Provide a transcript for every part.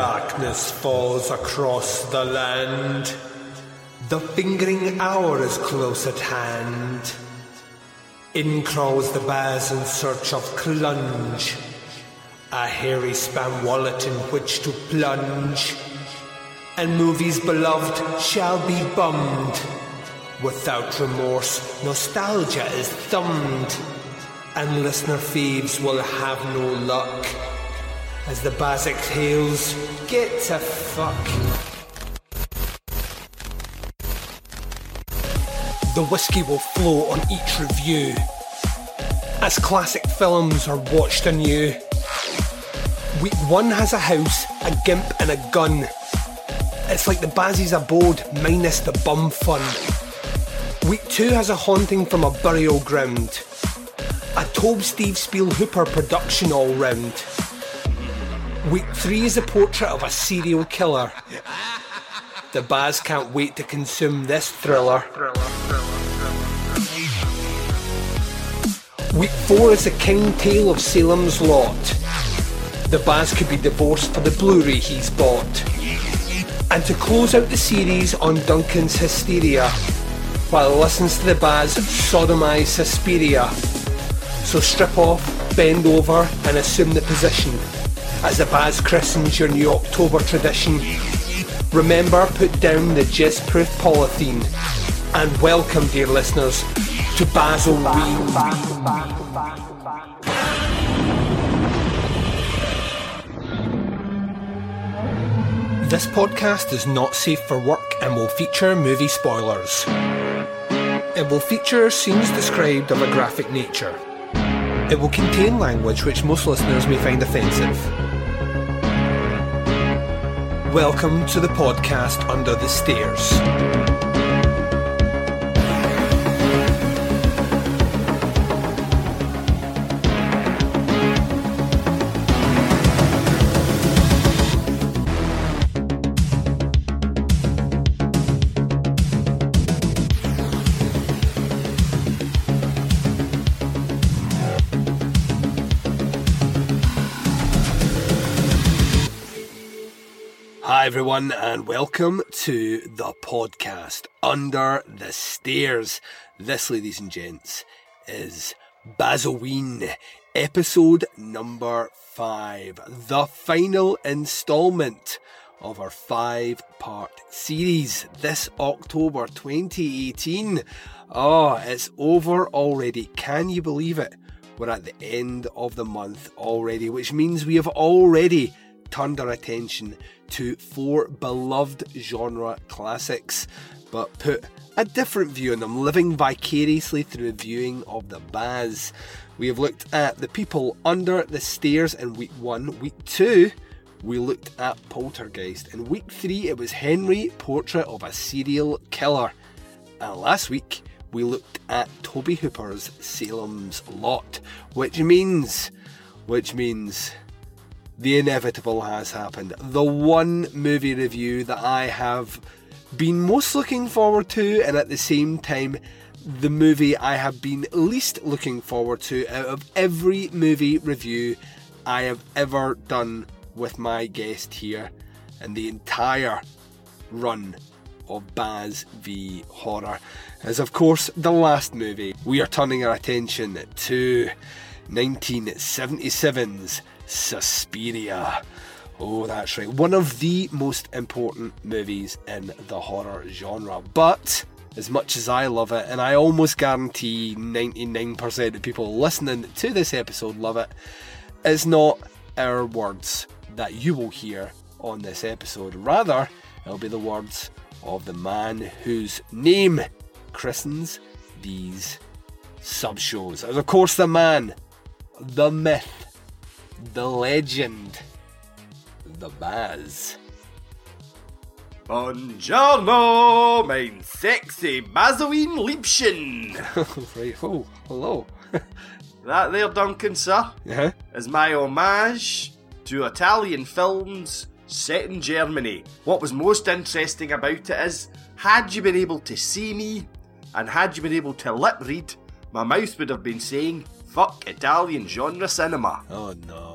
Darkness falls across the land. The fingering hour is close at hand. In crawls the Baz in search of Clunge, a hairy spam wallet in which to plunge. And movies beloved shall be bummed. Without remorse, nostalgia is thumbed. And listener thieves will have no luck. As the Bazik hails, get to fuck. The whiskey will flow on each review. As classic films are watched anew. Week one has a house, a gimp, and a gun. It's like the Bazzy's abode minus the bum fun. Week two has a haunting from a burial ground. A Tobe Steve Spiel Hooper production all round. Week three is a portrait of a serial killer. The Baz can't wait to consume this thriller. Week four is the King Tale of Salem's Lot. The Baz could be divorced for the Blu-ray he's bought. And to close out the series on Duncan's hysteria, while he listens to the Baz sodomise Suspiria. So strip off, bend over, and assume the position as the Baz christens your new October tradition. Remember, put down the jizz-proof polythene. And welcome, dear listeners, to Basil This podcast is not safe for work and will feature movie spoilers. It will feature scenes described of a graphic nature. It will contain language which most listeners may find offensive. Welcome to the podcast Under the Stairs. Everyone, and welcome to the podcast Under the Stairs. This, ladies and gents, is Bazoween, episode number five, the final installment of our five part series this October 2018. Oh, ah, it's over already. Can you believe it? We're at the end of the month already, which means we have already turned our attention to four beloved genre classics, but put a different view on them, living vicariously through the viewing of the Baz. We have looked at the people under the stairs in week one. Week two, we looked at Poltergeist. In week three, it was Henry, Portrait of a Serial Killer. And last week, we looked at Tobe Hooper's Salem's Lot, which means, which means the inevitable has happened. The one movie review that I have been most looking forward to, and at the same time, the movie I have been least looking forward to out of every movie review I have ever done with my guest here, and the entire run of Baz v Horror is, of course, the last movie. We are turning our attention to 1977's Suspiria. Oh, that's right. One of the most important movies in the horror genre. But as much as I love it, and I almost guarantee 99% of people listening to this episode love it, it's not our words that you will hear on this episode. Rather, it'll be the words of the man whose name christens these sub shows. And of course, the man, the myth, the legend, the Baz. Buongiorno, mein sexy Bazoween Liebchen. right, oh, hello. that there, Duncan, sir, Yeah. is my homage to Italian films set in Germany. What was most interesting about it is, had you been able to see me, and had you been able to lip read, my mouth would have been saying, fuck Italian genre cinema. Oh no.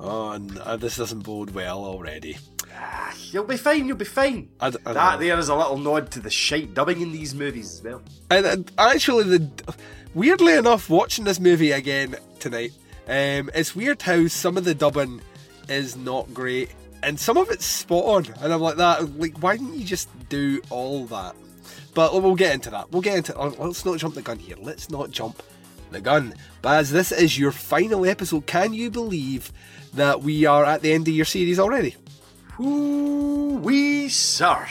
Oh, no. Uh, this doesn't bode well already. Ah, you'll be fine. You'll be fine. I d- I that know. there is a little nod to the shite dubbing in these movies as well. And, and actually, the weirdly enough, watching this movie again tonight, um, it's weird how some of the dubbing is not great, and some of it's spot on. And I'm like that. Like, why didn't you just do all that? But we'll get into that. We'll get into. oh, Let's not jump the gun here. Let's not jump the gun. Baz, this is your final episode. Can you believe that we are at the end of your series already? Ooh, we sir.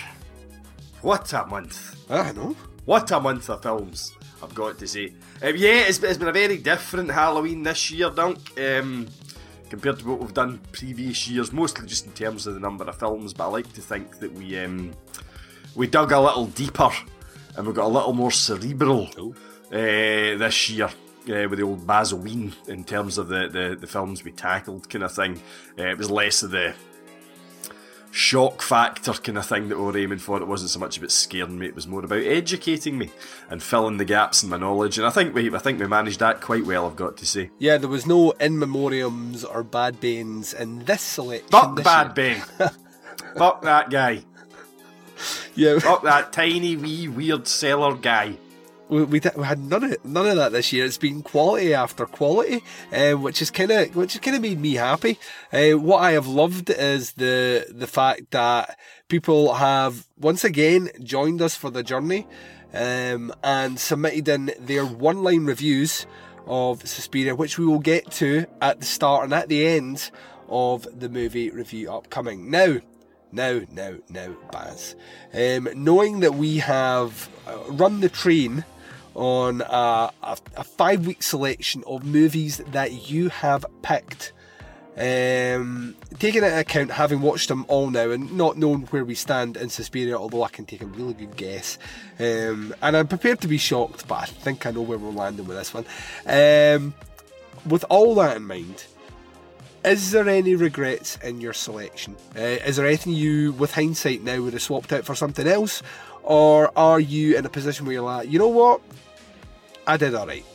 What a month. I know. What a month of films, I've got to say. Um, yeah, it's, it's been a very different Halloween this year, Dunk, um, compared to what we've done previous years, mostly just in terms of the number of films, but I like to think that we um, we dug a little deeper and we got a little more cerebral Oh. uh, this year. Uh, with the old Bazoween in terms of the, the, the films we tackled, kind of thing. Uh, it was less of the shock factor kind of thing that we were aiming for. It wasn't so much about scaring me; it was more about educating me and filling the gaps in my knowledge. And I think we, I think we managed that quite well. I've got to say. Yeah, there was no in memoriams or bad banes in this selection. Fuck this Bad. Ben. Fuck that guy. Yeah, Fuck that tiny wee weird seller guy. We, we, di- we had none of none of that this year. It's been quality after quality, uh, which is kind of which has kind of made me happy. Uh, what I have loved is the the fact that people have once again joined us for the journey, um, and submitted in their one line reviews of Suspiria, which we will get to at the start and at the end of the movie review upcoming. Now, now, now, now, Baz. Um, knowing that we have uh, run the train on a, a, a five week selection of movies that you have picked. Um, taking into account having watched them all now and not knowing where we stand in Suspiria, although I can take a really good guess, um, and I'm prepared to be shocked, but I think I know where we're landing with this one. Um, with all that in mind, is there any regrets in your selection? Uh, is there anything you, with hindsight now, would have swapped out for something else? Or are you in a position where you're like, you know what? I did alright.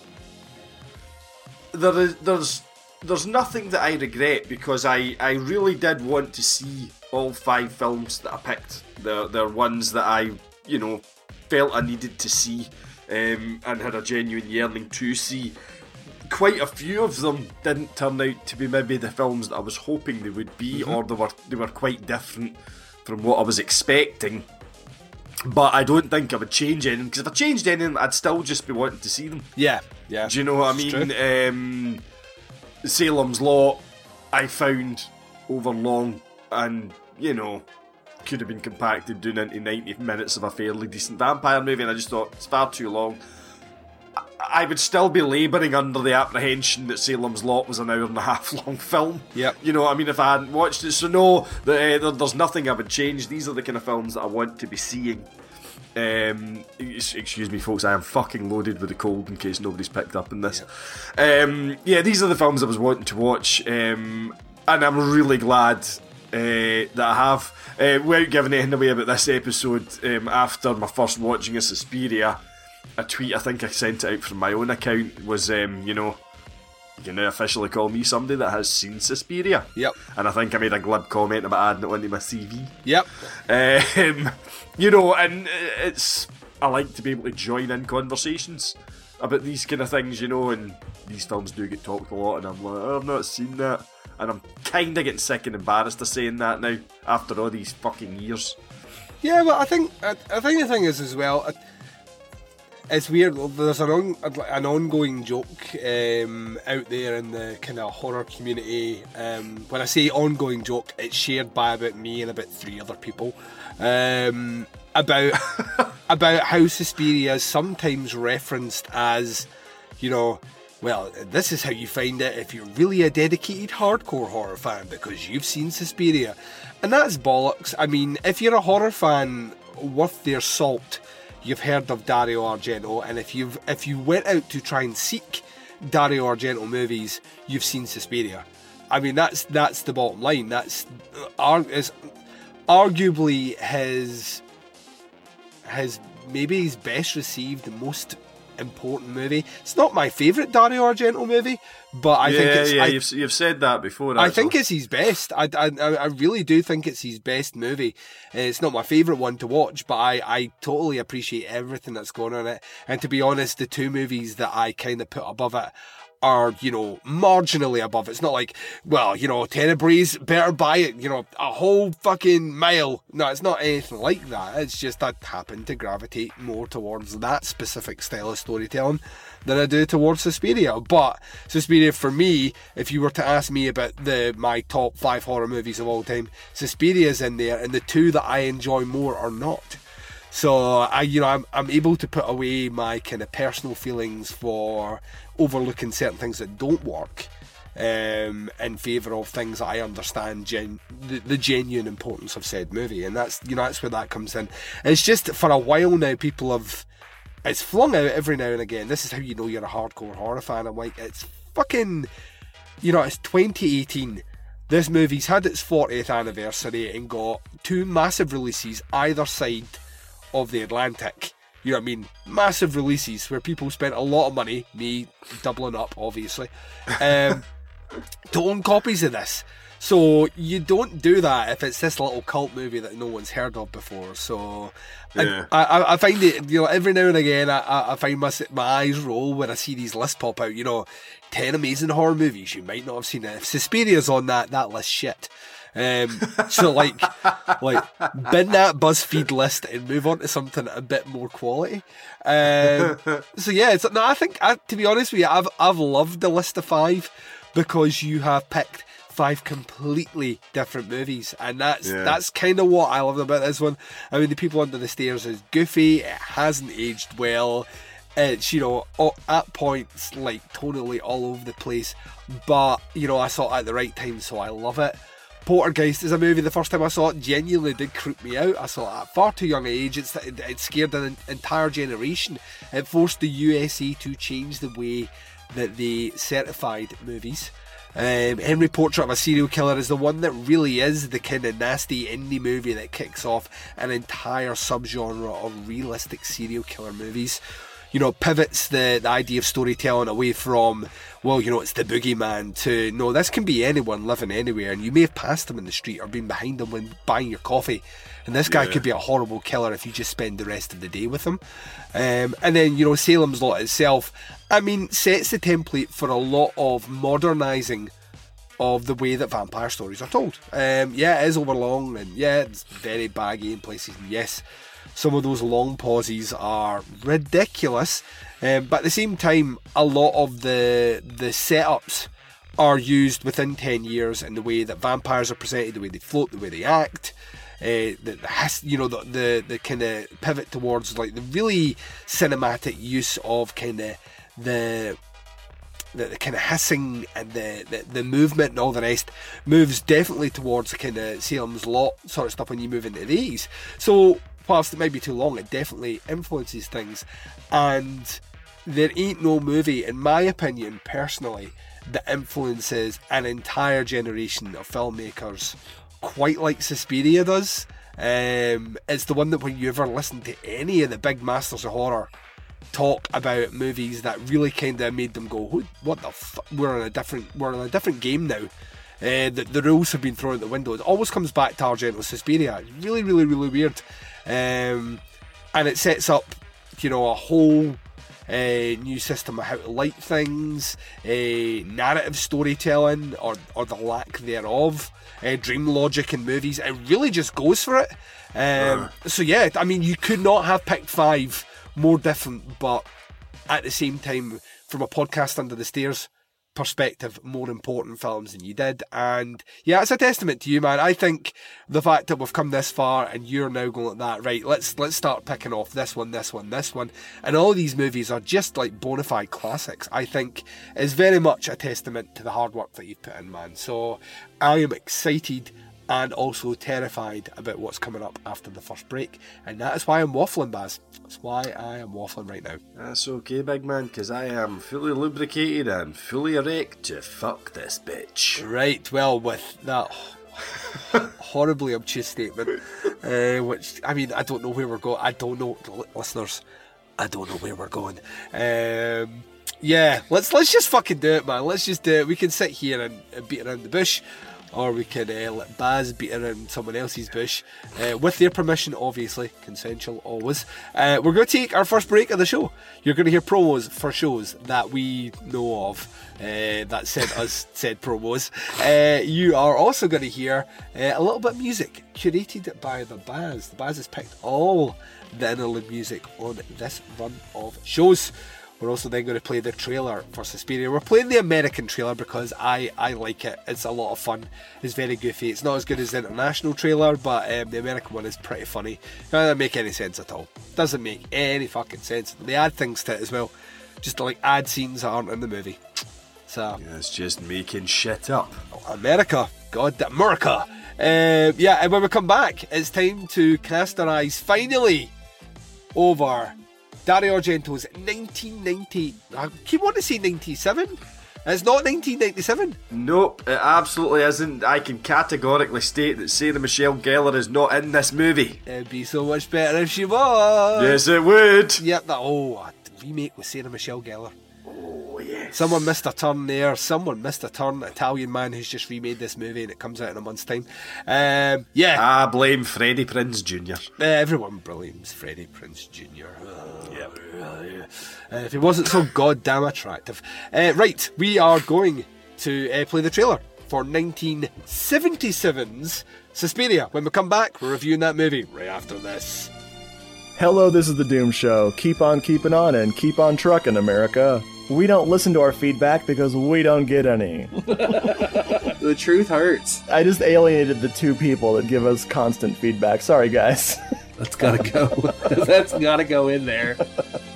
there is there's there's nothing that I regret because I, I really did want to see all five films that I picked. They're, they're ones that I, you know, felt I needed to see um, and had a genuine yearning to see. Quite a few of them didn't turn out to be maybe the films that I was hoping they would be, or they were they were quite different from what I was expecting. But I don't think I would change anything because if I changed anything, I'd still just be wanting to see them. Yeah, yeah. Do you know what I mean? Um, Salem's Lot, I found over long and, you know, could have been compacted doing into 90 minutes of a fairly decent vampire movie, and I just thought it's far too long. I- would still be labouring under the apprehension that Salem's Lot was an hour and a half long film. Yep. You know what I mean? If I hadn't watched it. So, no, the, uh, there, there's nothing I would change. These are the kind of films that I want to be seeing. Um, excuse me, folks. I am fucking loaded with a cold in case nobody's picked up on this. Um, yeah, these are the films I was wanting to watch, um, and I'm really glad uh, that I have. Uh, without giving anything away about this episode, um, after my first watching of Suspiria, a tweet I think I sent it out from my own account was, um, you know, you can now officially call me somebody that has seen Suspiria. Yep. And I think I made a glib comment about adding it onto my CV. Yep. Um, you know, and it's I like to be able to join in conversations about these kind of things, you know, and these films do get talked a lot, and I'm like, oh, I've not seen that, and I'm kind of getting sick and embarrassed of saying that now after all these fucking years. Yeah, well, I think I, I think the thing is as well. uh, It's weird. There's an on, an ongoing joke um, out there in the kind of horror community. Um, when I say ongoing joke, it's shared by about me and about three other people. Um, about about how Suspiria is sometimes referenced as, you know, well, this is how you find it if you're really a dedicated hardcore horror fan because you've seen Suspiria. And that's bollocks. I mean, if you're a horror fan worth their salt, you've heard of Dario Argento, and if you've if you went out to try and seek Dario Argento movies, you've seen Suspiria. I mean, that's that's the bottom line. That's is arguably his his maybe his best received, most important movie. It's not my favourite Dario Argento movie, but I yeah, think it's. yeah, I, you've, you've said that before. I think it's his best. I, I, I really do think it's his best movie. Uh, It's not my favourite one to watch, but I, I totally appreciate everything that's going on it. And to be honest, the two movies that I kind of put above it are, you know, marginally above. It's not like, well, you know, Tenebrae, better buy it, you know, a whole fucking mile. No, it's not anything like that. It's just I happen to gravitate more towards that specific style of storytelling than I do towards Suspiria. But Suspiria, for me, if you were to ask me about the my top five horror movies of all time, Suspiria's in there, and the two that I enjoy more are not. So I, you know, I'm I'm able to put away my kind of personal feelings for overlooking certain things that don't work, um, in favour of things that I understand gen- the, the genuine importance of said movie, and that's you know that's where that comes in. It's just for a while now, people have it's flung out every now and again. This is how you know you're a hardcore horror fan. I'm like, it's fucking, you know, it's 2018. This movie's had its 40th anniversary and got two massive releases either side of the Atlantic. You know what I mean? Massive releases where people spent a lot of money, me doubling up, obviously, um, to own copies of this. So you don't do that if it's this little cult movie that no one's heard of before. So Yeah. I, I, I find it, you know, every now and again, I, I- find my, my eyes roll when I see these lists pop out. You know, ten amazing horror movies you might not have seen. If Suspiria's on that, that list shit. Um, so like, like bin that BuzzFeed list and move on to something a bit more quality. Um, so yeah, it's, no, I think I, to be honest with you, I've I've loved the list of five because you have picked five completely different movies, and that's Yeah. that's kind of what I love about this one. I mean, the people under the stairs is goofy. It hasn't aged well. It's you know at points like tonally all over the place, but you know I saw it at the right time, so I love it. Poltergeist is a movie. The first time I saw it, genuinely did creep me out. I saw it at far too young age. It's, it, it scared an entire generation. It forced the USA to change the way that they certified movies. Um, Henry Portrait of a Serial Killer is the one that really is the kind of nasty indie movie that kicks off an entire subgenre of realistic serial killer movies. You know, pivots the, the idea of storytelling away from, well, you know, it's the boogeyman to, no, this can be anyone living anywhere, and you may have passed them in the street or been behind them when buying your coffee. And this guy Yeah. could be a horrible killer if you just spend the rest of the day with him. Um, and then, you know, Salem's Lot itself, I mean, sets the template for a lot of modernising of the way that vampire stories are told. Um, yeah, it is overlong, and yeah, it's very baggy in places, and yes, some of those long pauses are ridiculous. Um, but at the same time, a lot of the the setups are used within ten years in the way that vampires are presented, the way they float, the way they act. Uh, the, the you know the the, the kind of pivot towards like the really cinematic use of kind of the the, the kind of hissing and the, the, the movement and all the rest moves definitely towards the kind of Salem's Lot sort of stuff when you move into these. So, whilst it may be too long, it definitely influences things. And there ain't no movie, in my opinion, personally, that influences an entire generation of filmmakers quite like Suspiria does. Um, it's the one that when you ever listen to any of the big masters of horror talk about movies that really kind of made them go, "What the? F- we're in a different, we're in a different game now." Uh, the, the rules have been thrown out the window. It always comes back to Argento Suspiria. Really, really, really weird, um, and it sets up, you know, a whole uh, new system of how to light things, uh, narrative storytelling or or the lack thereof, uh, dream logic in movies. It really just goes for it. Um, so yeah, I mean, you could not have picked five more different, but at the same time, from a podcast under the stairs perspective, more important films than you did. And yeah, it's a testament to you, man. I think the fact that we've come this far and you're now going like that, right? Let's let's start picking off this one, this one, this one, and all these movies are just like bona fide classics. I think is very much a testament to the hard work that you've put in, man. So I am excited and also terrified about what's coming up after the first break. And that is why I'm waffling, Baz. That's why I am waffling right now. That's okay, big man, because I am fully lubricated and fully erect to fuck this bitch. Right, well, with that horribly obtuse statement, uh, which, I mean, I don't know where we're going. I don't know, listeners. I don't know where we're going. Um, yeah, let's let's just fucking do it, man. Let's just do it. We can sit here and, and beat around the bush, or we can uh, let Baz beat around someone else's bush, uh, with their permission, obviously, consensual always. Uh, we're going to take our first break of the show. You're going to hear promos for shows that we know of. Uh, that sent us said promos. Uh, you are also going to hear uh, a little bit of music curated by the Baz. The Baz has picked all the interlude music on this run of shows. We're also then going to play the trailer for Suspiria. We're playing the American trailer because I, I like it. It's a lot of fun. It's very goofy. It's not as good as the international trailer, but um, the American one is pretty funny. It doesn't make any sense at all. Doesn't make any fucking sense. They add things to it as well. Just to like add scenes that aren't in the movie. So Yeah, it's just making shit up. America, God America. Uh, yeah, and when we come back, it's time to cast our eyes finally over Dario Argento's 1990. I keep wanting to say 97. It's not 1997. Nope, it absolutely isn't. I can categorically state that Sarah Michelle Gellar is not in this movie. It'd be so much better if she was. Yes, it would. Yep. That oh, a remake with Sarah Michelle Gellar. Yes. Someone missed a turn there. Someone missed a turn. Italian man who's just remade this movie and it comes out in a month's time. Um, yeah. I blame Freddie Prinze Jr. Uh, everyone blames Freddie Prinze Jr. yep. Uh, if he wasn't so goddamn attractive. Uh, right, we are going to uh, play the trailer for 1977's Suspiria. When we come back, we're reviewing that movie right after this. Hello, this is the Doom Show. Keep on keeping on and keep on trucking, America. We don't listen to our feedback because we don't get any. The truth hurts. I just alienated the two people that give us constant feedback. Sorry, guys. That's gotta go. That's gotta go in there.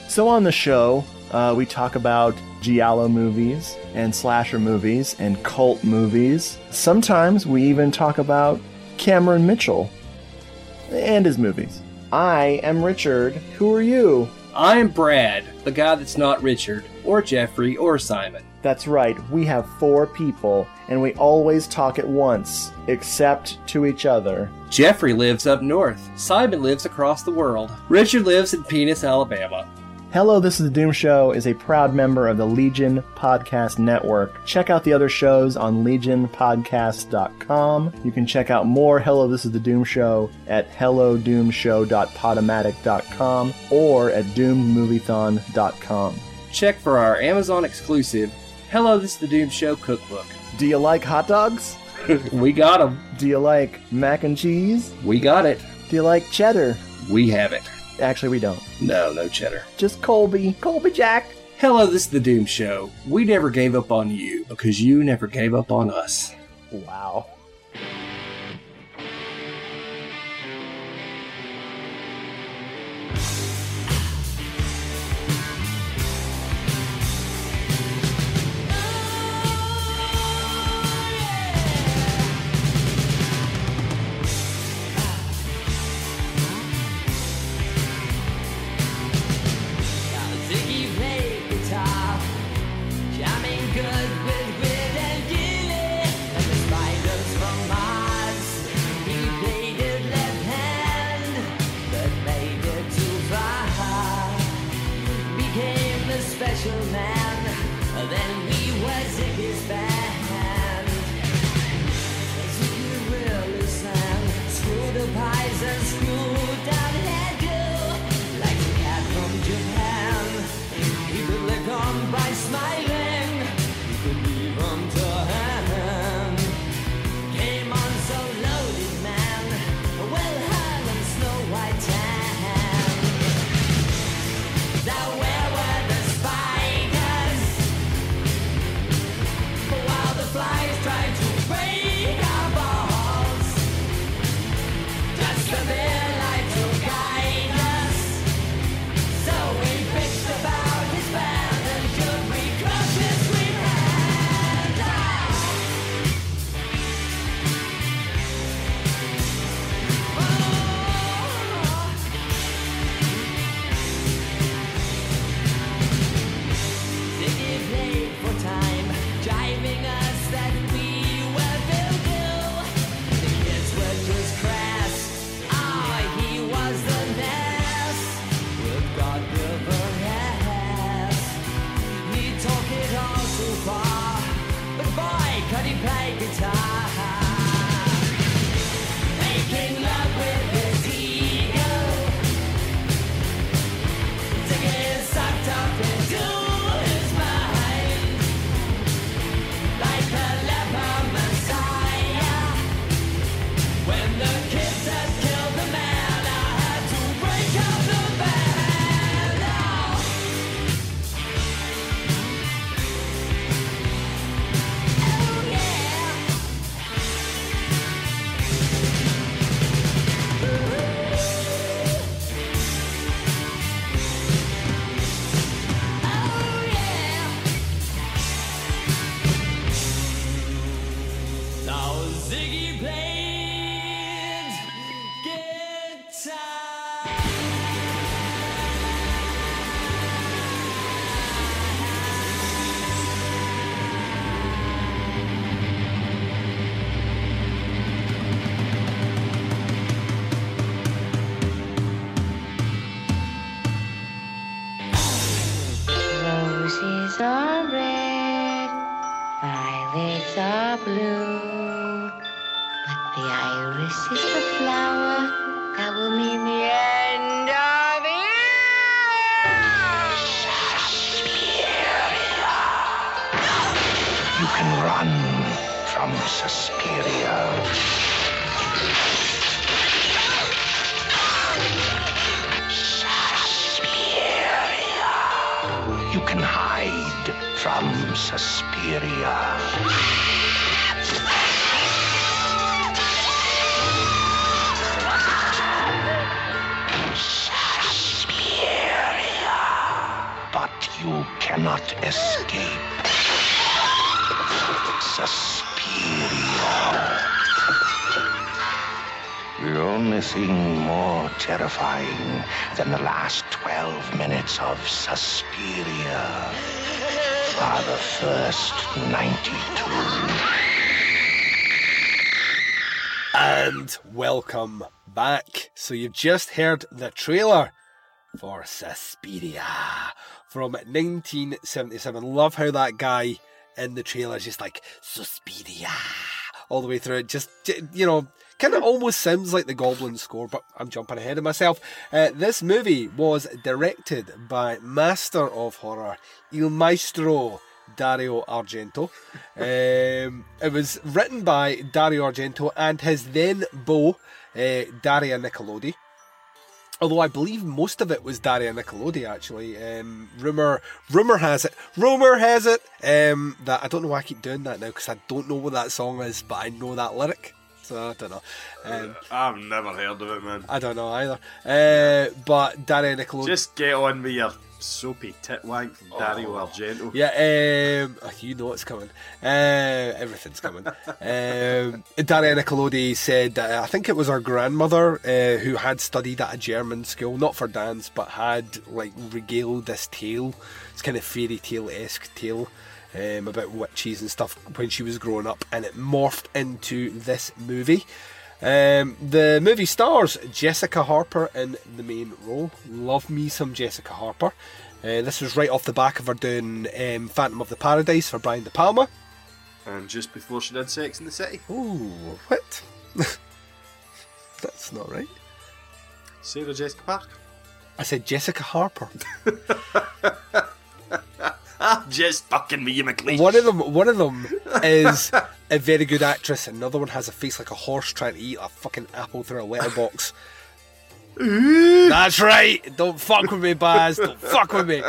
So on the show, uh, we talk about giallo movies and slasher movies and cult movies. Sometimes we even talk about Cameron Mitchell and his movies. I am Richard. Who are you? I'm Brad, the guy that's not Richard, or Jeffrey, or Simon. That's right, we have four people, and we always talk at once, except to each other. Jeffrey lives up north. Simon lives across the world. Richard lives in Penis, Alabama. Hello, this is the Doom Show is a proud member of the Legion Podcast Network. Check out the other shows on legionpodcast.com. You can check out more Hello, this is the Doom Show at hellodoomshow.podomatic.com or at doommoviethon.com. Check for our Amazon exclusive Hello, this is the Doom Show cookbook. Do you like hot dogs? We got 'em. Do you like mac and cheese? We got it. Do you like cheddar? We have it. Actually, we don't. No, no cheddar. Just Colby. Colby Jack. Hello, this is the Doom Show. We never gave up on you because you never gave up on us. Wow. Welcome back. So you've just heard the trailer for Suspiria from 1977. Love how that guy in the trailer is just like Suspiria all the way through it. Just you know, kind of almost sounds like the Goblin score, but I'm jumping ahead of myself. Uh, this movie was directed by Master of Horror Il Maestro Dario Argento. Um, it was written by Dario Argento and his then beau, uh, Daria Nicolodi. Although I believe most of it was Daria Nicolodi actually. Um, rumor, rumor has it, rumor has it um, that I don't know why I keep doing that now because I don't know what that song is, but I know that lyric, so I don't know. Um, I've never heard of it, man. I don't know either. Uh, but Daria Nicolodi. Just get on with your soapy tit wank from Dario Oh. Argento. Yeah, um, oh, you know it's coming. Uh, everything's coming. um, Daria Nicolodi said that uh, I think it was her grandmother uh, who had studied at a German school, not for dance, but had like regaled this tale. It's kind of fairy tale esque tale. Um, about witches and stuff when she was growing up, and it morphed into this movie. Um, the movie stars Jessica Harper in the main role. Love me some Jessica Harper. Uh, this was right off the back of her doing um, Phantom of the Paradise for Brian De Palma. And just before she did Sex in the City, Ooh, what? That's not right. Sarah Jessica Parker. I said Jessica Harper. Ah, just fucking me, you McLeish. One of them, one of them is a very good actress. Another one has a face like a horse trying to eat a fucking apple through a letterbox. That's right. Don't fuck with me, Baz. Don't fuck with me.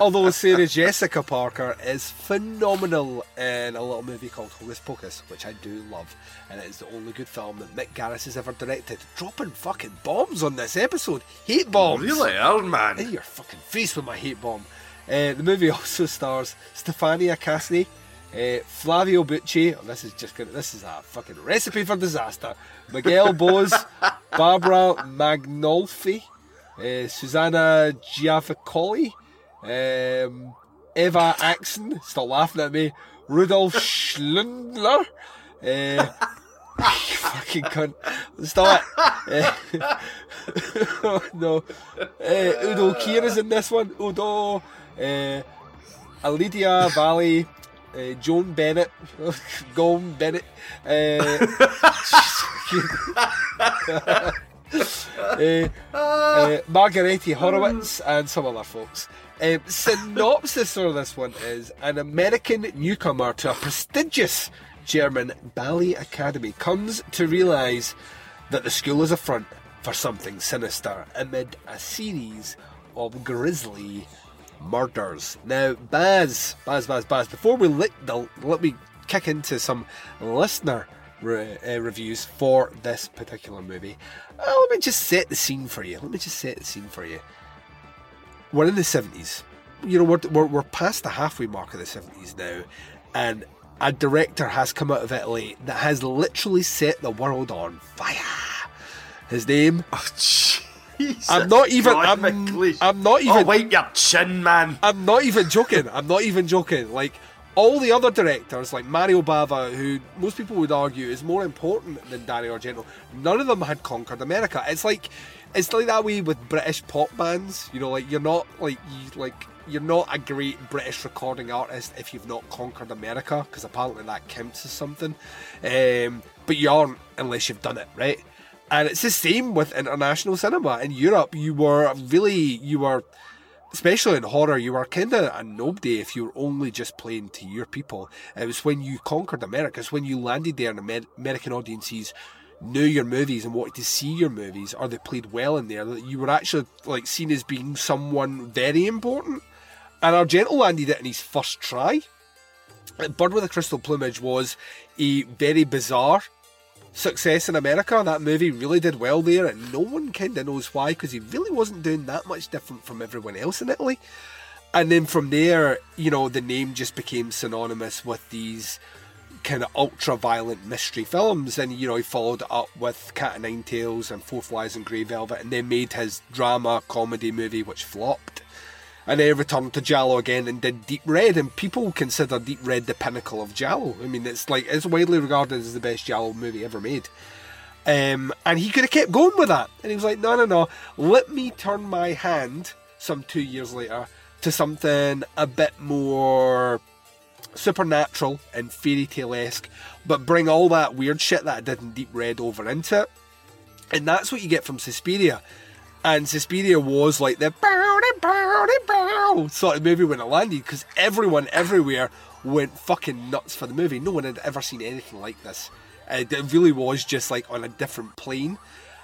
Although Sarah Jessica Parker is phenomenal in a little movie called Hocus Pocus, which I do love, and it is the only good film that Mick Garris has ever directed. Dropping fucking bombs on this episode. Hate bombs. Really are, man. In your fucking face with my hate bomb. Uh, the movie also stars Stefania Casini, uh, Flavio Bucci. this is just gonna, this is a fucking recipe for disaster. Miguel Bose, Barbara Magnolfi, uh, Susanna Javicoli, um, Eva Axén. Stop laughing at me. Rudolf Schündler. Uh, fucking cunt. Stop it. Oh, no. Uh, Udo Kier is in this one. Udo. Uh, Alida Valli. Uh, Joan Bennett. Gone Bennett. Uh, uh, uh, Margherita Horowitz and some other folks. Um, synopsis for this one is an American newcomer to a prestigious German ballet academy comes to realise that the school is a front for something sinister amid a series of grisly murders. Now, Baz, Baz, Baz, Baz, before we let, the, let me kick into some listener re, uh, reviews for this particular movie, uh, let me just set the scene for you. Let me just set the scene for you. We're in the 70s. You know, we're, we're, we're past the halfway mark of the 70s now, and a director has come out of Italy that has literally set the world on fire. His name Oh, Jesus I'm not even. God, I'm. I'm not Oh, even. wipe your chin, man. I'm not even joking. I'm not even joking. Like all the other directors, like Mario Bava, who most people would argue is more important than Dario Argento, none of them had conquered America. It's like it's like that way with British pop bands. You know, like you're not like you like you're not a great British recording artist if you've not conquered America, because apparently that counts as something. Um, but you aren't unless you've done it, right? And it's the same with international cinema. In Europe, you were really you were especially in horror, you were kind of a nobody if you were only just playing to your people. It was when you conquered America, it's when you landed there and Amer- American audiences knew your movies and wanted to see your movies, or they played well in there, that you were actually like seen as being someone very important. And Argento landed it in his first try. Bird with a Crystal Plumage was a very bizarre success in America. That movie really did well there, and no one kind of knows why because he really wasn't doing that much different from everyone else in Italy. And then from there, you know, the name just became synonymous with these kind of ultra violent mystery films. And, you know, he followed up with Cat o' Nine Tails and Four Flies and Grey Velvet, and then made his drama comedy movie, which flopped. And then returned to Giallo again and did Deep Red, and people consider Deep Red the pinnacle of Giallo. I mean, it's like it's widely regarded as the best Giallo movie ever made. Um, and he could have kept going with that, and he was like, "No, no, no. Let me turn my hand." Some two years later, to something a bit more supernatural and fairy tale esque, but bring all that weird shit that I did in Deep Red over into it. And that's what you get from Suspiria. And Suspiria was like the bow bow bow sort of movie when it landed because everyone everywhere went fucking nuts for the movie. No one had ever seen anything like this. Uh, it really was just like on a different plane.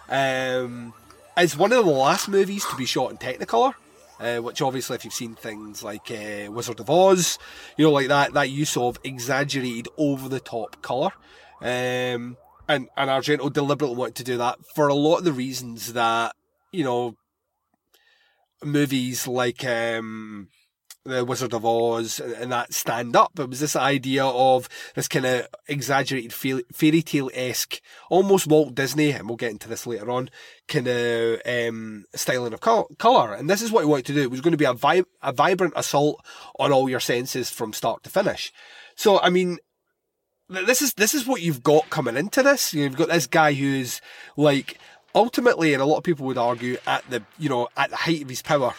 Um, it's one of the last movies to be shot in Technicolor. Uh, which obviously, if you've seen things like uh, Wizard of Oz, you know, like that, that use of exaggerated, over the top colour. Um, and, and Argento deliberately wanted to do that for a lot of the reasons that, you know, movies like um, the Wizard of Oz and that stand up. It was this idea of this kind of exaggerated fairy tale esque, almost Walt Disney, and we'll get into this later on, kind of um, styling of color. And this is what he wanted to do. It was going to be a, a vibrant assault on all your senses from start to finish. So, I mean, this is this is what you've got coming into this. You've got this guy who's like ultimately, and a lot of people would argue at the you know at the height of his power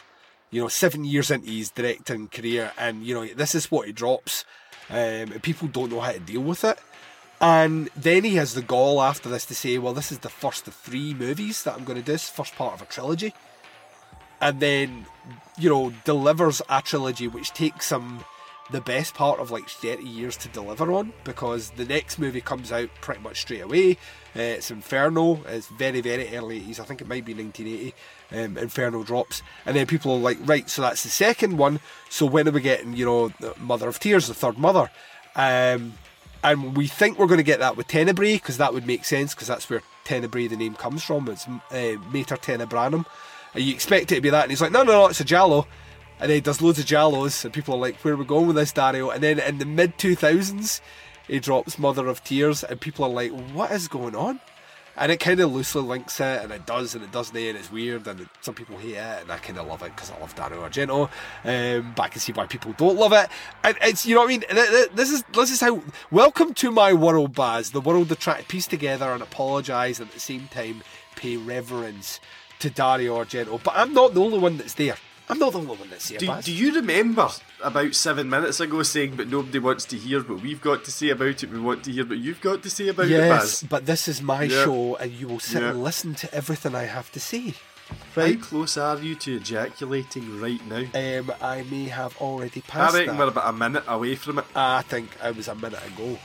you know, seven years into his directing career, and you know, this is what he drops, um, and people don't know how to deal with it. And then he has the gall after this to say, well, this is the first of three movies that I'm going to do, this first part of a trilogy. And then, you know, delivers a trilogy which takes him the best part of like 30 years to deliver on because the next movie comes out pretty much straight away. Uh, it's Inferno. It's very, very early 80s. I think it might be 1980. Um, Inferno drops. And then people are like, right, so that's the second one. So when are we getting, you know, Mother of Tears, the third mother? Um, and we think we're going to get that with Tenebrae because that would make sense because that's where Tenebrae, the name, comes from. It's uh, Mater Tenebrarum. And you expect it to be that. And he's like, no, no, no, it's a Giallo and then he does loads of Giallos, and people are like, "Where are we going with this, Dario?" And then in the mid two thousands, he drops Mother of Tears, and people are like, "What is going on?" And it kind of loosely links it, and it does, and it doesn't, and it's weird, and some people hate it, and I kind of love it because I love Dario Argento. Um, but I can see why people don't love it, and it's you know what I mean. This is this is how welcome to my world, Baz, the world that try to piece together and apologise, and at the same time pay reverence to Dario Argento. But I'm not the only one that's there. I'm not the only one that's here. Do, do you remember about seven minutes ago saying, but nobody wants to hear what we've got to say about it? We want to hear what you've got to say about it, Yes, but this is my Yeah. show, and you will sit Yeah. and listen to everything I have to say. How close are you to ejaculating right now? Um, I may have already passed. I reckon that. we're about a minute away from it. I think I was a minute ago.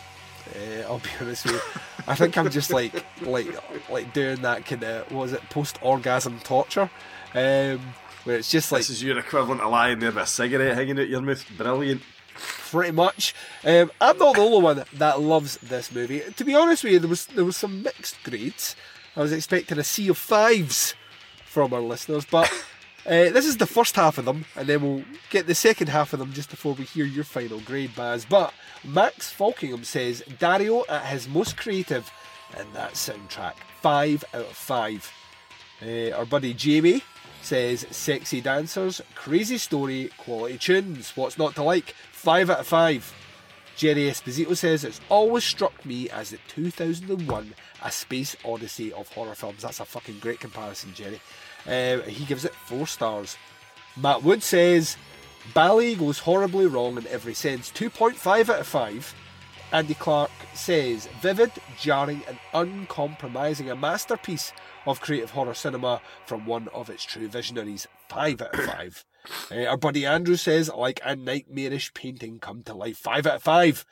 Uh, I'll be honest with you. I think I'm just like like like doing that kind of what was it post orgasm torture, um, where it's just like This is your equivalent of lying there with a cigarette hanging out your mouth. Brilliant. pretty much. Um, I'm not the only one that loves this movie. To be honest with you, there was there was some mixed grades. I was expecting a sea of fives from our listeners, but uh, this is the first half of them, and then we'll get the second half of them just before we hear your final grade, Baz. But Max Falkingham says Dario at his most creative in that soundtrack, five out of five. Uh, our buddy Jamie says sexy dancers, crazy story, quality tunes. What's not to like? Five out of five. Jerry Esposito says it's always struck me as the 2001 A Space Odyssey of horror films. That's a fucking great comparison, Jerry. Uh, he gives it four stars. Matt Wood says Bally goes horribly wrong in every sense. 2.5 out of 5. Andy Clark says vivid, jarring, and uncompromising, a masterpiece of creative horror cinema from one of its true visionaries. 5 out of 5. Uh, our buddy Andrew says, like a nightmarish painting come to life. 5 out of 5.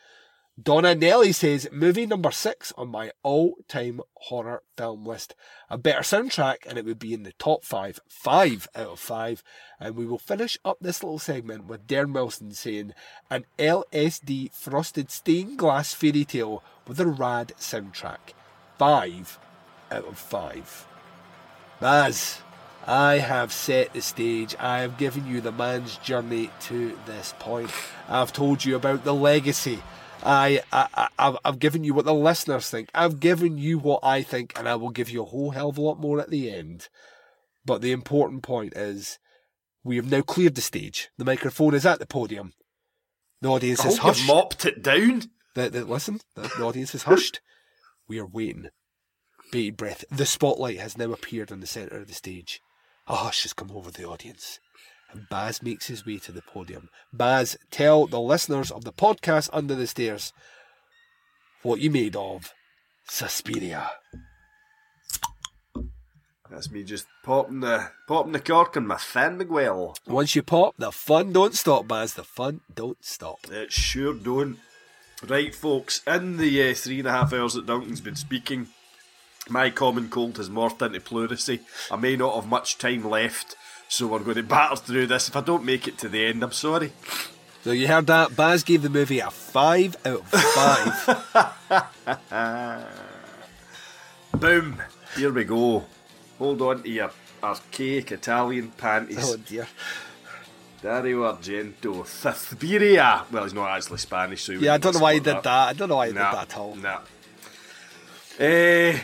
Donna Nelly says, movie number 6 on my all time horror film list. A better soundtrack, and it would be in the top 5. 5 out of 5. And we will finish up this little segment with Darren Wilson saying, an LSD frosted stained glass fairy tale with a rad soundtrack. 5 out of 5. Baz, I have set the stage. I have given you the man's journey to this point. I've told you about the legacy. I, I, I I've, I've given you what the listeners think. I've given you what I think, and I will give you a whole hell of a lot more at the end. But the important point is, we have now cleared the stage. The microphone is at the podium. The audience I is hushed. mopped it down. The, the, listen, the, the audience is hushed. We are waiting. Bated breath. The spotlight has now appeared on the centre of the stage. A hush has come over the audience. And Baz makes his way to the podium. Baz, tell the listeners of the podcast Under the Stairs what you made of Suspiria. That's me just popping the popping the cork on my San Miguel. Once you pop, the fun don't stop, Baz. The fun don't stop. It sure don't. Right, folks, in the uh, three and a half hours that Duncan's been speaking, my common cold has morphed into pleurisy. I may not have much time left, so we're going to battle through this. If I don't make it to the end, I'm sorry. So you heard that? Baz gave the movie a 5 out of 5. Boom! Here we go. Hold on to your archaic Italian panties. oh dear. Dario Argento, Suspiria. Well, he's not actually Spanish, so Yeah, I don't know why he did that. I don't know why he Nah, did that at all. Nah. Eh,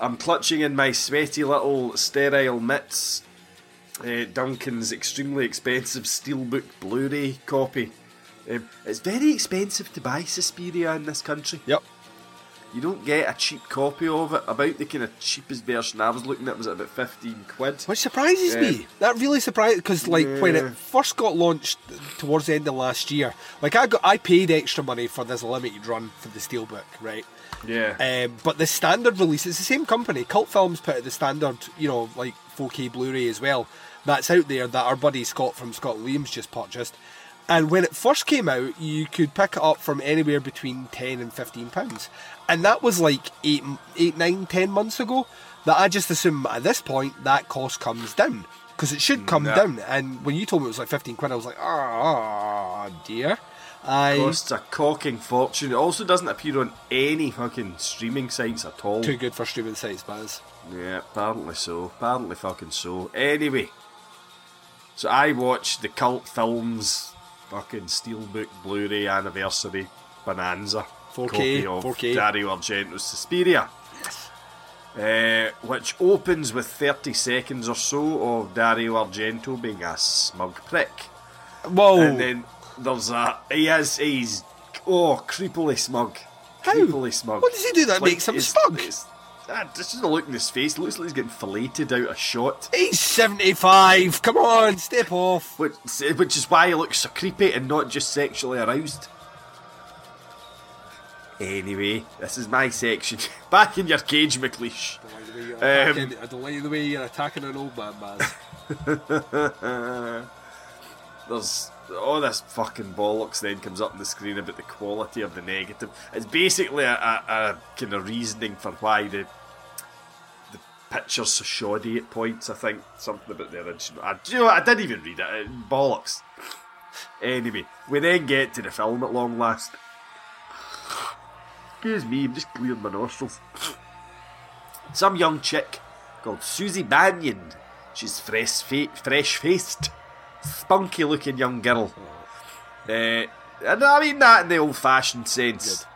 I'm clutching in my sweaty little sterile mitts. Uh, Duncan's extremely expensive steelbook Blu-ray copy. Um, it's very expensive to buy Suspiria in this country. Yep. You don't get a cheap copy of it. About the kind of cheapest version I was looking at was at about 15 quid. Which surprises Yeah. me. That really surprised because, like, when it first got launched towards the end of last year, like I got, I paid extra money for this limited run for the steelbook, right? Yeah. Um, but the standard release, it's the same company. Cult Films put out the standard, you know, like 4K Blu-ray as well. That's out there that our buddy Scott from Scott Williams just purchased. And when it first came out, you could pick it up from anywhere between ten and fifteen pounds, and that was like eight, eight, nine, ten months ago. That I just assume at this point that cost comes down because it should come No. down. And when you told me it was like fifteen quid, I was like, oh dear. I Costs a cocking fortune. It also doesn't appear on any fucking streaming sites at all. too good for streaming sites, Baz. Yeah, apparently so. Apparently fucking so. Anyway, so I watched the cult films fucking Steelbook Blu-ray anniversary bonanza 4K, copy of 4K. Dario Argento's Suspiria. Uh, which opens with 30 seconds or so of Dario Argento being a smug prick. Whoa! And then there's a. He is. He's. Oh, creepily smug. How? Creepily smug. What does he do that Like, makes him it's- smug? it's- ah, Just the look in his face. Looks like he's getting filleted out a shot. He's 75. Come on, step off. Which, which is why he looks so creepy and not just sexually aroused. Anyway, this is my section. Back in your cage, McLeish. Um, I don't like the way you're attacking an old man, Baz. There's all this fucking bollocks then comes up on the screen about the quality of the negative. It's basically a, a, a kind of reasoning for why the the picture's so shoddy at points. I think something about the original. I, you know? I didn't even read it. it. Bollocks. Anyway, we then get to the film at long last. Excuse me, I'm just clearing my nostrils. Some young chick called Susie Bannion. She's fresh, fa- fresh faced, spunky looking young girl. Uh, and I mean that in the old fashioned sense,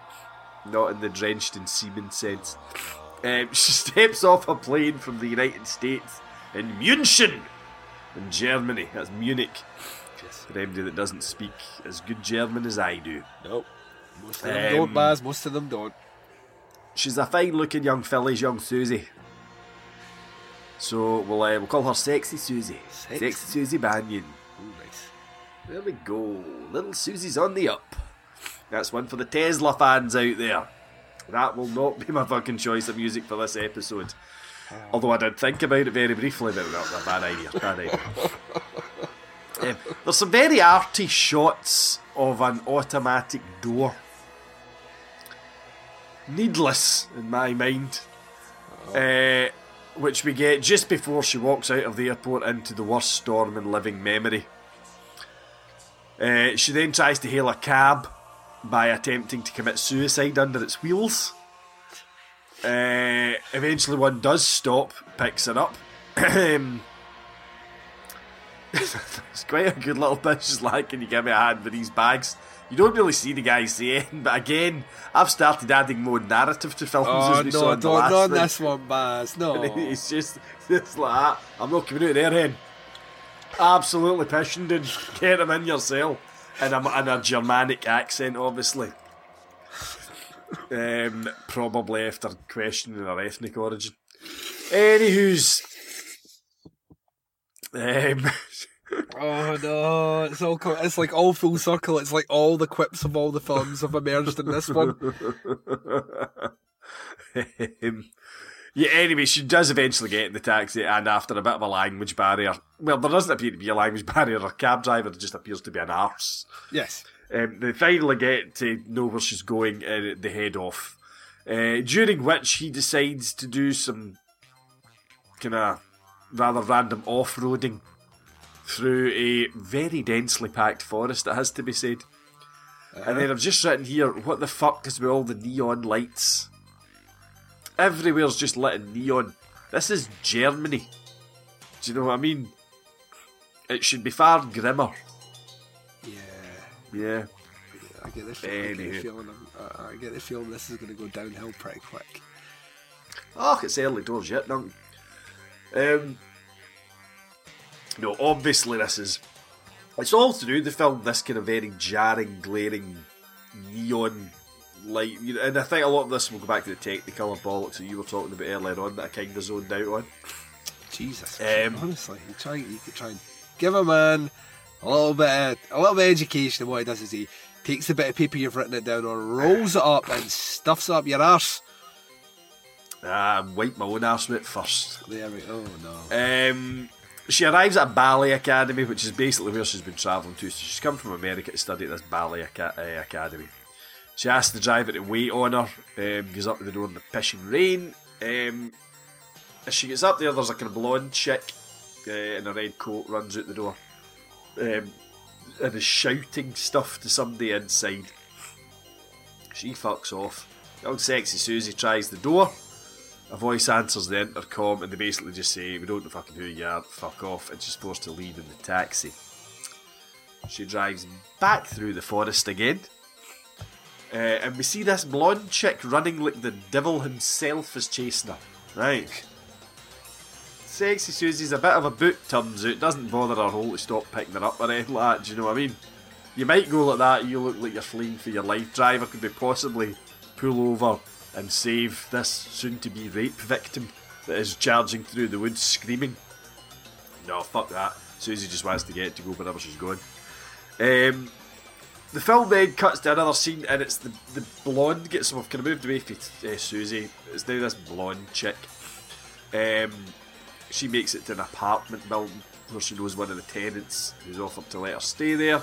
not in the drenched in semen sense. Um, she steps off a plane from the United States in München, in Germany. That's Munich. For anybody that doesn't speak as good German as I do. Nope. Most of them Um, don't, Baz. Most of them don't. She's a fine looking young filly's young Susie. So we'll, uh, we'll call her Sexy Susie. Sexy. Sexy Susie Bannion. Oh, nice. There we go. Little Susie's on the up. That's one for the Tesla fans out there. That will not be my fucking choice of music for this episode. Although I did think about it very briefly, but no, a bad idea. Bad idea. Um, there's some very arty shots of an automatic door. Needless in my mind. Uh, which we get just before she walks out of the airport into the worst storm in living memory. Uh, she then tries to hail a cab by attempting to commit suicide under its wheels. Uh, eventually, one does stop, picks her up. It's quite a good little bit. She's like, Can you give me a hand with these bags? You don't really see the guys saying, but again, I've started adding more narrative to films Oh as we saw no, in the don't last not one. this one, Baz. No. It's just, it's like that. I'm not coming out there, hen. Absolutely pissing, dude. Get him in your cell. In a, in a Germanic accent, obviously. Um, probably after questioning her ethnic origin. Anywho's. Um, Oh no, it's all it's like all full circle. It's like all the quips of all the films have emerged in this one. um, yeah, anyway, she does eventually get in the taxi, and after a bit of a language barrier, well, there doesn't appear to be a language barrier. Her cab driver just appears to be an arse. Yes. Um, they finally get to know where she's going, and they head off. Uh, during which he decides to do some kind of rather random off-roading through a very densely packed forest. It has to be said. And then I've just written here, what the fuck is with all the neon lights? Everywhere's just lit in neon. This is Germany. Do you know what I mean? It should be far grimmer. Yeah. Yeah. I get the feeling. I get the feeling. Uh, I get the feeling this is going to go downhill pretty quick. Oh, it's early doors yet, don't Um, no, obviously this is. It's all to do with the film. This kind of very jarring, glaring, neon light. And I think a lot of this will go back to the technicolor bollocks that you were talking about earlier on that I kind of zoned out on. Jesus. Um, honestly, you try. You could try and give a man a little bit, of, a little bit of education. And what he does is he takes the bit of paper you've written it down, or rolls it up and stuffs it up your arse. Ah, wipe my own arse with it first. There we. Oh no. Um, she arrives at a ballet academy, which is basically where she's been travelling to. So she's come from America to study at this ballet uh, academy. She asks the driver to wait on her, um, goes up to the door in the pissing rain. Um, as she gets up there, there's a kind of blonde chick uh, in a red coat runs out the door um, and is shouting stuff to somebody inside. She fucks off. Young sexy Susie tries the door. A voice answers the intercom and they basically just say, We don't know fucking who you are, fuck off, and she's supposed to leave in the taxi. She drives back through the forest again. Uh, and we see this blonde chick running like the devil himself is chasing her. Right. Sexy Susie's a bit of a boot, turns out. Doesn't bother her whole to stop picking her up or anything like that, do you know what I mean? You might go like that, you look like you're fleeing for your life. Driver could be possibly pull over and save this soon to be rape victim that is charging through the woods screaming. No, fuck that. Susie just wants to get to go wherever she's going. Um, the film then cuts to another scene and it's the, the blonde gets sort of kind of moved away from uh, Susie. It's now this blonde chick. Um, she makes it to an apartment building where she knows one of the tenants who's offered to let her stay there.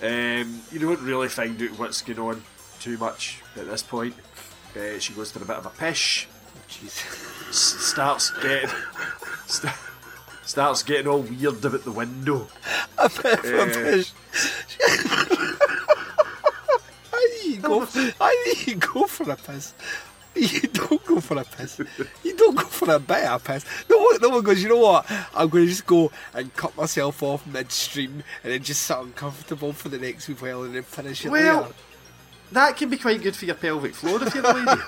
Um, you don't really find out what's going on too much at this point. Uh, she goes for a bit of a pish, Jeez. s- starts getting st- starts getting all weird about the window. a bit of a Uh, pish. I need you go. I need you go for a piss. You don't go for a piss. You don't go for a bit of piss. No one, no one goes. You know what? I'm going to just go and cut myself off midstream and then just sit uncomfortable for the next while and then finish it Well, later. That can be quite good for your pelvic floor if you're a lady.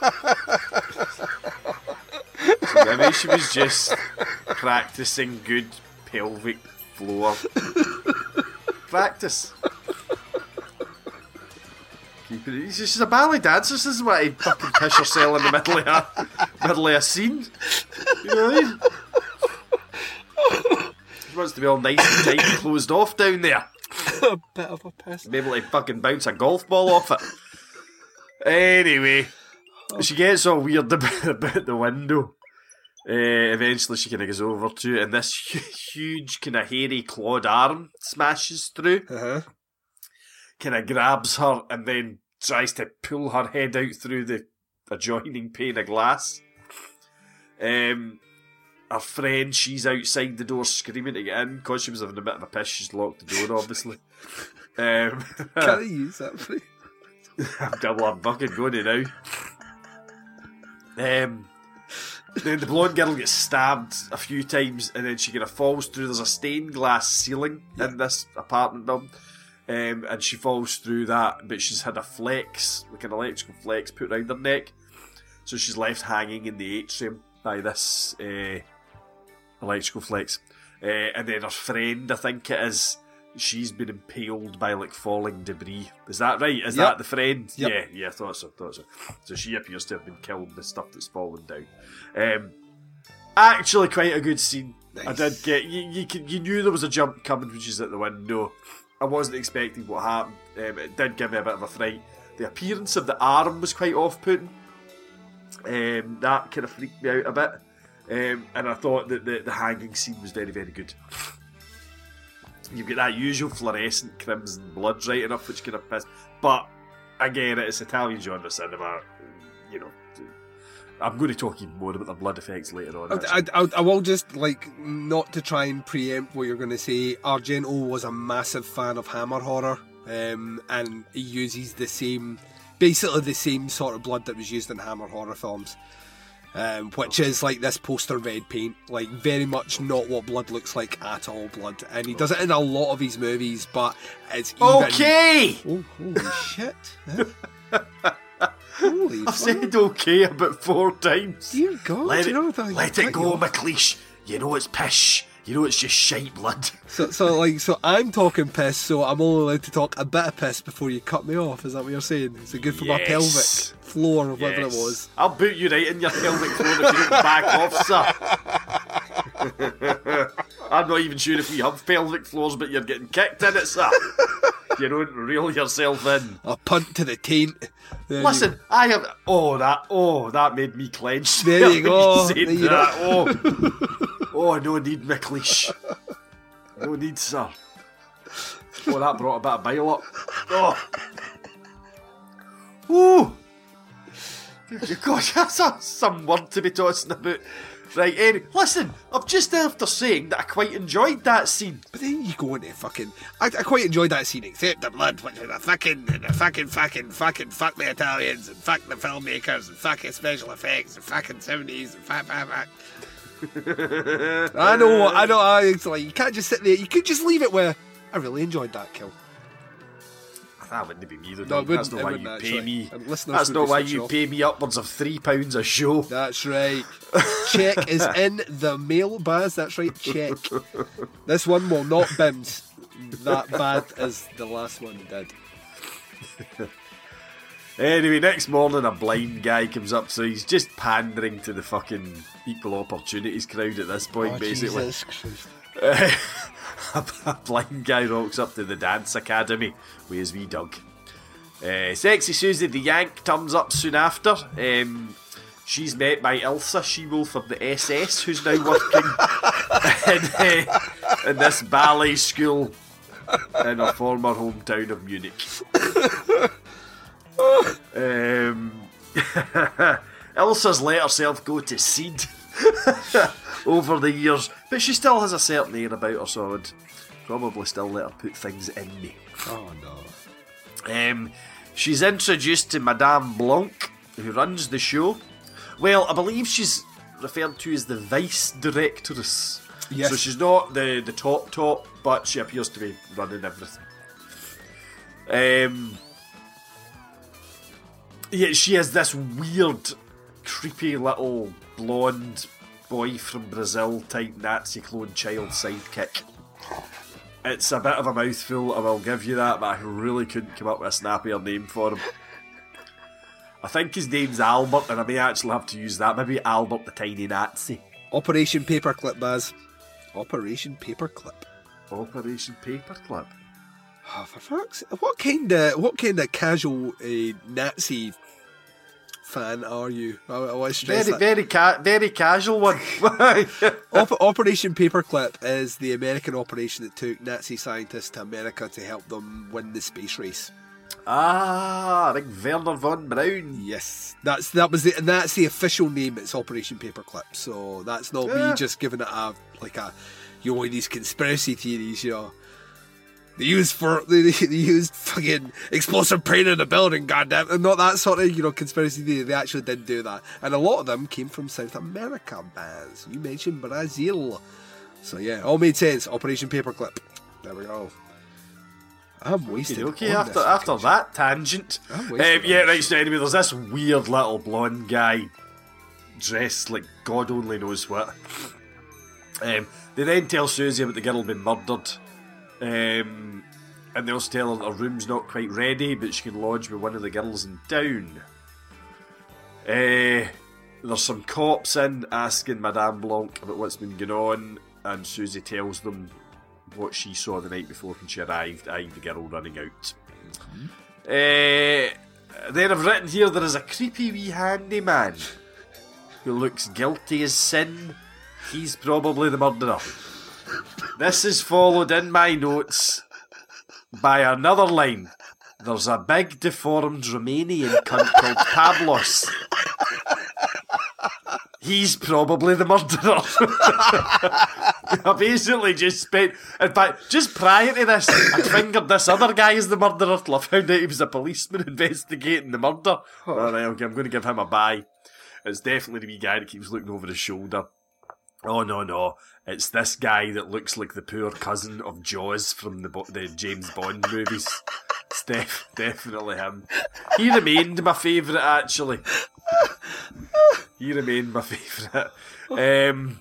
maybe she was just practicing good pelvic floor practice. but he's- she's a ballet dancer. This is what I fucking piss herself in the middle of a middle of a scene. You know what I mean? She wants to be all nice and tight and closed off down there. a bit of a piss. Be able to fucking bounce a golf ball off it. Anyway, she gets all weird about, about the window. Uh, eventually, she kind of goes over to it, and this huge, kind of hairy, clawed arm smashes through. Uh-huh. kind of grabs her and then tries to pull her head out through the adjoining pane of glass. Um, her friend, she's outside the door screaming to get in because she was having a bit of a piss. She's locked the door, obviously. Um, Can I use that phrase? I'm double. I'm fucking going to now. Um, then the blonde girl gets stabbed a few times, and then she kind of falls through. There's a stained glass ceiling in this apartment building, um, and she falls through that. But she's had a flex, like an electrical flex, put around her neck, so she's left hanging in the atrium by this uh, electrical flex. Uh, and then her friend, I think it is, she's been impaled by like falling debris. Is that right? Is Yep. that the friend? Yep. Yeah, yeah, I thought so, thought so. So she appears to have been killed with stuff that's fallen down. Um, actually, quite a good scene. I did get you. You, you knew there was a jump coming which is at the window. I wasn't expecting what happened. Um, it did give me a bit of a fright. The appearance of the arm was quite off-putting. Um, that kind of freaked me out a bit. Um, and I thought that the, the hanging scene was very, very good. You've got that usual fluorescent crimson blood right enough, which kind of piss. But again, it's Italian genre cinema. You know, I'm going to talk even more about the blood effects later on. I, I, I will just like not to try and preempt what you're going to say. Argento was a massive fan of Hammer horror, um, and he uses the same, basically the same sort of blood that was used in Hammer horror films, um, which is like this poster red paint, like very much not what blood looks like at all. Blood, and he does it in a lot of his movies, but it's even, Okay! Oh, holy shit! holy I've said okay about four times. Dear God, let you it, know let it go, you. McLeish. You know it's pish. You know it's just shite blood. So, so like, so I'm talking piss, so I'm only allowed to talk a bit of piss before you cut me off. Is that what you're saying? Is it good for my pelvic floor or whatever Yes. it was? I'll boot you right in your pelvic floor if you don't back off, sir. I'm not even sure if we have pelvic floors, but you're getting kicked in it, sir. you don't reel yourself in. A punt to the taint. There Listen, I have. Oh, that. Oh, that made me clench. There you go. There you that. Oh, oh, no need, McLeish. No need, sir. Oh, that brought a bit of bile up. Oh. Ooh. Gosh, that's a, some word to be tossing about. Right, anyway, listen, I'm just after saying that I quite enjoyed that scene. But then you go into fucking. I, I quite enjoyed that scene, except the blood, which is a fucking, and a fucking, fucking, fucking, fuck the Italians, and fuck the filmmakers, and fucking special effects, and fucking 70s, and fuck, fuck, fuck. I know, I know, I, it's like, you can't just sit there, you could just leave it where. I really enjoyed that kill. That wouldn't be me, though. No, That's not why you actually. pay me. That's not why you off. pay me upwards of three pounds a show. That's right. Check is in the mail, Baz. That's right, check. This one will not bims that bad as the last one did. Anyway, next morning a blind guy comes up, so he's just pandering to the fucking equal opportunities crowd at this point, oh, basically. a blind guy rocks up to the dance academy with his wee dog. Uh, Sexy Susie the Yank turns up soon after. Um, she's met by Ilsa She-Wolf of the SS, who's now working in, uh, in this ballet school in her former hometown of Munich. Um, Ilsa's let herself go to seed over the years, but she still has a certain air about her, so I would probably still let her put things in me. Oh no. Um, she's introduced to Madame Blanc, who runs the show. Well, I believe she's referred to as the vice directress. Yes. So she's not the, the top top, but she appears to be running everything. Um, yeah, she has this weird, creepy little blonde boy from Brazil type Nazi clone child sidekick. It's a bit of a mouthful, I will give you that, but I really couldn't come up with a snappier name for him. I think his name's Albert, and I may actually have to use that. Maybe Albert the Tiny Nazi. Operation Paperclip, Baz. Operation Paperclip. Operation Paperclip. Oh, for fuck's what kind of what kind of casual uh, Nazi fan are you? I, I want to stress Very, that. very, ca- very casual one. Op- Operation Paperclip is the American operation that took Nazi scientists to America to help them win the space race. ah, big Wernher von Braun. Yes, that's that was the and that's the official name. It's Operation Paperclip. So that's not Yeah. me just giving it a like a you know these conspiracy theories. You know, they used for they, they used fucking explosive paint in the building. Goddamn, and not that sort of you know conspiracy theory. They actually did do that, and a lot of them came from South America. bands. you mentioned Brazil, so yeah, all made sense. Operation Paperclip. There we go. I'm wasted. Okay, after after occasion. that tangent. I'm Um, yeah, right, so anyway, there's this weird little blonde guy dressed like God only knows what. Um, they then tell Susie about the girl being murdered. Um, and they also tell her her room's not quite ready, but she can lodge with one of the girls in town. Uh, there's some cops in asking Madame Blanc about what's been going on, and Susie tells them what she saw the night before when she arrived, i.e., the girl running out. Uh, then I've written here there is a creepy wee handyman who looks guilty as sin. He's probably the murderer. This is followed in my notes by another line. There's a big deformed Romanian cunt called Pablos. He's probably the murderer. I basically just spent, in fact, just prior to this, I fingered this other guy as the murderer till I found out he was a policeman investigating the murder. Alright, okay, I'm going to give him a bye. It's definitely the wee guy that keeps looking over his shoulder. Oh no no! It's this guy that looks like the poor cousin of Jaws from the the James Bond movies. It's def- definitely him. He remained my favourite actually. He remained my favourite. Um,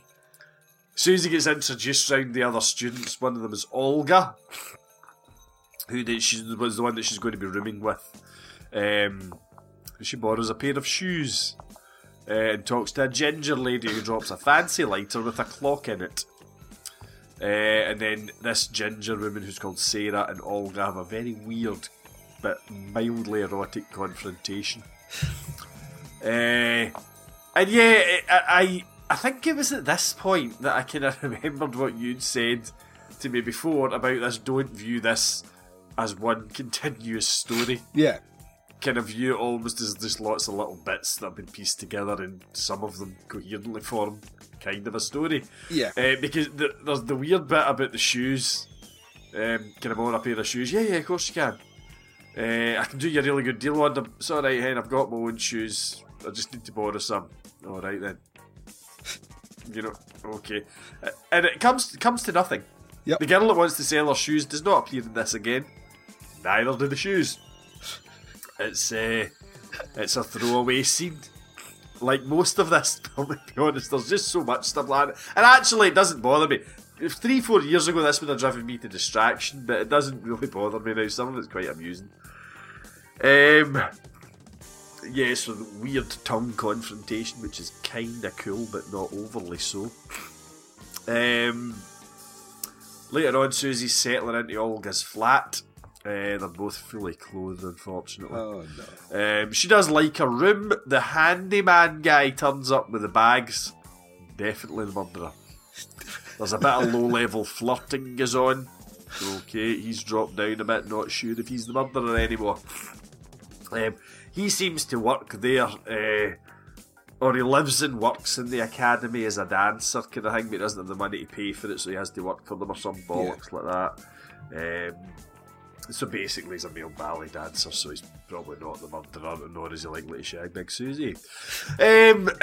Susie gets introduced round the other students. One of them is Olga, who that she was the one that she's going to be rooming with. Um, she borrows a pair of shoes uh, and talks to a ginger lady who drops a fancy lighter with a clock in it. Uh, and then this ginger woman who's called Sarah and Olga have a very weird but mildly erotic confrontation. Uh, and yeah, I, I I think it was at this point that I kind of remembered what you'd said to me before about this. Don't view this as one continuous story Yeah. Kind of view it almost as just lots of little bits that have been pieced together and some of them coherently form kind of a story. Yeah. Uh, because the, there's the weird bit about the shoes. Um, can I borrow a pair of shoes? Yeah, yeah, of course you can. Uh, I can do you a really good deal on them. It's alright, hen, I've got my own shoes. I just need to borrow some. Alright then. you know, okay. Uh, and it comes comes to nothing. Yep. The girl that wants to sell her shoes does not appear in this again. Neither do the shoes. It's uh, it's a throwaway scene. Like most of this to be honest, there's just so much stuff like. And actually, it doesn't bother me. Three, four years ago, this would have driven me to distraction, but it doesn't really bother me now. Some of it's quite amusing. Um, yeah, so the weird tongue confrontation, which is kind of cool, but not overly so. Um, later on, Susie's settling into Olga's flat. Uh, they're both fully clothed, unfortunately. Oh no. Um, she does like a room. The handyman guy turns up with the bags. Definitely the murderer. There's a bit of low level flirting goes on. Okay, he's dropped down a bit, not sure if he's the murderer anymore. Um, he seems to work there, uh, or he lives and works in the academy as a dancer kind of thing, but he doesn't have the money to pay for it, so he has to work for them or some bollocks like that. Um, so basically, he's a male ballet dancer, so he's probably not the murderer, nor is he likely to shag Big Susie. Um,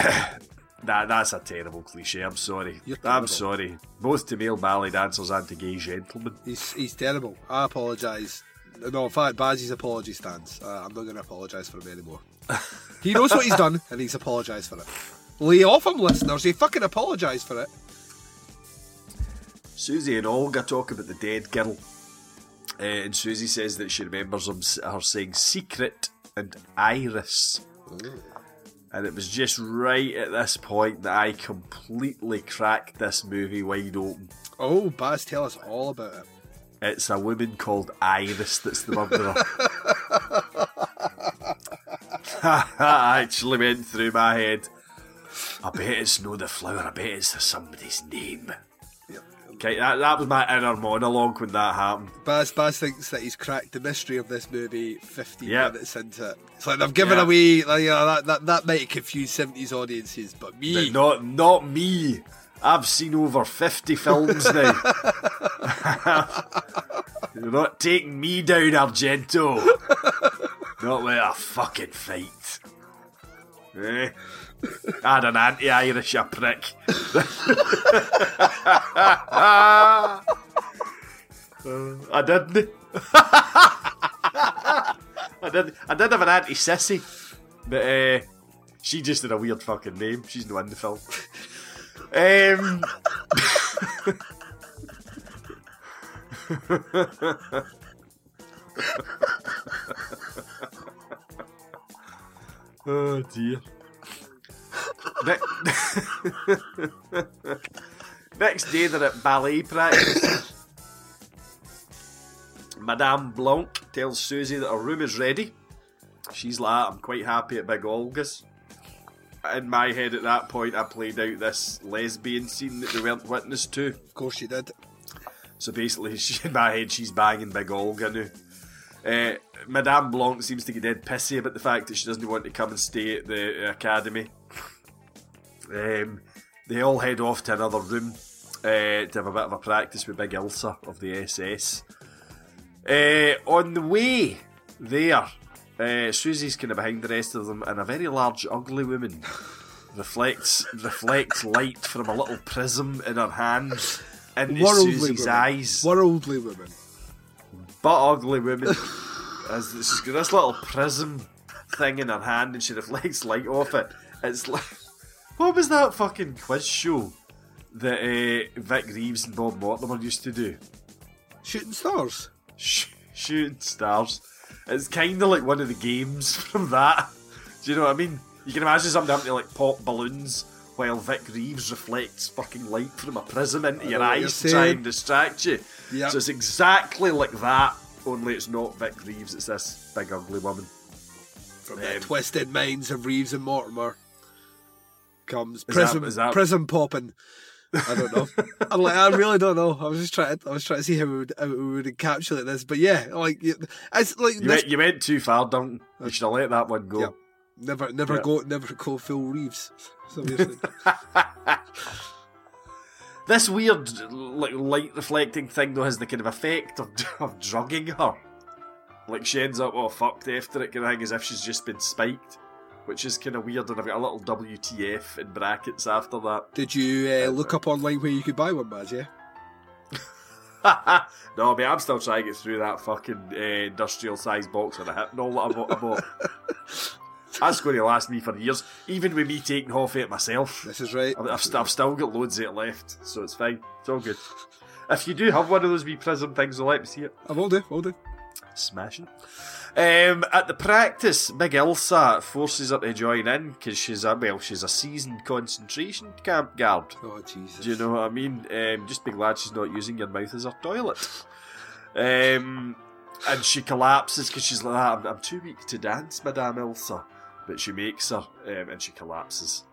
that, that's a terrible cliche. I'm sorry. I'm sorry. Both to male ballet dancers and to gay gentlemen. He's he's terrible. I apologise. No, in fact, Bazzy's apology stands. Uh, I'm not going to apologise for him anymore. he knows what he's done, and he's apologised for it. Lay off him, listeners. He fucking apologised for it. Susie and Olga talk about the dead girl, uh, and Susie says that she remembers them, her saying "secret" and "iris." And it was just right at this point that I completely cracked this movie wide open. Oh, Baz, tell us all about it. It's a woman called Iris that's the murderer. I actually went through my head. I bet it's no the flower, I bet it's somebody's name. Okay, that, that was my inner monologue when that happened. Baz, Baz thinks that he's cracked the mystery of this movie 15 Yeah. minutes into it. It's like they've given Yeah. away, like, you know, that, that, that might confuse 70s audiences, but me. But not not me. I've seen over 50 films now. You're not taking me down, Argento. not with a fucking fight. Eh? I had an anti-Irish, a prick. Uh, I didn't. I did. I did have an anti-sissy, but uh, she just had a weird fucking name. She's no in the film. Um. oh dear. Ne- Next day they're at ballet practice. Madame Blanc tells Susie that her room is ready. She's like, I'm quite happy at Big Olga's. In my head at that point, I played out this lesbian scene that they weren't witness to. Of course you did. So basically, she, in my head, she's banging Big Olga now. Uh, Madame Blanc seems to get dead pissy about the fact that she doesn't want to come and stay at the academy. Um, they all head off to another room uh, to have a bit of a practice with Big Ilsa of the SS. Uh, on the way there, uh, Susie's kind of behind the rest of them, and a very large, ugly woman reflects reflects light from a little prism in her hand into Worldly Susie's woman. eyes. Worldly woman. But ugly woman. As she's got this little prism thing in her hand, and she reflects light off it. It's like, what was that fucking quiz show that uh, Vic Reeves and Bob Mortimer used to do? Shooting stars. Sh- shooting stars. It's kind of like one of the games from that. Do you know what I mean? You can imagine something having to like pop balloons while Vic Reeves reflects fucking light from a prism into your eyes to try and distract you. Yep. So it's exactly like that, only it's not Vic Reeves, it's this big ugly woman. From the Um, twisted minds of Reeves and Mortimer comes that- prism, is that- prism popping. I don't know. I'm like, I really don't know. I was just trying. I was trying to see how we would, how we would encapsulate this, but yeah, like you- it's like You, this, went, you went too far, Duncan. You should have let that one go. Never, never Yeah. go, never call Phil Reeves. This weird, like light reflecting thing though has the kind of effect of, of drugging her. Like she ends up all fucked after it, kind of thing, as if she's just been spiked, which is kind of weird. And I've got a little WTF in brackets after that. Did you uh, look up online where you could buy one, Baz? Yeah. no, I mean, I'm still trying to get through that fucking uh, industrial sized box of Rohypnol that I bought. I bought. That's going to last me for years, even with me taking half of it myself. This is right. I've, I've, st- I've still got loads of it left, so it's fine. It's all good. If you do have one of those wee prism things, I'll let me see it. I will do. Will do. Smashing. Um, at the practice, Big Ilsa forces her to join in because she's a well, she's a seasoned concentration camp guard. Oh Jesus. Do you know what I mean? Um, just be glad she's not using your mouth as her toilet. Um, and she collapses because she's like, "Ah, I'm, I'm too weak to dance, Madame Ilsa. But she makes her, um, and she collapses.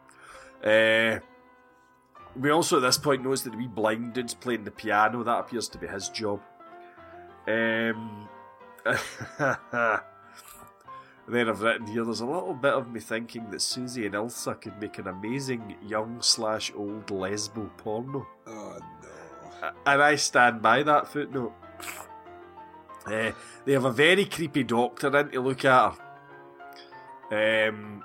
Uh, we also at this point notice that the wee blind dude's playing the piano. That appears to be his job. Um, then I've written here, there's a little bit of me thinking that Susie and Ilsa could make an amazing young slash old lesbo porno. Oh no. And I stand by that footnote. Eh, they have a very creepy doctor in to look at her. Um,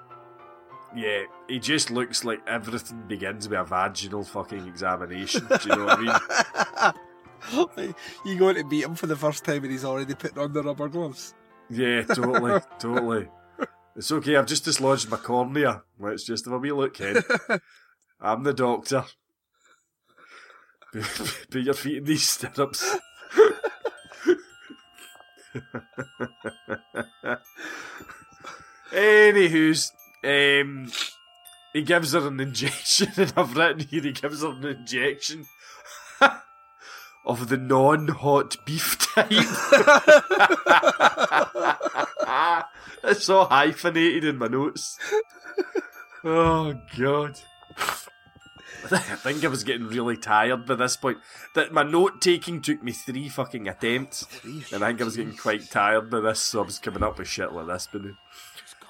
yeah, he just looks like everything begins with a vaginal fucking examination. Do you know what I mean? you going to beat him for the first time and he's already putting on the rubber gloves. Yeah, totally, totally. It's okay, I've just dislodged my cornea. Let's just have a wee look, Ken. I'm the doctor. Put your feet in these stirrups. Anywho's, um, he gives her an injection, and I've written here he gives her an injection of the non-hot beef type. it's so hyphenated in my notes. Oh god. I think I was getting really tired by this point. That my note taking took me three fucking attempts, and I think I was getting quite tired by this, so I was coming up with shit like this. But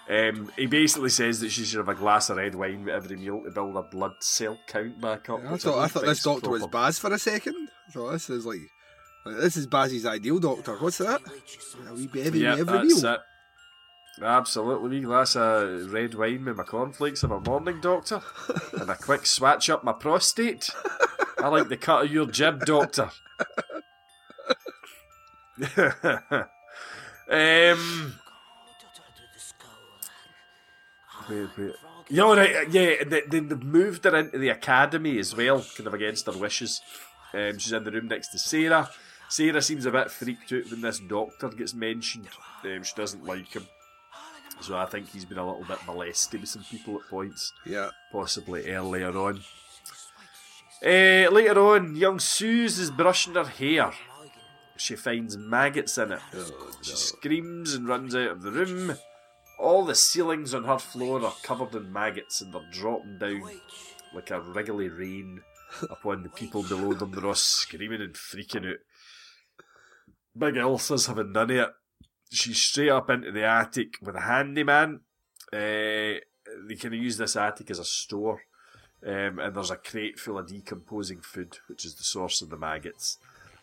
um, he basically says that she should have a glass of red wine with every meal to build her blood cell count back up. I thought, I don't thought this think's doctor was proper. Baz for a second. So this is like, like, this is Baz's ideal doctor. What's that? A wee Yeah, with every that's meal. it. Absolutely, glass of red wine with my cornflakes in my morning, doctor, and a quick swatch up my prostate. I like the cut of your jib, doctor. um. Wait, wait. Yeah, right, yeah, they they've moved her into the academy as well, kind of against her wishes. Um, she's in the room next to Sarah. Sarah seems a bit freaked out when this doctor gets mentioned. Um, she doesn't like him. So I think he's been a little bit molested with some people at points, Yeah. possibly earlier on. Uh, later on, young Suze is brushing her hair. She finds maggots in it. She screams and runs out of the room. All the ceilings on her floor are covered in maggots and they're dropping down like a wriggly rain upon the people below them. They're all screaming and freaking out. Big Elsa's having none of it. She's straight up into the attic with a handyman. Uh, they kind of use this attic as a store. Um, and there's a crate full of decomposing food, which is the source of the maggots.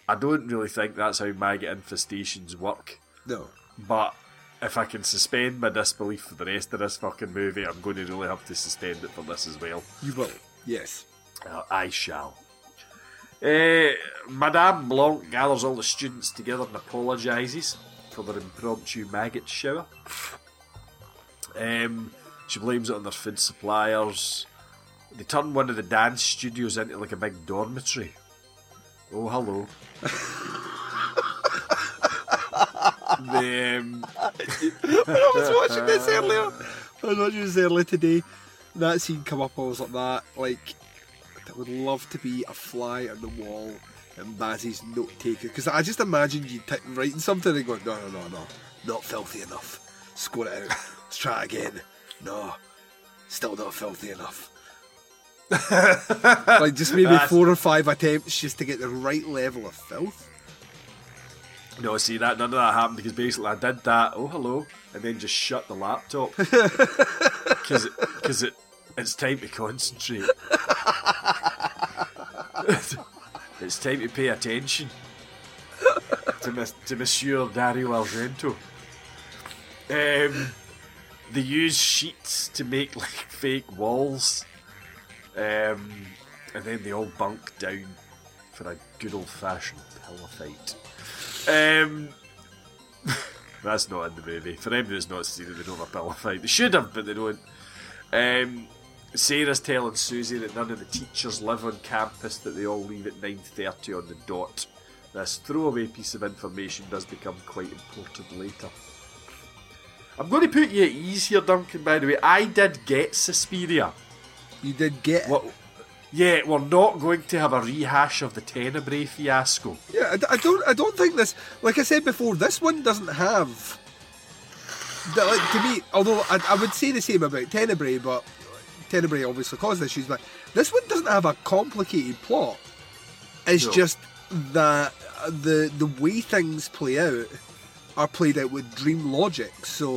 I don't really think that's how maggot infestations work. No. But if I can suspend my disbelief for the rest of this fucking movie, I'm going to really have to suspend it for this as well. You will. Yes. Uh, I shall. Uh, Madame Blanc gathers all the students together and apologises for their impromptu maggot shower. Um, she blames it on their food suppliers. They turn one of the dance studios into like a big dormitory. Oh, hello. the, um, I was watching this earlier. I was watching this earlier today. That scene come up, I was like that. Like, I would love to be a fly on the wall and Bazzy's note taker. Because I just imagined you t- writing something and going, no, no, no, no, not filthy enough. Score it out. Let's try it again. No, still not filthy enough. like just maybe That's- four or five attempts just to get the right level of filth. No, see that none of that happened because basically I did that. Oh, hello, and then just shut the laptop because because it, it's time to concentrate. it's time to pay attention to mis- to Monsieur Dario Argento. Um, they use sheets to make like fake walls, um, and then they all bunk down for a good old fashioned pillow fight. Um, that's not in the movie. For anybody that's not seen it, they don't have a pillow fight. They should have, but they don't. Um, Sarah's telling Susie that none of the teachers live on campus, that they all leave at 9.30 on the dot. This throwaway piece of information does become quite important later. I'm going to put you at ease here, Duncan, by the way. I did get Suspiria. You did get it. What? Yeah, we're not going to have a rehash of the Tenebrae fiasco. Yeah, I, I don't. I don't think this. Like I said before, this one doesn't have. the- like, to me, although I, I would say the same about Tenebrae, but Tenebrae obviously caused issues. But this one doesn't have a complicated plot. It's No. just that the the way things play out are played out with dream logic. So,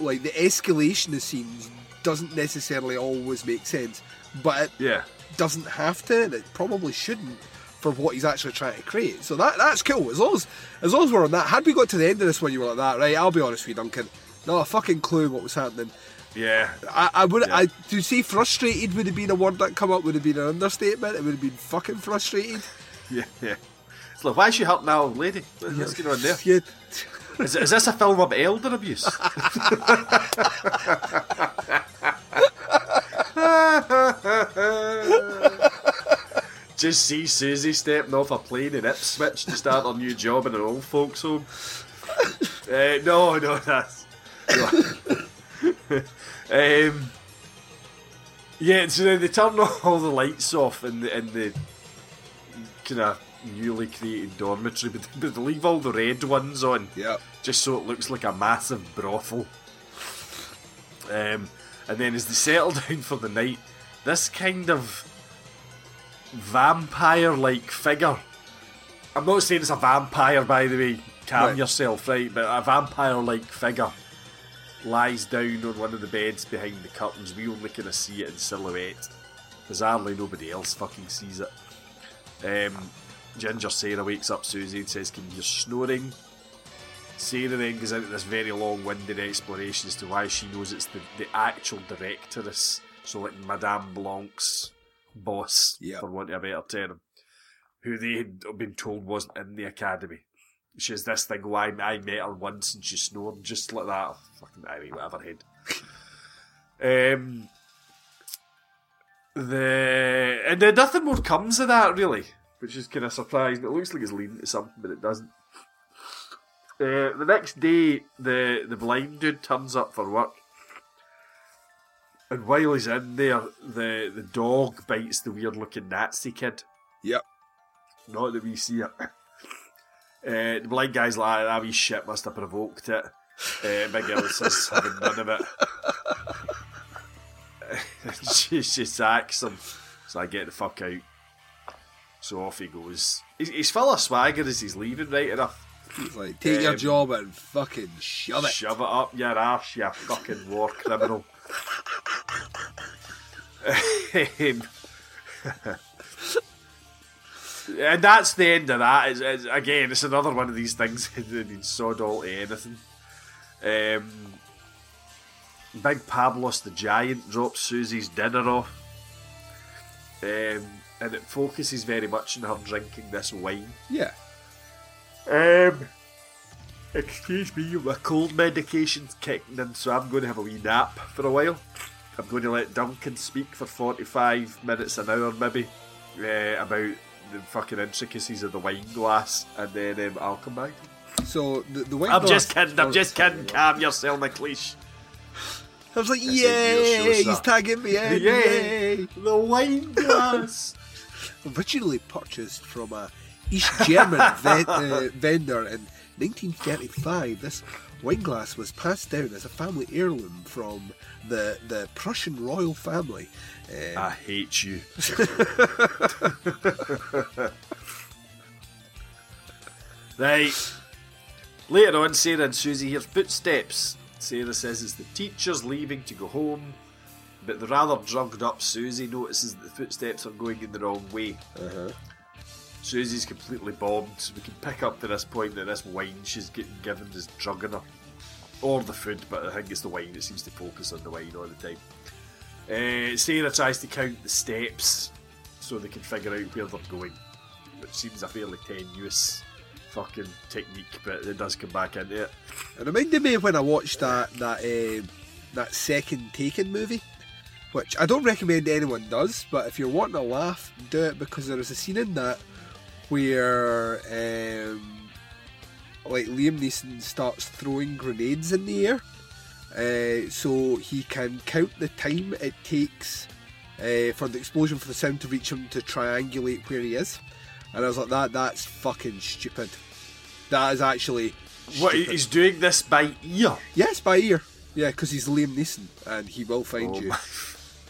like the escalation of scenes doesn't necessarily always make sense, but it Yeah. doesn't have to, and it probably shouldn't for what he's actually trying to create. So that that's cool. As long as as long as we're on that. Had we got to the end of this one, you were like that, right? I'll be honest with you, Duncan. Not a fucking clue what was happening. Yeah. I, I would Yeah. I to say frustrated would have been a word that come up would have been an understatement. It would have been fucking frustrated. Yeah, yeah. It's like, why is she hurting that old lady? What's going on there? Yeah. Is, is this a film of elder abuse? Just see Susie stepping off a plane in Ipswich to start her new job in an old folks home. Uh, no, no, that's. No. um, yeah, so then they turn all the lights off in the in the kind of newly created dormitory, but, but they leave all the red ones on. Yep. just so it looks like a massive brothel. Um, and then as they settle down for the night, this kind of vampire like figure. I'm not saying it's a vampire, by the way, calm Right. yourself, right? But a vampire like figure lies down on one of the beds behind the curtains. We only kind of see it in silhouette. Bizarrely, nobody else fucking sees it. Um, Ginger Sarah wakes up Susie and says, Can you hear snoring? Sarah then goes into this very long-winded explanation as to why she knows it's the, the actual directress, so like Madame Blanc's boss, Yep. for want of a better term, who they had been told wasn't in the academy. She has this thing why I met her once and she snored just like that. Fucking anyway, whatever head. Um, the and then nothing more comes of that really, which is kind of surprising. It looks like it's leading to something, but it doesn't. Uh, the next day, the the blind dude turns up for work, and while he's in there, the the dog bites the weird looking Nazi kid. Yep. Not that we see it. Uh, the blind guy's like, that wee shit must have provoked it. Uh, Big Al says, having none of it. she, she sacks him. So I get the fuck out. So off he goes. He's, he's full of swagger as he's leaving, right enough. He's like, take your Um, job and fucking shove it. Shove it up your arse, you fucking war criminal. And that's the end of that. It's, it's- again, it's another one of these things that been sod all to anything. Um, Big Pablos the Giant drops Susie's dinner off. Um, and it focuses very much on her drinking this wine. Yeah. Um, excuse me, my cold medication's kicking in, so I'm going to have a wee nap for a while. I'm going to let Duncan speak for 45 minutes, an hour maybe, uh, about the fucking intricacies of the wine glass, and then um, I'll come back. So the, the wine glass. I'm glass- just kidding, I'm just kidding, calm yourself, McLeish. I was like, yay, he's tagging me in. Yay. Yay. The wine glass! Originally purchased from a East German uh, vendor in 1935, this wine glass was passed down as a family heirloom from the, the Prussian royal family. Um, I hate you. right. Later on, Sarah and Susie hear footsteps. Sarah says it's the teachers leaving to go home, but the rather drugged up Susie notices that the footsteps are going in the wrong way. Susie's completely bombed. We can pick up to this point that this wine she's getting given is drugging her. Or the food, but I think it's the wine that seems to focus on the wine all the time. Uh, Sarah tries to count the steps so they can figure out where they're going, which seems a fairly tenuous fucking technique, but it does come back into it. It reminded me of when I watched that that um, that second Taken movie, which I don't recommend anyone does. But if you're wanting to laugh, do it because there is a scene in that where um, like Liam Neeson starts throwing grenades in the air, uh, so he can count the time it takes uh, for the explosion for the sound to reach him to triangulate where he is. And I was like, that that's fucking stupid. That is actually What, he's doing this by ear? Yes, by ear. Yeah, because he's Liam Neeson and he will find Oh you.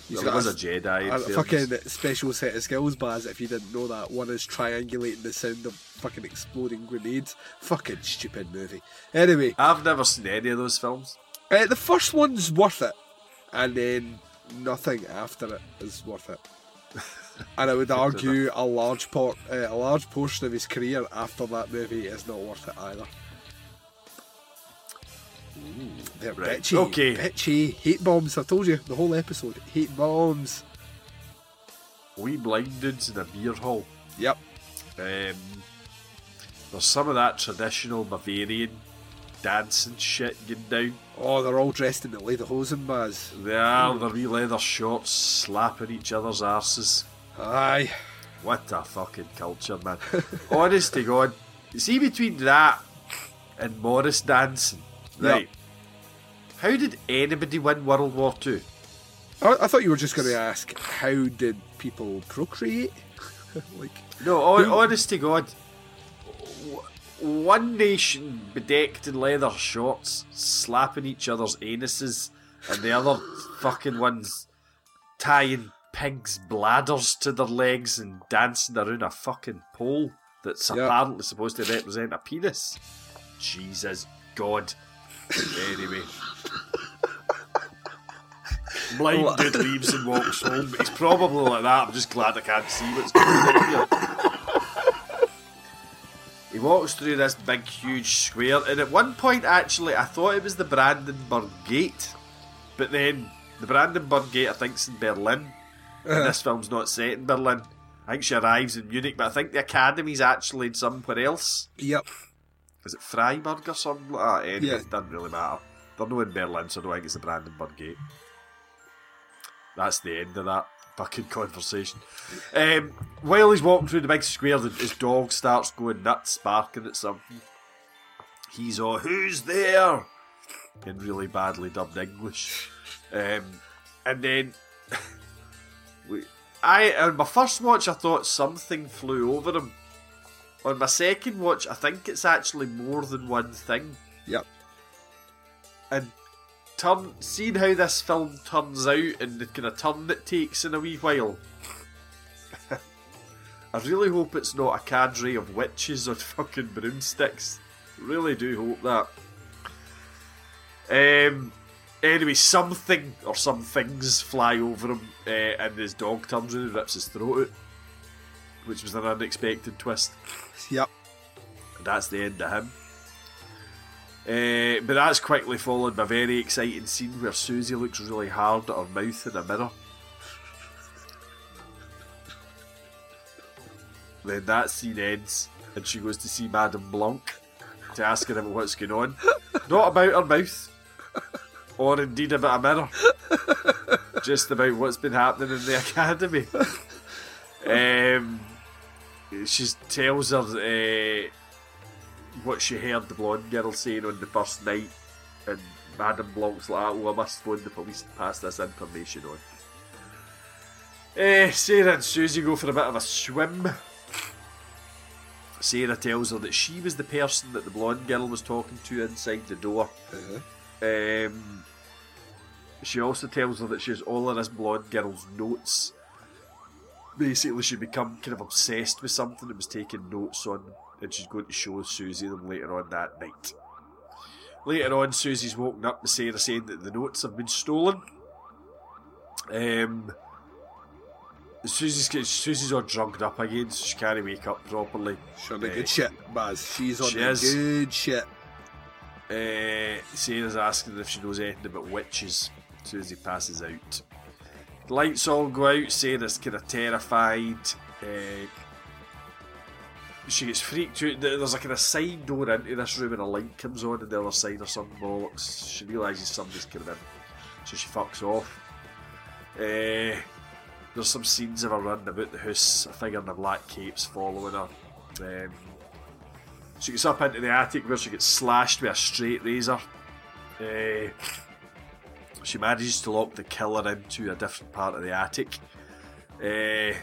He's Well, got a, a Jedi. a fucking special set of skills, Baz. If you didn't know that, one is triangulating the sound of fucking exploding grenades. Fucking stupid movie. Anyway, I've never seen any of those films. Uh, the first one's worth it, and then nothing after it is worth it. And I would argue a large part, uh, a large portion of his career after that movie is not worth it either. They're Right, bitchy, okay. bitchy, hate bombs. I told you the whole episode, hate bombs. We blind dudes in a beer hall. Yep. Um, there's some of that traditional Bavarian dancing shit going down. Oh, they're all dressed in the lederhosen, Baz. They are the wee leather shorts slapping each other's arses. Aye. What a fucking culture, man. Honest to God. See between that and Morris dancing, right? How did anybody win World War Two? I, I thought you were just going to ask how did people procreate? like, No, hon- honest to God, one nation bedecked in leather shorts, slapping each other's anuses, and the other fucking ones tying pigs' bladders to their legs and dancing around a fucking pole that's Yeah. apparently supposed to represent a penis. Jesus God. anyway. Blind dude leaves and walks home. He's probably like that. I'm just glad I can't see what's going on here. He walks through this big, huge square, and at one point, actually, I thought it was the Brandenburg Gate, but then the Brandenburg Gate, I think, is in Berlin, and this film's not set in Berlin. I think she arrives in Munich, but I think the academy's actually in somewhere else. yep. Is it Freiburg or something like that? Anyway, Yeah. it doesn't really matter. They're not in Berlin, so I don't think it's the Brandenburg Gate. That's the end of that fucking conversation. Um, while he's walking through the big square, the- his dog starts going nuts, barking at something. He's all, Who's there? in really badly dubbed English. Um, and then. we, I on my first watch, I thought something flew over him. On my second watch, I think it's actually more than one thing. Yep. And turn, seeing how this film turns out and the kind of turn it takes in a wee while, I really hope it's not a cadre of witches on fucking broomsticks. Really do hope that. Um. Anyway, something or some things fly over him, uh, and his dog turns around and rips his throat out, which was an unexpected twist. Yep. And that's the end of him. Uh, but that's quickly followed by a very exciting scene where Susie looks really hard at her mouth in a mirror. then that scene ends, and she goes to see Madame Blanc to ask her about what's going on. Not about her mouth, or indeed about a mirror. Just about what's been happening in the academy. Um, she tells her uh, what she heard the blonde girl saying on the first night, and Madame Blanc's like, "Oh, I must phone the police to pass this information on." Uh, Sarah and Susie go for a bit of a swim. Sarah tells her that she was the person that the blonde girl was talking to inside the door. Um, she also tells her that she has all of this blonde girl's notes. Basically, she become kind of obsessed with something and was taking notes on, and she's going to show Susie them later on that night. Later on, Susie's woken up with Sarah saying that the notes have been stolen. Um, Susie's Susie's all drugged up again, so she can't wake up properly. She's on the Eh, good shit, Baz. She's on she the is. good shit. Uh, Sarah's asking if she knows anything about witches. Susie passes out. The lights all go out. Sarah's kind of terrified. Uh, she gets freaked out. There's like a side door into this room, and a light comes on on the other side or some bollocks. She realises somebody's coming in, so she fucks off. Uh, there's some scenes of her running about the house. A figure in a black cape's following her. Um, she gets up into the attic where she gets slashed with a straight razor. Uh, she manages to lock the killer into a different part of the attic. Uh,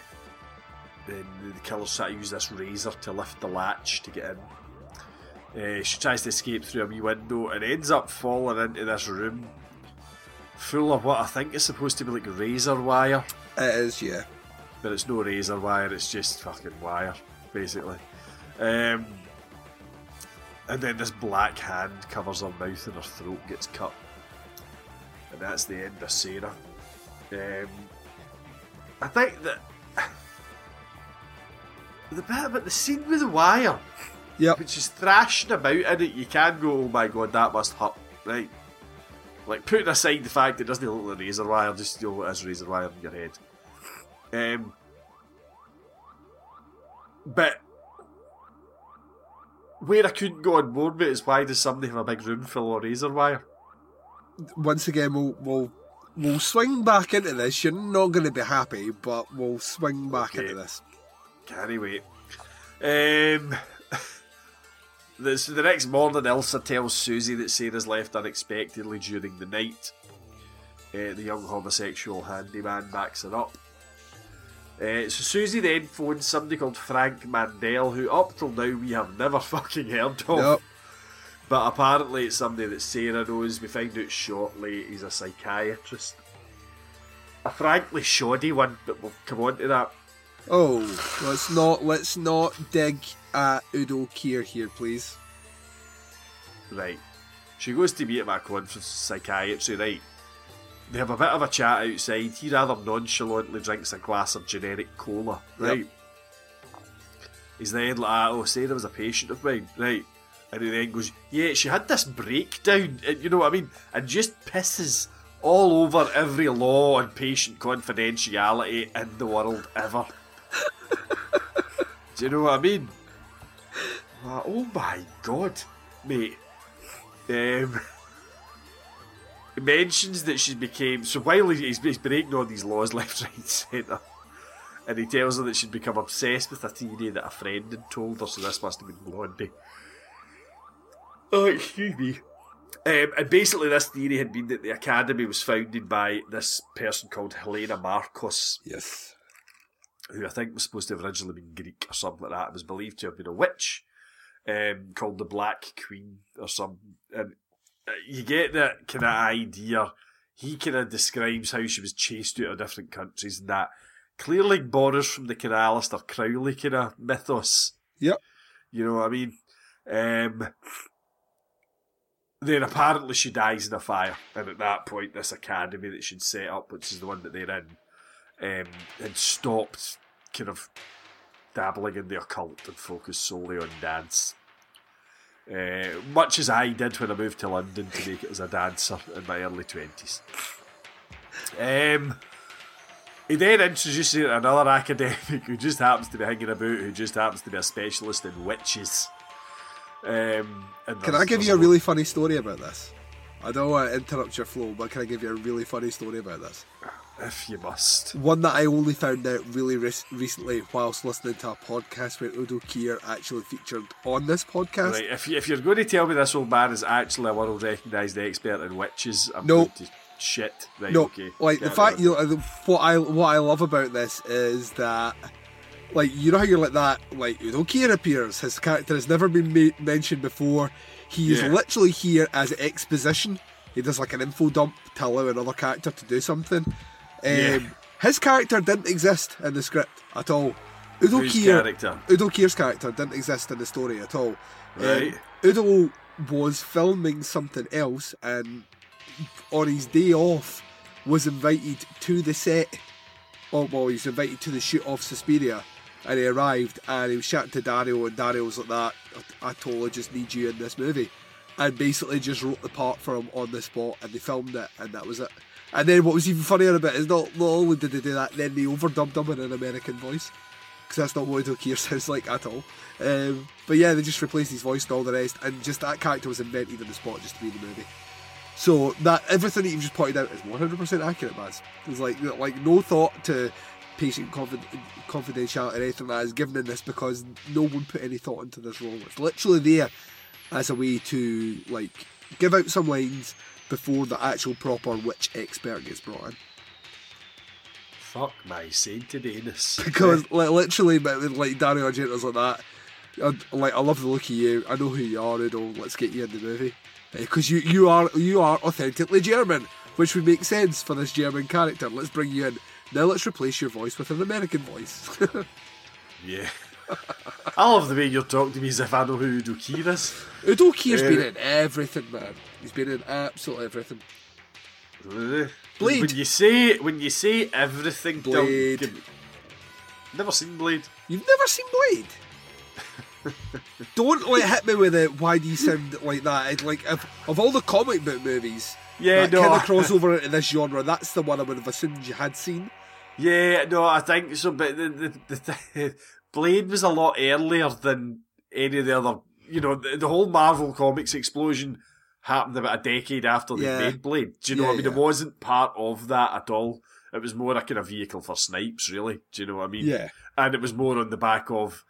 then the killer's trying to use this razor to lift the latch to get in. Uh, she tries to escape through a wee window and ends up falling into this room full of what I think is supposed to be like razor wire It is, yeah. but it's no razor wire, it's just fucking wire, basically. Um, and then this black hand covers her mouth and her throat gets cut. And that's the end of Sarah. Um, I think that the bit about the scene with the wire, Yep. which is thrashing about in it, you can go, oh my god, that must hurt, right? Like, putting aside the fact it doesn't look like a razor wire, just you know it is razor wire in your head. Um, but where I couldn't go on board with is why does somebody have a big room full of razor wire? Once again, we'll, we'll, we'll swing back into this. You're not going to be happy, but we'll swing back Okay. into this. Can't wait. Um, The, so the next morning, Elsa tells Susie that Sarah's left unexpectedly during the night. Uh, the young homosexual handyman backs her up. Uh, so Susie then phones somebody called Frank Mandel, who up till now we have never fucking heard of. But apparently it's somebody that Sarah knows. We find out shortly he's a psychiatrist. A frankly shoddy one, but we'll come on to that. Oh, let's not let's not dig at Udo Kier here, please. Right. She goes to meet him at conference psychiatry, right? They have a bit of a chat outside. He rather nonchalantly drinks a glass of generic cola, right? He's then like, ah, oh, say there was a patient of mine, right? And he then goes, yeah, she had this breakdown, and you know what I mean? And just pisses all over every law on patient confidentiality in the world ever. Do you know what I mean? Like, oh my god, mate. Um, he mentions that she's became so while he's, he's breaking all these laws left, right, centre, and he tells her that she'd become obsessed with a theory that a friend had told her. So this must have been Blondie. Oh, excuse me. Um, and basically, this theory had been that the academy was founded by this person called Helena Marcos, Yes. Who I think was supposed to have originally been Greek or something like that. It was believed to have been a witch um, called the Black Queen or something. And uh, you get that kind of idea. He kind of describes how she was chased out of different countries and that clearly borrows from the kind of Aleister Crowley kind of mythos. Yep. You know what I mean? Um, then apparently she dies in a fire, and at that point, this academy that she'd set up, which is the one that they're in, um, had stopped kind of dabbling in the occult and focused solely on dance. Uh, much as I did when I moved to London to make it as a dancer in my early 20s. Um, he then introduces her to another academic who just happens to be hanging about, who just happens to be a specialist in witches. Um, and Can I give you a really funny story about this? I don't want to interrupt your flow, but can I give you a really funny story about this? If you must. One that I only found out really re- recently whilst listening to a podcast where Udo Kier actually featured on this podcast. Right, if, you, if you're going to tell me this old man is actually a world recognised expert in witches, I'm No. going to shit. Right, no, okay. like the fact you know, what I what I love about this is that like you know how you're like that like Udo Kier appears his character has never been ma- mentioned before he is Yeah. literally here as exposition he does like an info dump to allow another character to do something um, Yeah. his character didn't exist in the script at all Udo Whose Kier character? Udo Kier's character didn't exist in the story at all Um, Udo was filming something else and on his day off was invited to the set. Oh, well, he was invited to the shoot of Suspiria, and he arrived and he was chatting to Dario, and Dario was like, "That I, I totally just need you in this movie," and basically just wrote the part for him on the spot, and they filmed it, and that was it. And then what was even funnier about it is not, not only did they do that, then they overdubbed him in an American voice because that's not what Kier sounds like at all. Um, but yeah, they just replaced his voice and all the rest, and just that character was invented on the spot just to be in the movie. So that everything that you've just pointed out is 100% accurate, Baz. There's like like no thought to patient confid- confidentiality or anything that is given in this because no one put any thought into this role. It's literally there as a way to like give out some lines before the actual proper witch expert gets brought in. Fuck my sainted anus. because like literally, like Dario Argento's like that. I, like I love the look of you. I know who you are, Udo. Let's get you in the movie eh, because you you are you are authentically German, which would make sense for this German character. Let's bring you in. Now let's replace your voice with an American voice. Yeah. I love the way you're talking to me as if I know who Udo Kier is. Udo Kier's Yeah. been uh, in everything, man. He's been in absolutely everything. Really? Blade. When you say when you say everything, Blade. give- Never seen Blade. You've never seen Blade? Don't like hit me with it. Why do you sound like that? It's like of, of all the comic book movies, Yeah, that no. kind of crossover into this genre. That's the one I would have assumed you had seen. Yeah, no, I think so. But the the, the th- Blade was a lot earlier than any of the other. You know, the, the whole Marvel Comics explosion happened about a decade after they Yeah. made Blade. Do you know Yeah, what I mean? It wasn't part of that at all. It was more a kind of vehicle for Snipes, really. Do you know what I mean? Yeah. And it was more on the back of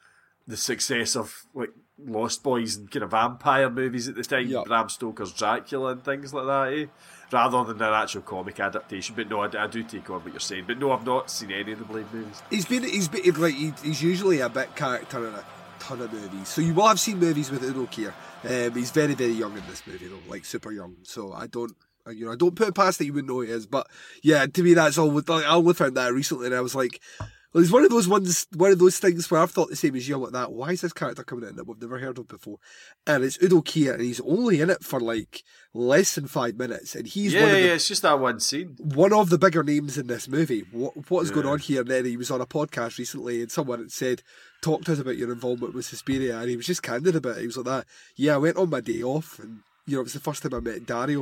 the success of like Lost Boys and kind of vampire movies at the time, Yep. Bram Stoker's Dracula and things like that, eh? Rather than an actual comic adaptation. But no, I, I do take on what you're saying. But no, I've not seen any of the Blade movies. He's been he's been like he, he's usually a bit character in a ton of movies. So you will have seen movies with Udo Kier. Um, he's very very young in this movie though, like super young. So I don't. You know, I don't put it past that you wouldn't know he is, but yeah, to me that's all. I only found that recently, and I was like, well, it's one of those ones, one of those things where I've thought the same as you. I'm like that. Why is this character coming in that we've never heard of before? And it's Udo Kier, and he's only in it for like less than five minutes, and he's yeah, one of the, yeah, it's just that one scene. one of the bigger names in this movie. What what is going on here? And then he was on a podcast recently, and someone had said, "Talk to us about your involvement with Suspiria," and he was just candid about it. He was like that. Yeah, I went on my day off, and you know it was the first time I met Dario.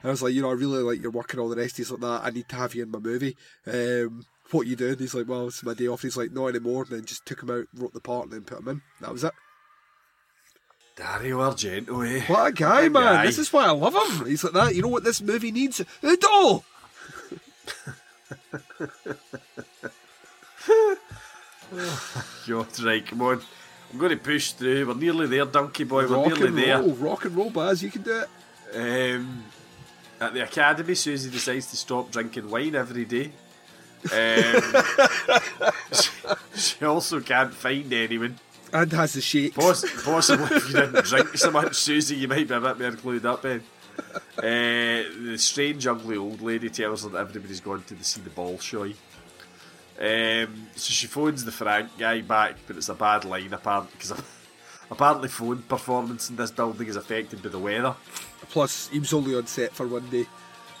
And I was like, you know, I really like your work and all the rest. He's like that. I need to have you in my movie. Um, what you doing? He's like, well, it's my day off. He's like, no anymore. And then just took him out, wrote the part, and then put him in. That was it. Dario Argento, eh? What a guy, What a man! guy. This is why I love him. He's like that. You know what this movie needs? A Udo. God, right, come on. I'm going to push through. We're nearly there, Donkey Boy. We're rock nearly and there. roll, rock and roll, Baz. You can do it. Um, at the academy, Susie decides to stop drinking wine every day. Um, she, also can't find anyone. And has the shakes. Poss- possibly if you didn't drink so much, Susie, you might be a bit more clued up in. Uh, the strange, ugly old lady tells her that everybody's gone to the see the ball show. Um, so she phones the Frank guy back, but it's a bad line apparently because apparently phone performance in this building is affected by the weather. Plus, he was only on set for one day.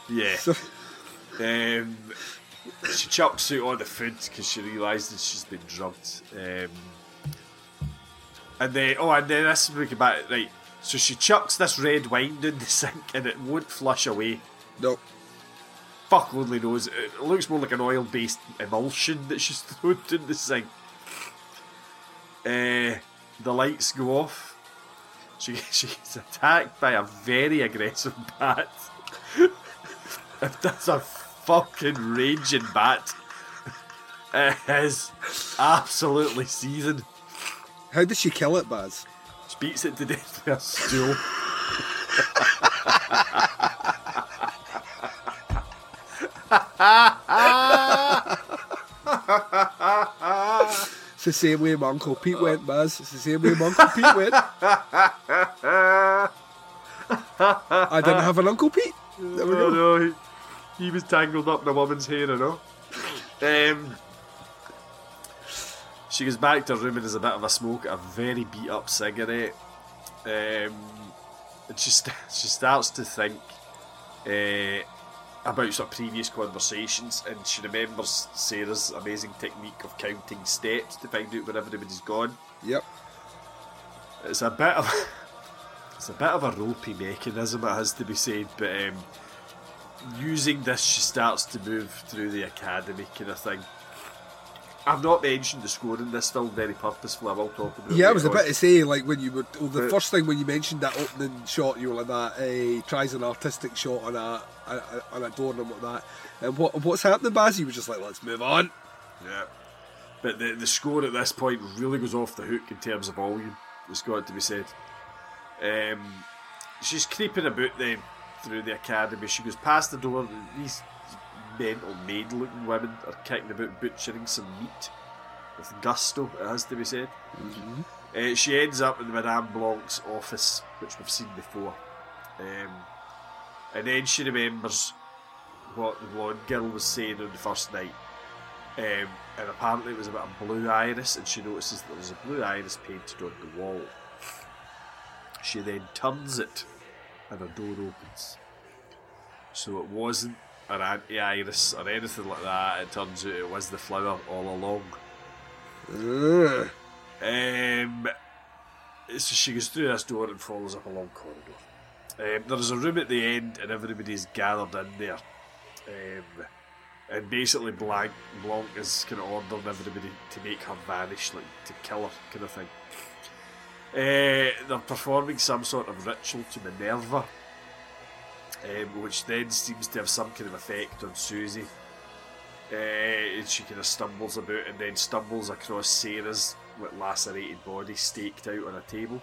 Yeah. So, Um, she chucks out all the food because she realises she's been drugged. Um, and then, oh, and then this is we get back right. So she chucks this red wine down the sink and it won't flush away. no. Fuck only knows. It looks more like an oil-based emulsion that she's thrown in the sink. Uh, the lights go off. She she gets attacked by a very aggressive bat. That's a fucking raging bat. It is absolutely seething. How did she kill it, Baz? She beats it to death with a stool. It's the same way my Uncle Pete went, Baz. It's the same way my Uncle Pete went. I didn't have an Uncle Pete. There we Oh go. no, he, he was tangled up in a woman's hair, I know. Um, she goes back to her room and has a bit of a smoke, a very beat up cigarette. Um, and she, st- she starts to think uh, about sort of previous conversations and she remembers Sarah's amazing technique of counting steps to find out where everybody's gone. Yep. It's a bit of it's a bit of a ropey mechanism, it has to be said, but um, using this, she starts to move through the academy kind of thing. I've not mentioned the score in this film very purposefully. I will talk about. it Yeah, I was later about on. to say, like, when you were, well, the But- first thing when you mentioned that opening shot, you were like that, uh, he tries an artistic shot on a, a, a on a door and like that. And what what's happening, Baz? You were just like, let's move on. Yeah. But the, the score at this point really goes off the hook in terms of volume. It's got to be said. Um, she's creeping about then through the academy. She goes past the door. These mental maid looking women are kicking about butchering some meat with gusto, it has to be said. Uh, she ends up in Madame Blanc's office, which we've seen before. Um, and then she remembers what the blonde girl was saying on the first night. Um, and apparently it was about a blue iris, and she notices that there's a blue iris painted on the wall. She then turns it, and a door opens. So it wasn't an anti iris or anything like that, it turns out it was the flower all along. Ugh. Um, so she goes through this door and follows up a long corridor. Um, there's a room at the end, and everybody's gathered in there. Um, and basically, Blanc, Blanc is kind of ordering everybody to make her vanish, like to kill her, kind of thing. Uh, they're performing some sort of ritual to Minerva, um, which then seems to have some kind of effect on Susie. Uh, and she kind of stumbles about and then stumbles across Sarah's with lacerated body staked out on a table.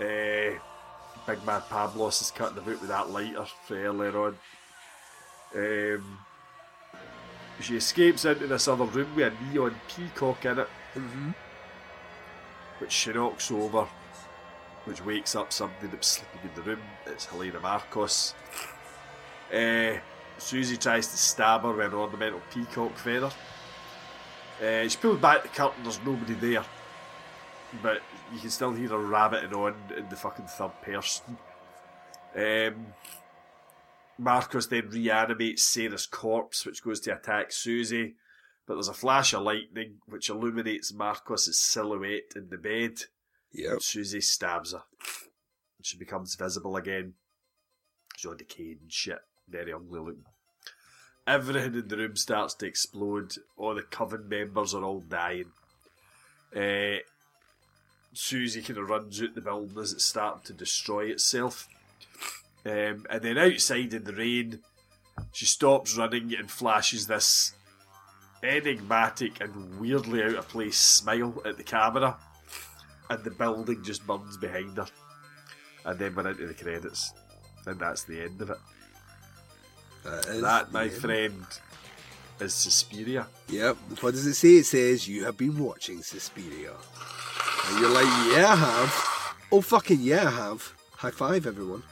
Uh, Big man Pablos is cutting about with that lighter from earlier on. Um, she escapes into this other room with a neon peacock in it, Mm-hmm. Which she knocks over, which wakes up somebody that's sleeping in the room. It's Helena Marcos. Uh, Susie tries to stab her with an ornamental peacock feather. Uh, she pulls back the curtain, there's nobody there. But you can still hear her rabbiting on in the fucking third person. Um, Marcos then reanimates Sarah's corpse, which goes to attack Susie. But there's a flash of lightning which illuminates Marcos's silhouette in the bed. Yep. And Susie stabs her. And she becomes visible again. She's all decayed and shit. Very ugly looking. Everything in the room starts to explode. All the coven members are all dying. Uh, Susie kind of runs out the building as it's starting to destroy itself. Um, and then outside in the rain, she stops running and flashes this enigmatic and weirdly out of place smile at the camera. And the building just burns behind her. And then we're into the credits. And that's the end of it. That, is That, my end. friend, is Suspiria. Yep. What does it say? It says you have been watching Suspiria. And you're like, yeah, I have. Oh, fucking yeah, I have. High five, everyone.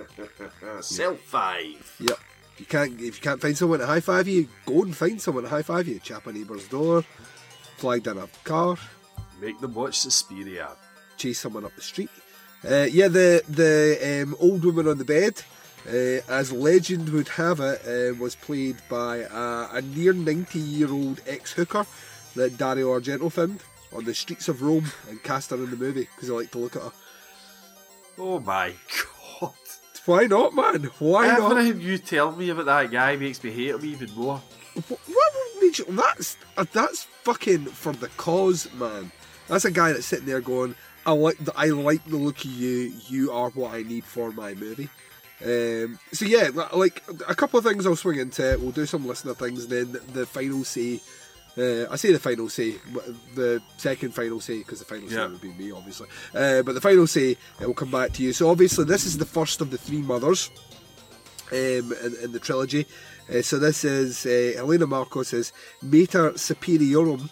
Self five. Yep. If you can't, if you can't find someone to high five you, go and find someone to high five you. Chap a neighbour's door, flag down a car, Make them watch Suspiria. chase someone up the street. Uh, yeah, the the um, old woman on the bed, uh, as legend would have it, uh, was played by a, a near ninety year old ex hooker that Dario Argento found on the streets of Rome and cast her in the movie because he liked to look at her. Oh my god. Why not, man? Why not? Everything you tell me about that guy makes me hate him even more. Wh- What would make you? That's uh, that's fucking for the cause, man. That's a guy that's sitting there going, "I like the I like the look of you. You are what I need for my movie." Um, so yeah, like a couple of things I'll swing into. We'll do some listener things, then the final say. Uh, I say the final say, the second final say, because the final say Yeah. would be me, obviously. Uh, but the final say, it will come back to you. So obviously, this is the first of the three mothers um, in, in the trilogy. Uh, so this is uh, Helena Marcos is Mater Suspiriorum.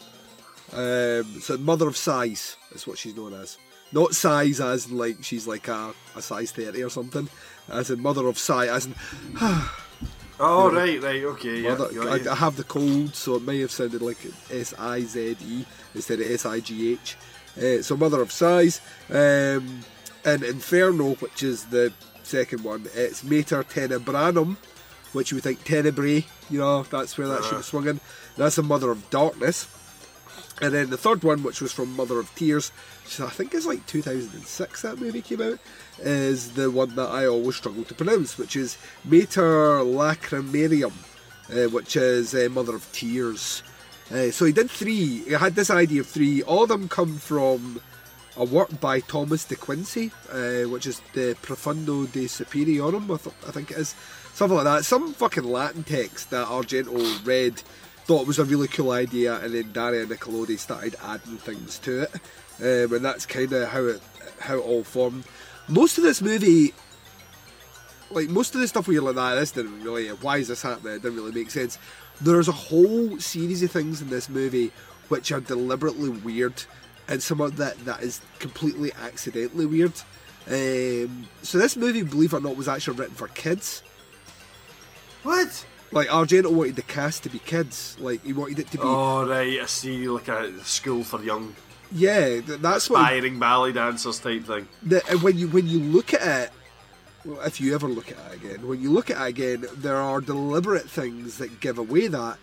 Um, so mother of size is what she's known as. Not size as in like she's like a, a size 30 or something. As in mother of size, as in Oh, right, right, okay. Yeah. I, I have the cold, so it may have sounded like S I Z E instead of S I G H. Uh, so mother of size. Um, and Inferno, which is the second one, it's Mater Tenebrarum, which you would think Tenebrae, you know, that's where that should have swung in. That's a mother of darkness. And then the third one, which was from Mother of Tears, which I think is like 2006 that movie came out, is the one that I always struggle to pronounce, which is Mater Lacrimarium, uh, which is uh, Mother of Tears. Uh, so he did three. He had this idea of three. All of them come from a work by Thomas de Quincey, uh, which is the Profundo de Superiorum, I, th- I think it is. Something like that. Some fucking Latin text that Argento read, thought it was a really cool idea, and then Daria Nicolodi started adding things to it. Um, and that's kind of how it how it all formed. Most of this movie, like most of the stuff where you're like, nah, this didn't really, why is this happening? It didn't really make sense. There's a whole series of things in this movie which are deliberately weird, and some of that that is completely accidentally weird. Um, so this movie, believe it or not, was actually written for kids. What? Like Argento wanted the cast to be kids. Like he wanted it to be. Oh, right, I see, like a school for young, Yeah, th- that's what. he- aspiring ballet dancers type thing. the, and when you when you look at it, well, if you ever look at it again, when you look at it again, there are deliberate things that give away that.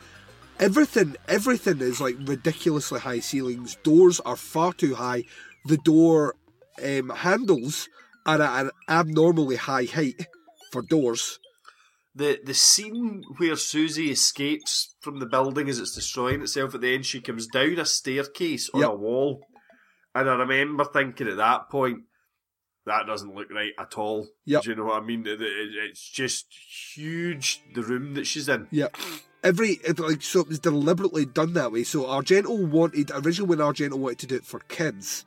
Everything, everything is like ridiculously high ceilings. Doors are far too high. The door um, handles are at an abnormally high height for doors. The the scene where Susie escapes from the building as it's destroying itself at the end, she comes down a staircase on Yep. a wall. And I remember thinking at that point, that doesn't look right at all. Yep. Do you know what I mean? It- it- It's just huge, the room that she's in. Yeah. every like so it was deliberately done that way. So Argento wanted originally when Argento wanted to do it for kids,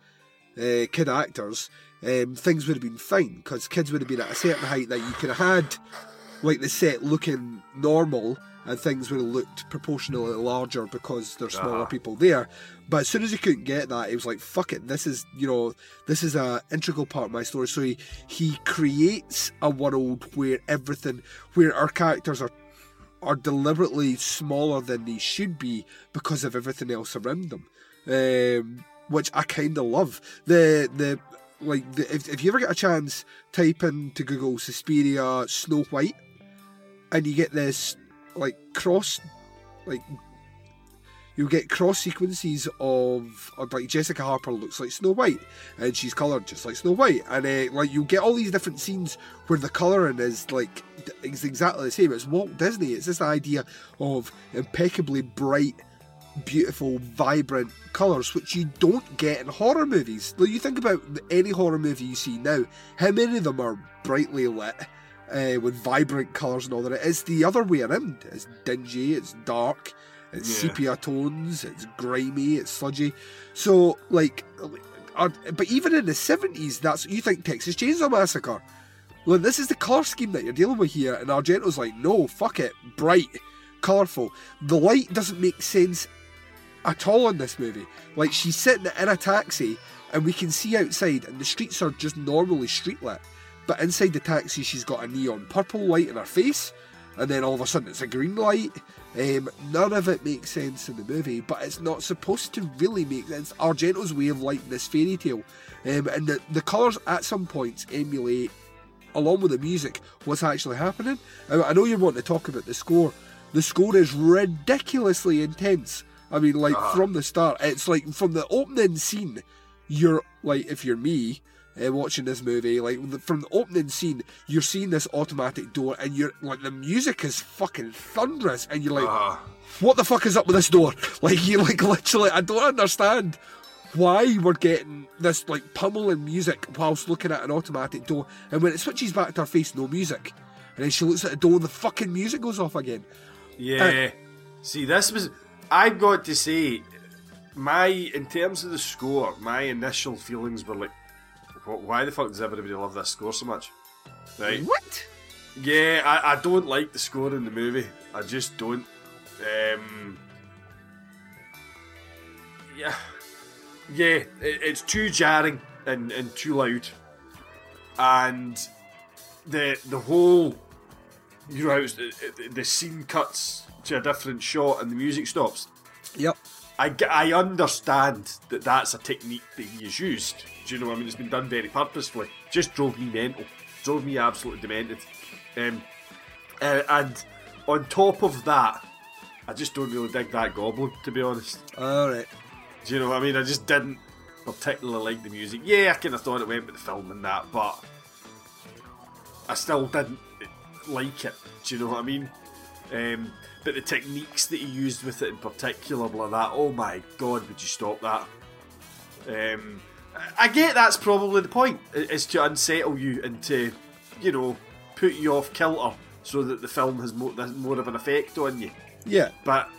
uh, kid actors, um, things would have been fine because kids would have been at a certain height that you could have had like the set looking normal and things would have looked proportionally larger because there's smaller Uh-huh. people there. But as soon as he couldn't get that, he was like, "Fuck it! This is you know this is a integral part of my story." So he he creates a world where everything, where our characters are are deliberately smaller than they should be because of everything else around them, um, which I kind of love. The the like the, if if you ever get a chance, type into Google Suspiria Snow White, and you get this like cross, like you'll get cross sequences of, of like Jessica Harper looks like Snow White, and she's coloured just like Snow White, and uh, like you get all these different scenes where the colouring is like is exactly the same. It's Walt Disney. It's this idea of impeccably bright, beautiful, vibrant colours, which you don't get in horror movies. Like you think about any horror movie you see now, how many of them are brightly lit? Uh, with vibrant colours and all that. It's the other way around. It's dingy, it's dark, it's Yeah. sepia tones, it's grimy, it's sludgy. So, like, uh, but even in the 70s, that's you think Texas Chainsaw Massacre. Well, this is the colour scheme that you're dealing with here, and Argento's like, no, fuck it, bright, colourful. The light doesn't make sense at all in this movie. Like, she's sitting in a taxi, and we can see outside, and the streets are just normally street lit. But inside the taxi, she's got a neon purple light in her face, and then all of a sudden it's a green light. Um, none of it makes sense in the movie, but it's not supposed to really make sense. Argento's way of lighting this fairy tale, um, and the the colours at some points emulate, along with the music, what's actually happening. I, I know you want to talk about the score. The score is ridiculously intense. I mean, like from the start, it's like from the opening scene. You're like, if you're me, uh, watching this movie, like from the opening scene, you're seeing this automatic door, and you're like, the music is fucking thunderous, and you're like, Uh, what the fuck is up with this door? Like, you're like literally, I don't understand why we're getting this like pummeling music whilst looking at an automatic door, and when it switches back to her face, no music, and then she looks at the door, and the fucking music goes off again. yeah. See, this was. I've got to say, my in terms of the score, my initial feelings were like, "Wh- why the fuck does everybody love this score so much? Right? What? Yeah, I, I don't like the score in the movie. I just don't. Um, yeah, yeah, it, it's too jarring and, and too loud, and the the whole, you know, how the, the scene cuts to a different shot and the music stops. Yep. I, I understand that that's a technique that he has used. Do you know what I mean? It's been done very purposefully. Just drove me mental. Drove me absolutely demented. Um, uh, and on top of that, I just don't really dig that goblin, to be honest. All right. Do you know what I mean? I just didn't particularly like the music. Yeah, I kind of thought it went with the film and that, but I still didn't like it. Do you know what I mean? Um, but the techniques that he used with it in particular were that. Oh my god, would you stop that? Um, I get that's probably the point, is to unsettle you and to, you know, put you off kilter so that the film has more, more of an effect on you. Yeah. But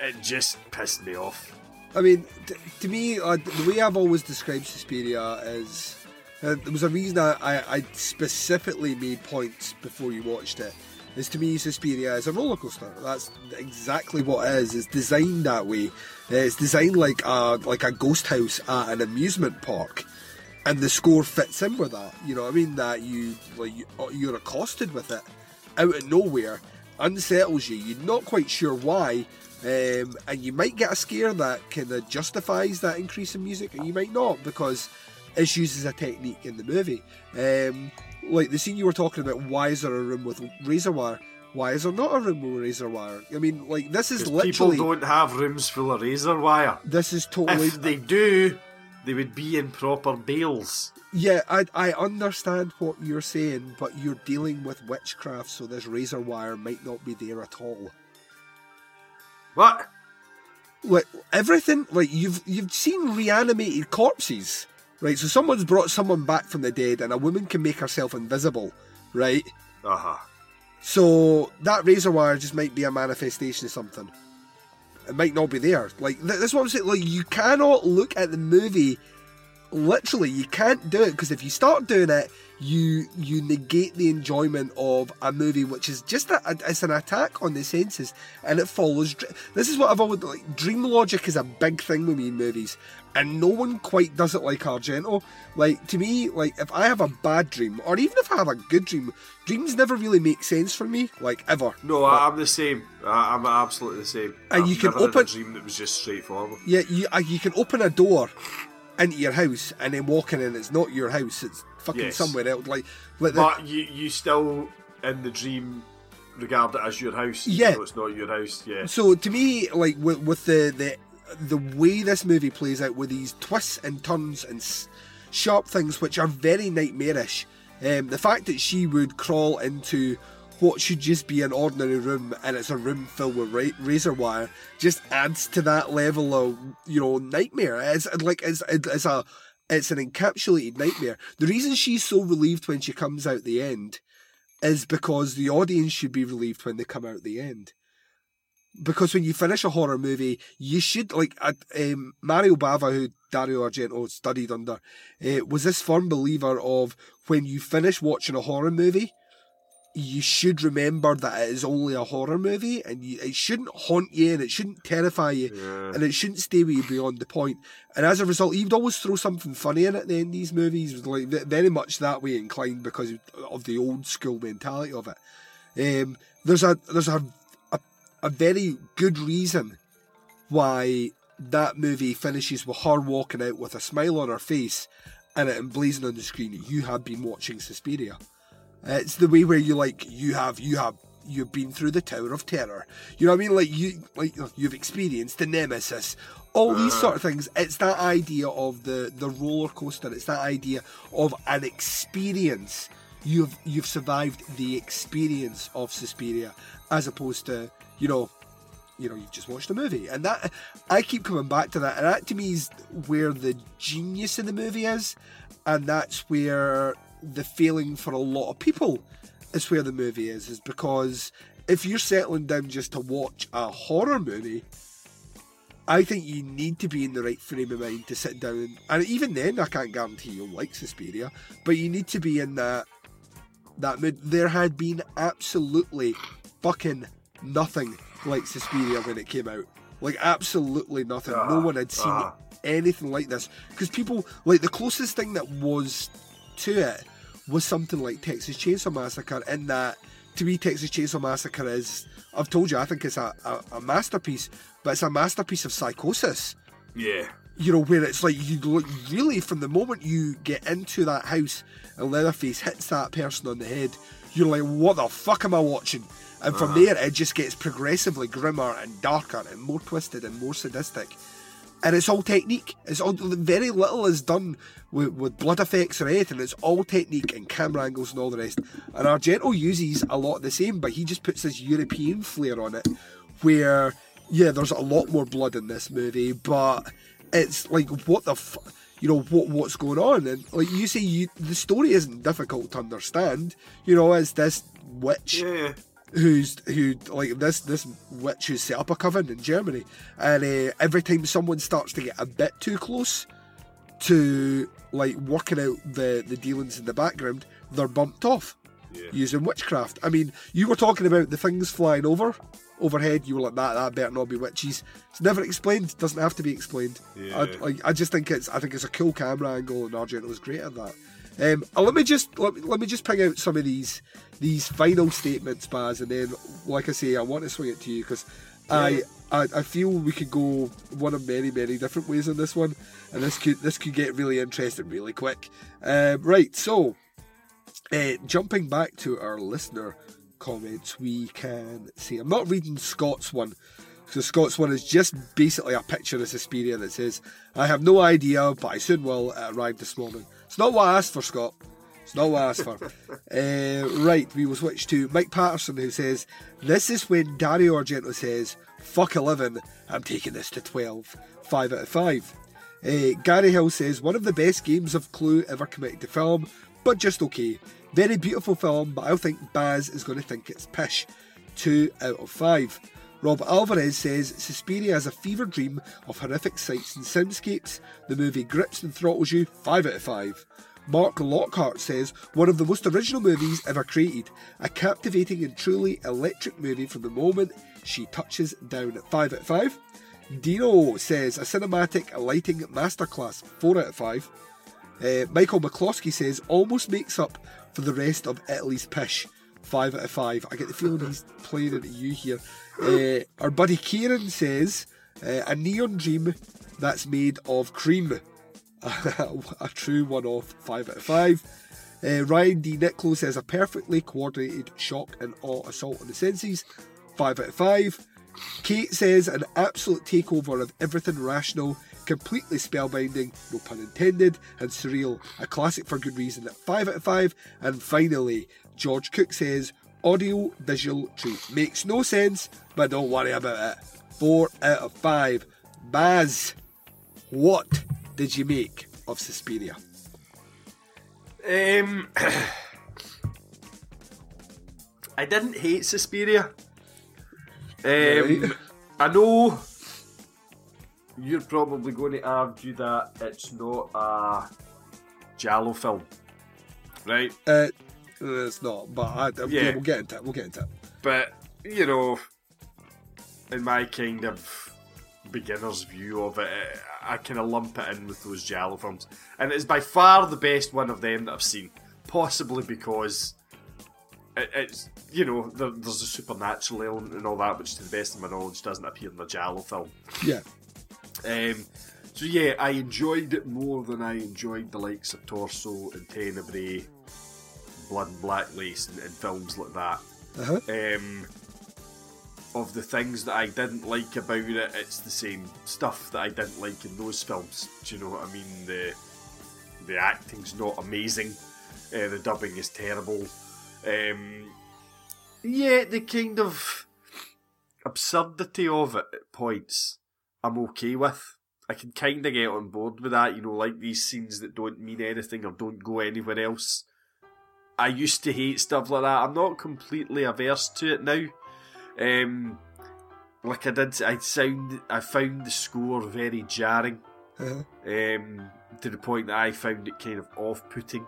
it just pissed me off. I mean, t- to me, uh, the way I've always described Suspiria is uh, there was a reason I, I, I specifically made points before you watched it. Is to me, Suspiria is a roller coaster. That's exactly what it is. It's designed that way. It's designed like a like a ghost house at an amusement park, and the score fits in with that. You know what I mean? That you like uh, you're accosted with it out of nowhere, unsettles you. You're not quite sure why, um, and you might get a scare that kind of justifies that increase in music, and you might not because it's used as a technique in the movie. Um, like the scene you were talking about, why is there a room with razor wire? Why is there not a room with razor wire? I mean, like this is literally people don't have rooms full of razor wire. this is totally If they do, they would be in proper bales. Yeah, I I understand what you're saying, but you're dealing with witchcraft, so this razor wire might not be there at all. What? Like everything, like you've you've seen reanimated corpses, right? So someone's brought someone back from the dead, and a woman can make herself invisible, right? Uh huh. So that razor wire just might be a manifestation of something. It might not be there. Like th- that's what I'm saying. Like you cannot look at the movie literally. You can't do it because if you start doing it, you you negate the enjoyment of a movie, which is just a, a- it's an attack on the senses, and it follows. This is what I've always like. Dream logic is a big thing with me in movies, and no one quite does it like Argento. Like to me, like if I have a bad dream, or even if I have a good dream, dreams never really make sense for me, like ever. No, I, I'm the same. I, I'm absolutely the same. And I've you can open- a dream that was just straightforward. Yeah, you uh, you can open a door into your house and then walk in and it's not your house, it's fucking Yes. somewhere else. Like, like the, But you, you still in the dream regard it as your house. Yeah. it's not your house. Yeah. so to me, like with, with the, the the way this movie plays out with these twists and turns and sharp things which are very nightmarish, um, the fact that she would crawl into what should just be an ordinary room and it's a room filled with ra- razor wire just adds to that level of you know nightmare. It's like it's it's a it's an encapsulated nightmare. The reason she's so relieved when she comes out the end is because the audience should be relieved when they come out the end. Because when you finish a horror movie, you should like uh, um, Mario Bava, who Dario Argento studied under, uh, was this firm believer of when you finish watching a horror movie, you should remember that it is only a horror movie, and you, it shouldn't haunt you, and it shouldn't terrify you, and it shouldn't stay with you beyond the point. And as a result, he would always throw something funny in at the end of these movies, was like very much that way inclined because of the old school mentality of it. Um, there's a there's a, a very good reason why that movie finishes with her walking out with a smile on her face and it emblazoned on the screen. You have been watching Suspiria. It's the way where you like you have you have you've been through the Tower of Terror. You know what I mean? Like you like oh, you've experienced the Nemesis. All these uh-huh. sort of things. It's that idea of the the roller coaster. It's that idea of an experience. You've you've survived the experience of Suspiria, as opposed to you know you know, you've just watched a movie. And that I keep coming back to that. And that to me is where the genius in the movie is. And that's where the failing for a lot of people is where the movie is, is because if you're settling down just to watch a horror movie, I think you need to be in the right frame of mind to sit down. And even then, I can't guarantee you'll like Suspiria, but you need to be in that that mood. There had been absolutely fucking nothing like Suspiria when it came out. Like absolutely nothing. no one had seen ah. anything like this because people like the closest thing that was to it was something like Texas Chainsaw Massacre. In that, to me, Texas Chainsaw Massacre is I've told you I think it's a, a, a masterpiece, but it's a masterpiece of psychosis Yeah. you know, where it's like you look really from the moment you get into that house and Leatherface hits that person on the head, you're like, what the fuck am I watching? And from there, it just gets progressively grimmer and darker and more twisted and more sadistic. And it's all technique. It's all very little is done with, with blood effects or anything. It's all technique and camera angles and all the rest. And Argento uses a lot the same, but he just puts his European flair on it, where yeah, there's a lot more blood in this movie, but it's like what the f- you know what what's going on and like you say you the story isn't difficult to understand you know it's this witch Yeah. Who's who like this this witch who's set up a coven in Germany, and uh, every time someone starts to get a bit too close to like working out the the dealings in the background, they're bumped off using witchcraft. I mean, you were talking about the things flying over overhead. You were like that that better not be witches. It's never explained. Doesn't have to be explained. I, Yeah. like, I just think it's I think it's a cool camera angle, and Argento was great at that. Um, uh, let me just let me, let me just ping out some of these these final statements, Baz, and then, like I say, I want to swing it to you because I, I I feel we could go one of many many different ways on this one, and this could this could get really interesting really quick. Um, right, so uh, jumping back to our listener comments, we can see I'm not reading Scott's one. So Scott's one is just basically a picture of Suspiria that says, I have no idea, but I soon will. It arrived this morning. It's not what I asked for, Scott. It's not what I asked for. uh, right, we will switch to Mike Patterson who says, This is when Dario Argento says, Fuck 11, I'm taking this to 12. 5 out of 5. Uh, Gary Hill says, One of the best games of Clue ever committed to film. but just okay. Very beautiful film, but I think Baz is going to think it's pish. 2 out of 5. Rob Alvarez says Suspiria has a fever dream of horrific sights and soundscapes. The movie grips and throttles you. 5 out of 5. Mark Lockhart says, one of the most original movies ever created. A captivating and truly electric movie from the moment she touches down at 5 out of 5. Dino says, a cinematic lighting masterclass. 4 out of 5. Uh, Michael McCloskey says, almost makes up for the rest of Italy's pish. 5 out of 5. I get the feeling he's playing into you here. Uh, our buddy Kieran says, uh, a neon dream that's made of cream. a true one off 5 out of 5. Uh, Ryan D. Niccolo says, a perfectly coordinated shock and awe assault on the senses. 5 out of 5. Kate says, an absolute takeover of everything rational, completely spellbinding, no pun intended, and surreal. A classic for good reason at 5 out of 5. And finally, George Cook says, audio visual treat. Makes no sense, but don't worry about it. 4 out of 5. Baz, what did you make of Suspiria? Um, I didn't hate Suspiria. Um, Right. I know you're probably going to argue that it's not a giallo film, right? Uh, it's not, but I, yeah. Yeah. we'll get into it. We'll get into it. But you know, in my kind of beginner's view of it, I kind of lump it in with those giallo films, and it's by far the best one of them that I've seen. Possibly because it, it's you know there, there's a supernatural element and all that, which to the best of my knowledge doesn't appear in the giallo film. Yeah. Um, so yeah, I enjoyed it more than I enjoyed the likes of Torso and Tenebrae, Blood and Black Lace, and, and films like that. Uh-huh. Um, of the things that I didn't like about it, it's the same stuff that I didn't like in those films. Do you know what I mean? The the acting's not amazing. Uh, the dubbing is terrible. Um, yeah, the kind of absurdity of it at points, I'm okay with. I can kind of get on board with that. You know, like these scenes that don't mean anything or don't go anywhere else. I used to hate stuff like that. I'm not completely averse to it now. Um, like I did, I sound, I found the score very jarring. Uh-huh. Um, to the point that I found it kind of off-putting.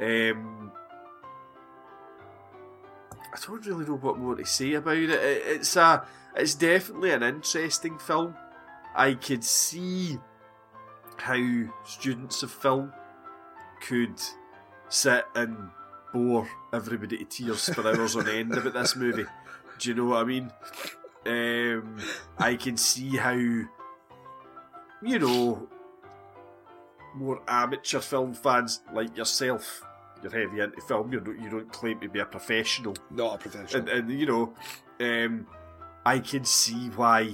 Um, I don't really know what more to say about it. it. It's a, it's definitely an interesting film. I could see how students of film could sit and bore everybody to tears for hours on end about this movie. Do you know what I mean? Um, I can see how, you know, more amateur film fans like yourself, you're heavy into film, you don't, you don't claim to be a professional Not a professional. and, and you know, um, I can see why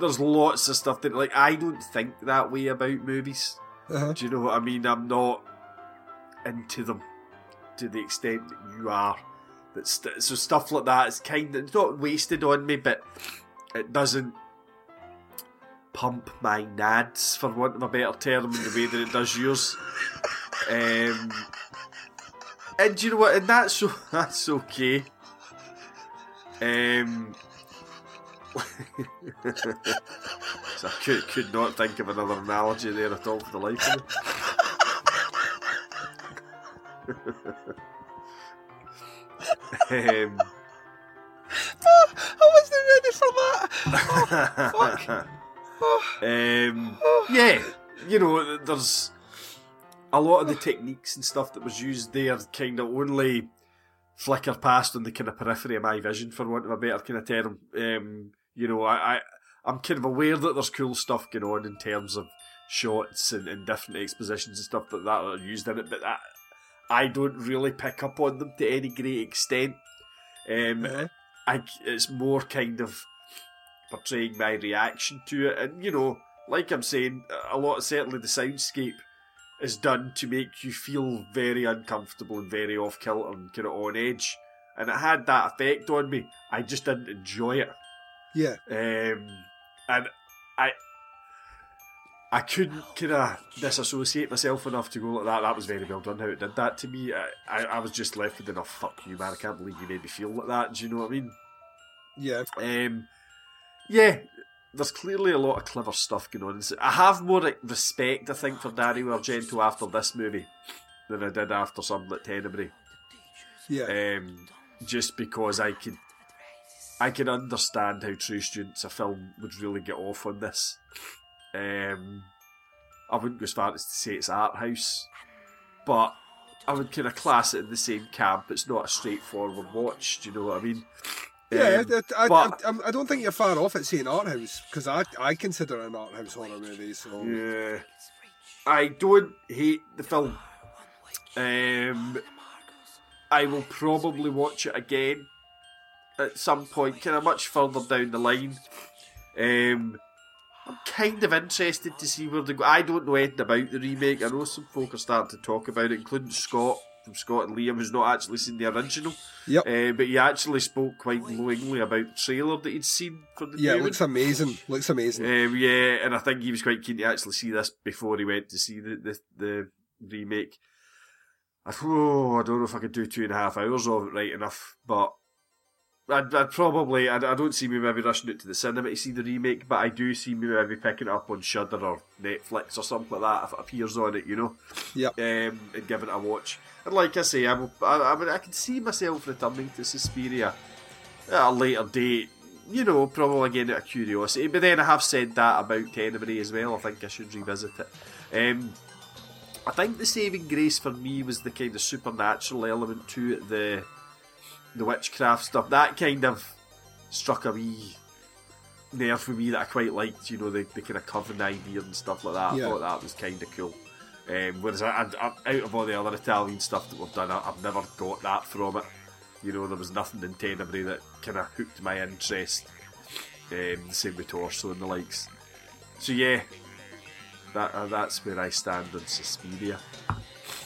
there's lots of stuff that like I don't think that way about movies. uh-huh. Do you know what I mean? I'm not into them to the extent that you are. St- so stuff like that is kind of not wasted on me, but it doesn't pump my nads for want of a better term in the way that it does yours. Um, and you know what? And that's o- that's okay. Um, so I could, could not think of another analogy there at all for the life of me. um, I wasn't ready for that. um, yeah, you know, there's a lot of the techniques and stuff that was used there kind of only flicker past on the kind of periphery of my vision, for want of a better kind of term. Um, you know, I, I I'm kind of aware that there's cool stuff going on in terms of shots and, and different expositions and stuff that that are used in it, but that, I don't really pick up on them to any great extent. Um, Uh-huh. I, it's more kind of portraying my reaction to it, and you know, like I'm saying, a lot certainly the soundscape is done to make you feel very uncomfortable and very off kilter and kind of on edge, and it had that effect on me. I just didn't enjoy it, Yeah. um, and I. I couldn't kind of disassociate myself enough to go like that. That was very well done how it did that to me. I, I, I was just left with enough fuck you, man. I can't believe you made me feel like that. Do you know what I mean? Yeah. Um, yeah, there's clearly a lot of clever stuff going on. I have more respect, I think, for Dario Argento after this movie than I did after something like Tenebrae. Yeah. Um, just because I could, I can understand how True Students, a film, would really get off on this. Um, I wouldn't go as far as to say it's art house, but I would kind of class it in the same camp. It's not a straightforward watch. Do you know what I mean? Yeah, Um, I, but- I, I don't think you're far off at saying art house because I, I consider it an art house horror movie. So Yeah. I don't hate the film. Um, I will probably watch it again at some point, kind of much further down the line. Um, kind of interested to see where they go. I don't know anything about the remake. I know some folk are starting to talk about it, including Scott from Scott and Liam, who's not actually seen the original. Yep. Uh, but he actually spoke quite glowingly about the trailer that he'd seen for the yeah, it looks one. amazing. Looks amazing. Um, yeah, and I think he was quite keen to actually see this before he went to see the the, the remake. I, oh, I don't know if I could do two and a half hours of it right enough, but I'd, I'd probably I, I don't see me maybe rushing it to the cinema to see the remake, but I do see me maybe picking it up on Shudder or Netflix or something like that if it appears on it, you know, Yep. um, and giving it a watch. And like I say, I will, I, I, mean, I can see myself returning to Suspiria at a later date. You know, probably again out of curiosity. But then I have said that about Tenebrae as well. I think I should revisit it. Um, I think the saving grace for me was the kind of supernatural element to it, the the witchcraft stuff. That kind of struck a wee nerve for me that I quite liked. You know, the, the kind of coven idea and stuff like that. Yeah. I thought that was kind of cool. Um, whereas I, I, out of all the other Italian stuff that we've done, I, I've never got that from it. You know, there was nothing in Tenebrae that kind of hooked my interest. Um, the same with Torso and the likes. So yeah, that uh, that's where I stand on Suspiria.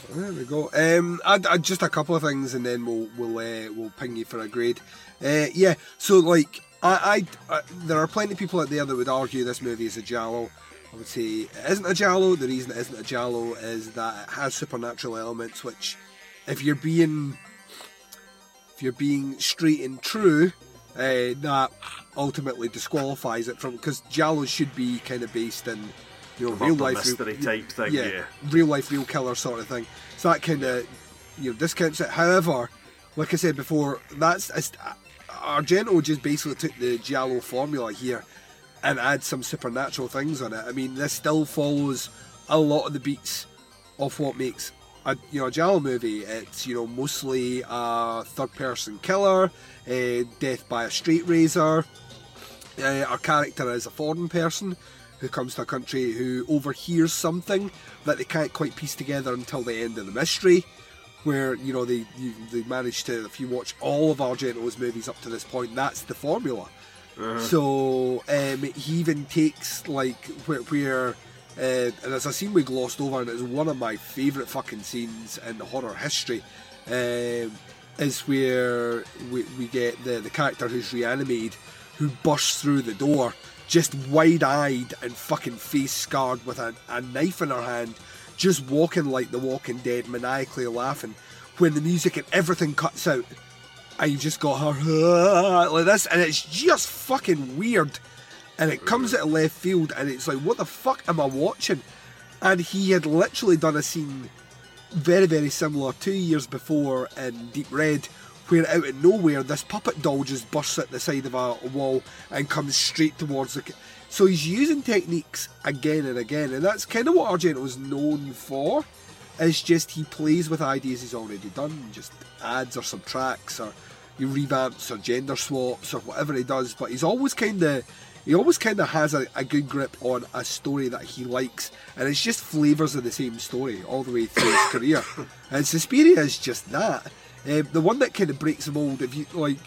There we go. Um, I, I, just a couple of things, and then we'll we'll uh, we'll ping you for a grade. Uh, yeah. So like, I, I, I there are plenty of people out there that would argue this movie is a giallo. I would say it isn't a giallo. The reason it isn't a giallo is that it has supernatural elements, which, if you're being if you're being straight and true, uh, that ultimately disqualifies it from because giallo should be kind of based in you know real life mystery type thing, yeah. real life, real killer sort of thing. So that kind of you know discounts it. However, like I said before, that's Argento just basically took the giallo formula here and add some supernatural things on it. I mean, this still follows a lot of the beats of what makes a you know a giallo movie. It's you know mostly a third person killer, uh, death by a straight razor. Uh, our character is a foreign person who comes to a country who overhears something that they can't quite piece together until the end of the mystery. Where you know they you, they manage to if you watch all of Argento's movies up to this point, that's the formula. So um, he even takes like where, where uh, and it's a scene we glossed over, and it's one of my favourite fucking scenes in horror history. Um, is where we, we get the the character who's reanimated, who bursts through the door, just wide eyed and fucking face scarred with a, a knife in her hand, just walking like the Walking Dead, maniacally laughing. When the music and everything cuts out, and you just got her like this, and it's just fucking weird. And it comes of left field, and it's like, what the fuck am I watching? And he had literally done a scene very, very similar two years before in Deep Red, where out of nowhere this puppet doll just bursts at the side of a wall and comes straight towards the. ca- So he's using techniques again and again, and that's kind of what Argento's known for. It's just he plays with ideas he's already done, just adds or subtracts or he revamps or gender swaps or whatever he does. But he's always kind of he always kind of has a, a good grip on a story that he likes, and it's just flavors of the same story all the way through his career. And Suspiria is just that. Um, the one that kind of breaks the mold, if you like,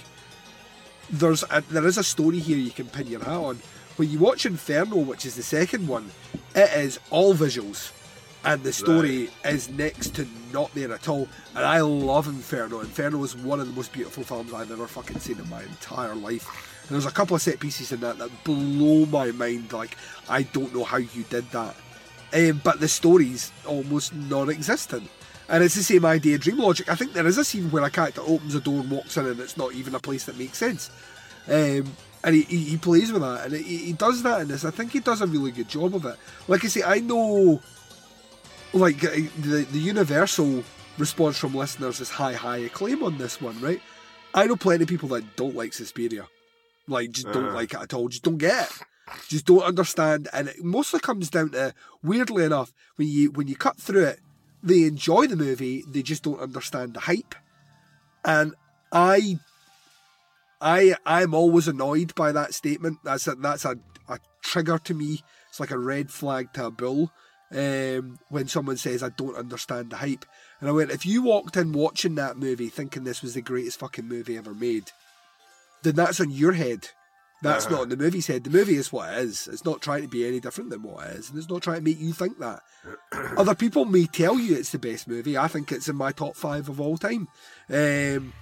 there's a, there is a story here you can pin your hat on. When you watch Inferno, which is the second one, it is all visuals, and the story is next to not there at all. And I love Inferno. Inferno is one of the most beautiful films I've ever fucking seen in my entire life. And there's a couple of set pieces in that that blow my mind. Like I don't know how you did that. um, but the story's almost non-existent. And it's the same idea, dream logic. I think there is a scene where a character opens a door and walks in, and it's not even a place that makes sense. Um, and he, he, he plays with that, and he, he does that in this. I think he does a really good job of it. Like I say, I know, like uh, the the universal response from listeners is high, high acclaim on this one, right? I know plenty of people that don't like Suspiria, like just don't Uh-huh. like it at all, just don't get it, just don't understand, and it mostly comes down to weirdly enough when you when you cut through it, they enjoy the movie, they just don't understand the hype, and I, I, I'm always annoyed by that statement. That's a, that's a, a trigger to me. It's like a red flag to a bull um, when someone says I don't understand the hype. And I went, if you walked in watching that movie thinking this was the greatest fucking movie ever made, then that's on your head. That's Uh-huh. not on the movie's said. The movie is what it is. It's not trying to be any different than what it is, and it's not trying to make you think that. Other people may tell you it's the best movie. I think it's in my top five of all time. Um,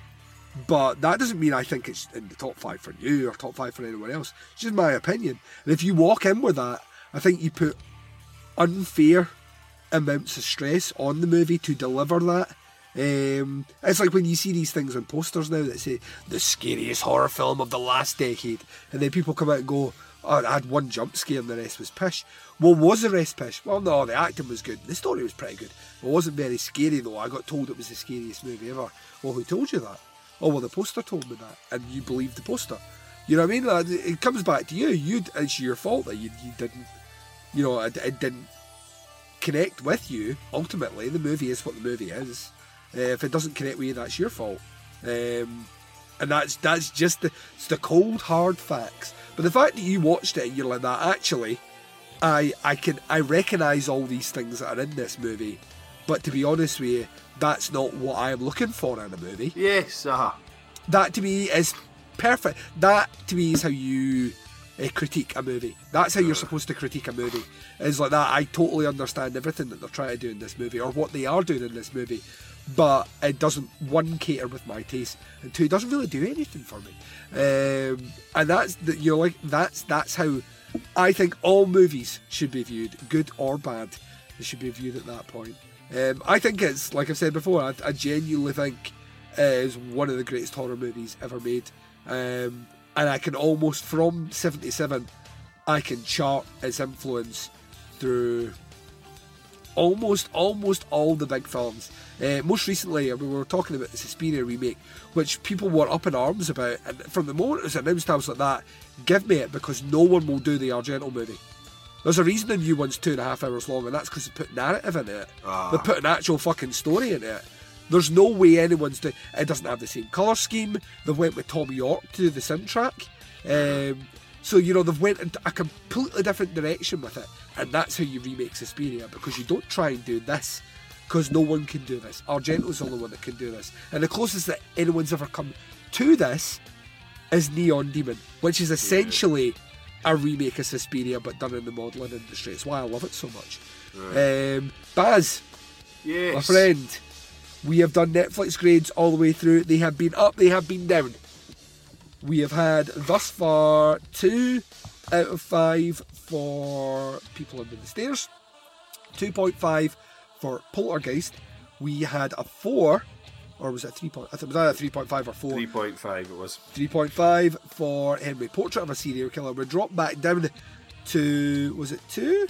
but that doesn't mean I think it's in the top five for you or top five for anyone else. It's just my opinion. And if you walk in with that, I think you put unfair amounts of stress on the movie to deliver that. Um, it's like when you see these things on posters now that say the scariest horror film of the last decade, and then people come out and go, "Oh, I had one jump scare and the rest was pish." Well, was the rest pish? Well, no, the acting was good, the story was pretty good. It wasn't very scary though. I got told it was the scariest movie ever. Well, who told you that? Oh, well, the poster told me that, and you believed the poster. You know what I mean? It comes back to you. You, it's your fault that you, you didn't, you know, it, it didn't connect with you. Ultimately, the movie is what the movie is. Uh, if it doesn't connect with you, that's your fault. Um, and that's that's just the it's the cold hard facts. But the fact that you watched it and you're like that, actually, I I can I recognise all these things that are in this movie. But to be honest with you, that's not what I am looking for in a movie Yes, uh that to me is perfect. That to me is how you uh, critique a movie. That's how you're supposed to critique a movie. Is like that. I totally understand everything that they're trying to do in this movie, or what they are doing in this movie, but it doesn't one cater with my taste, and two it doesn't really do anything for me. Um, and that's the, you know like that's that's how I think all movies should be viewed, good or bad. They should be viewed at that point. Um, I think it's like I've said before. I, I genuinely think is one of the greatest horror movies ever made. Um, and I can almost from '77, I can chart its influence through almost almost all the big films. Uh, most recently, we were talking about the Suspiria remake, which people were up in arms about, and from the moment it was announced, I was like, "That, give me it," because no one will do the Argento movie. There's a reason the new one's two and a half hours long, and that's because they put narrative into it. Ah. They put an actual fucking story in it. There's no way anyone's doing. It doesn't have the same color scheme. They went with Thom Yorke to do the soundtrack. Um, so you know they've went into a completely different direction with it, and that's how you remake Suspiria because you don't try and do this because no one can do this. Argento's the only one that can do this, and the closest that anyone's ever come to this is Neon Demon, which is essentially a remake of Suspiria but done in the modelling industry. It's why I love it so much. Um, Baz, Yes. my friend, we have done Netflix grades all the way through. They have been up, they have been down. We have had thus far two out of five for People Under the Stairs, 2.5 for Poltergeist. We had a four, or was it three point? I think it was either 3.5 or four. 3.5 it was. 3.5 for Henry Portrait of a Serial Killer. We dropped back down to, was it 2?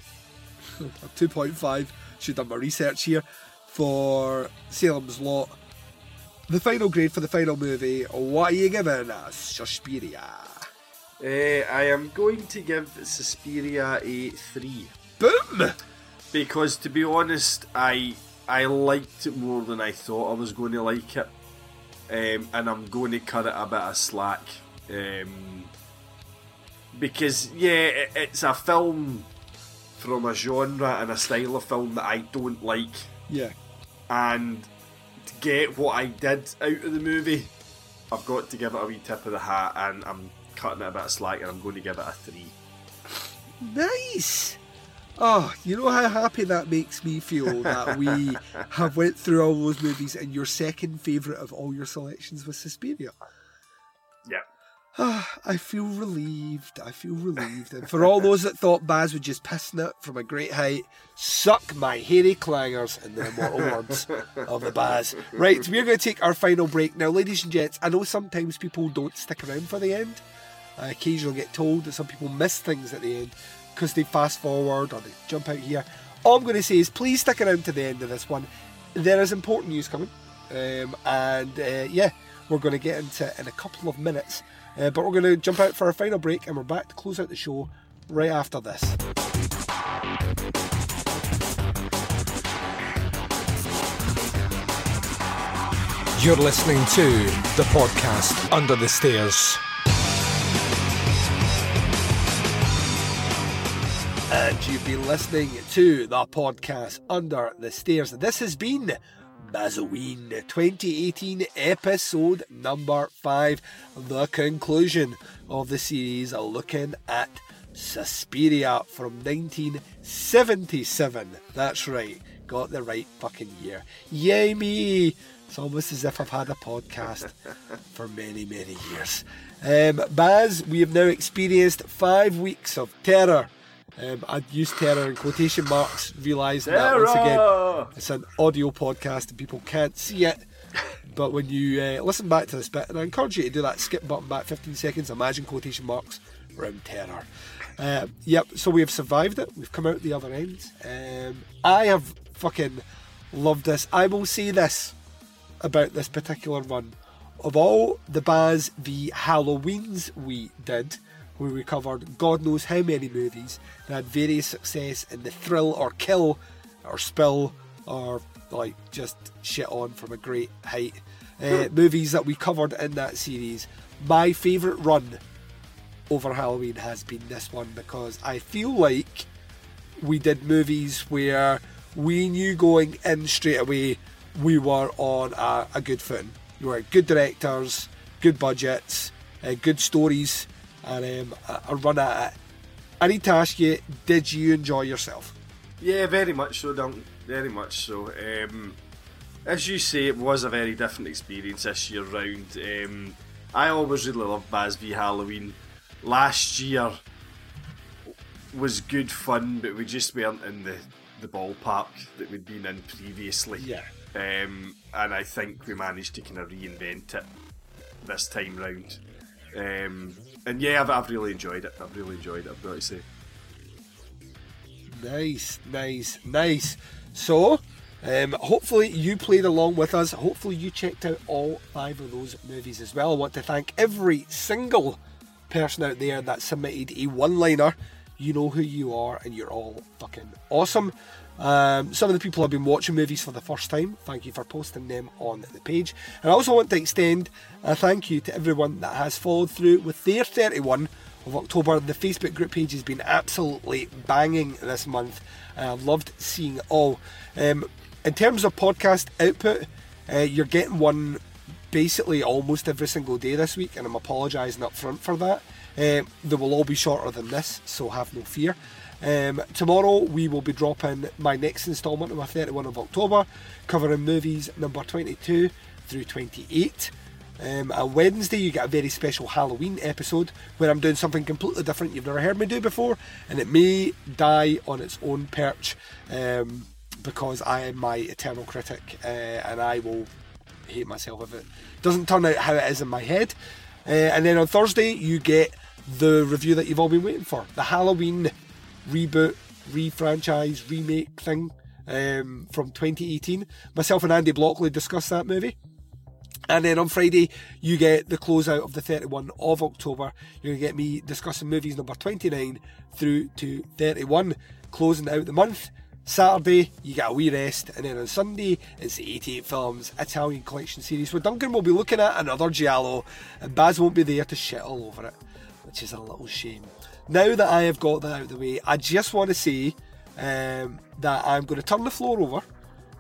2.5. Should have done my research here. For Salem's Lot. The final grade for the final movie. What are you giving us, Suspiria? Uh, I am going to give Suspiria a 3. Boom! Because to be honest, I I liked it more than I thought I was going to like it. Um, and I'm going to cut it a bit of slack. Um, because, yeah, it, it's a film from a genre and a style of film that I don't like. Yeah. And get what I did out of the movie, I've got to give it a wee tip of the hat and I'm cutting it a bit slack and I'm going to give it a 3. Nice. Oh, you know how happy that makes me feel that we have went through all those movies and your second favourite of all your selections was Suspiria. I feel relieved. I feel relieved. And for all those that thought Baz would just pissing it from a great height, suck my hairy clangers in the immortal words of the Baz. Right, we're going to take our final break now, ladies and gents. I know sometimes people don't stick around for the end. I occasionally get told that some people miss things at the end because they fast forward or they jump out here. All I'm going to say is please stick around to the end of this one. There is important news coming, um, and uh, yeah, we're going to get into it in a couple of minutes. Uh, but we're going to jump out for our final break, and we're back to close out the show right after this. You're listening to the podcast Under the Stairs. And you've been listening to the podcast Under the Stairs. This has been Bazoween 2018 episode number 5, the conclusion of the series looking at Suspiria from 1977. That's right, got the right fucking year. Yay me! It's almost as if I've had a podcast for many, many years. Um, Baz, we have now experienced five weeks of terror. Um, I'd use terror in quotation marks, realising that once again. It's an audio podcast and people can't see it. But when you uh, listen back to this bit, and I encourage you to do that skip button back 15 seconds, imagine quotation marks around terror. Uh, yep, so we have survived it. We've come out the other end. Um, I have fucking loved this. I will say this about this particular run. Of all the Baz v Halloweens we did, where we covered God knows how many movies that had various success in the thrill or kill or spill or like just shit on from a great height. Uh, movies that we covered in that series. My favourite run over Halloween has been this one because I feel like we did movies where we knew going in straight away we were on a, a good footing. We were good directors, good budgets, uh, good stories, and um, a, a run at it. I need to ask you, did you enjoy yourself? Yeah, very much so, Duncan. Very much so. Um, as you say, it was a very different experience this year round. Um, I always really loved Baz v Halloween. Last year was good fun, but we just weren't in the, the ballpark that we'd been in previously. Yeah. Um, and I think we managed to kind of reinvent it this time round. Um, and yeah, I've, I've really enjoyed it. I've really enjoyed it, I've got to say. Nice, nice, nice. So, um, hopefully you played along with us. Hopefully you checked out all five of those movies as well. I want to thank every single person out there that submitted a one-liner. You know who you are, and you're all fucking awesome. Um, some of the people have been watching movies for the first time. Thank you for posting them on the page. And I also want to extend a thank you to everyone that has followed through with their 31 of October. The Facebook group page has been absolutely banging this month. and I've loved seeing all. Um, in terms of podcast output, uh, you're getting one basically almost every single day this week, and I'm apologising up front for that. Um, they will all be shorter than this, so have no fear. Um, tomorrow we will be dropping my next instalment of my 31 of October, covering movies number 22 through 28. Um, on Wednesday, you get a very special Halloween episode where I'm doing something completely different you've never heard me do before, and it may die on its own perch um, because I am my eternal critic uh, and I will hate myself if it doesn't turn out how it is in my head. Uh, and then on Thursday, you get the review that you've all been waiting for the Halloween reboot, re-franchise, remake thing um, from 2018. Myself and Andy Blockley discussed that movie. And then on Friday, you get the closeout of the 31 of October. You're going to get me discussing movies number 29 through to 31, closing out the month. Saturday, you get a wee rest, and then on Sunday, it's the 88 Films Italian Collection Series, where Duncan will be looking at another Giallo, and Baz won't be there to shit all over it, which is a little shame. Now that I have got that out of the way, I just want to say um, that I'm going to turn the floor over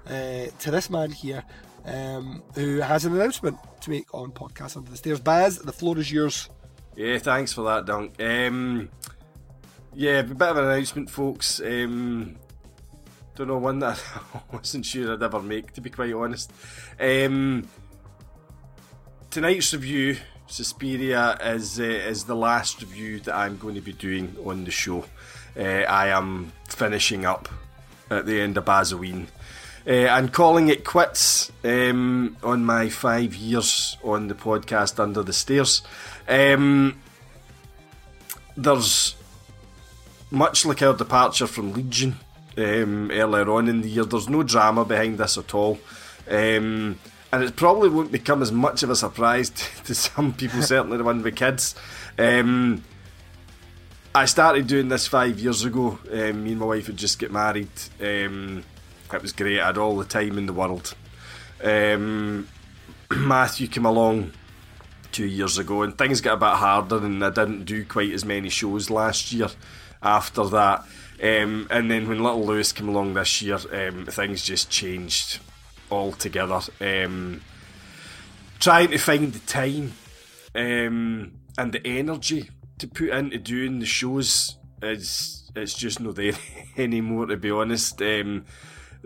uh, to this man here, um, who has an announcement to make on Podcast Under the Stairs. Baz, the floor is yours. Yeah, thanks for that, Dunk. Um, yeah, a bit of an announcement, folks. Um, don't know one that I wasn't sure I'd ever make, to be quite honest. Um, tonight's review Suspiria is uh, is the last review that I'm going to be doing on the show. Uh, I am finishing up at the end of Bazoween. Uh, and calling it quits um, on my five years on the podcast Under the Stairs. Um, there's much like our departure from Legion um, earlier on in the year, there's no drama behind this at all. Um, and it probably won't become as much of a surprise to, some people, certainly the one with kids. Um, I started doing this five years ago. Um, me and my wife had just get married. Um, it was great. I had all the time in the world. Um, Matthew came along two years ago, and things got a bit harder, and I didn't do quite as many shows last year. After that, um, and then when little Lewis came along this year, um, things just changed altogether. Um, trying to find the time um, and the energy to put into doing the shows is it's just not there anymore. To be honest, um,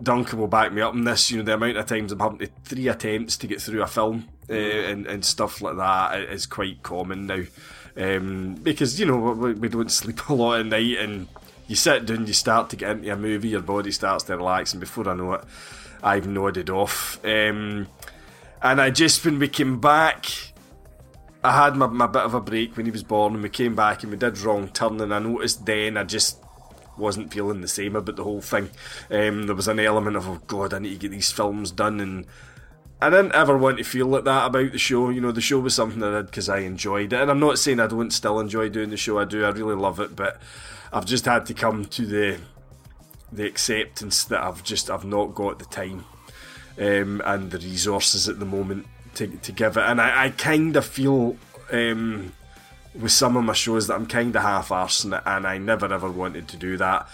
Duncan will back me up on this. You know, the amount of times I'm having to three attempts to get through a film uh, and and stuff like that is quite common now. Um, because you know we, we don't sleep a lot at night, and you sit down, you start to get into a movie, your body starts to relax, and before I know it, I've nodded off. Um, and I just when we came back, I had my, my bit of a break when he was born, and we came back and we did wrong turn, and I noticed then I just wasn't feeling the same about the whole thing. Um, there was an element of oh god, I need to get these films done, and I didn't ever want to feel like that about the show. You know, the show was something I did because I enjoyed it, and I'm not saying I don't still enjoy doing the show. I do. I really love it, but I've just had to come to the the acceptance that I've just I've not got the time um, and the resources at the moment to, to give it. And I, I kind of feel um, with some of my shows that I'm kind of half arsing it, and I never ever wanted to do that.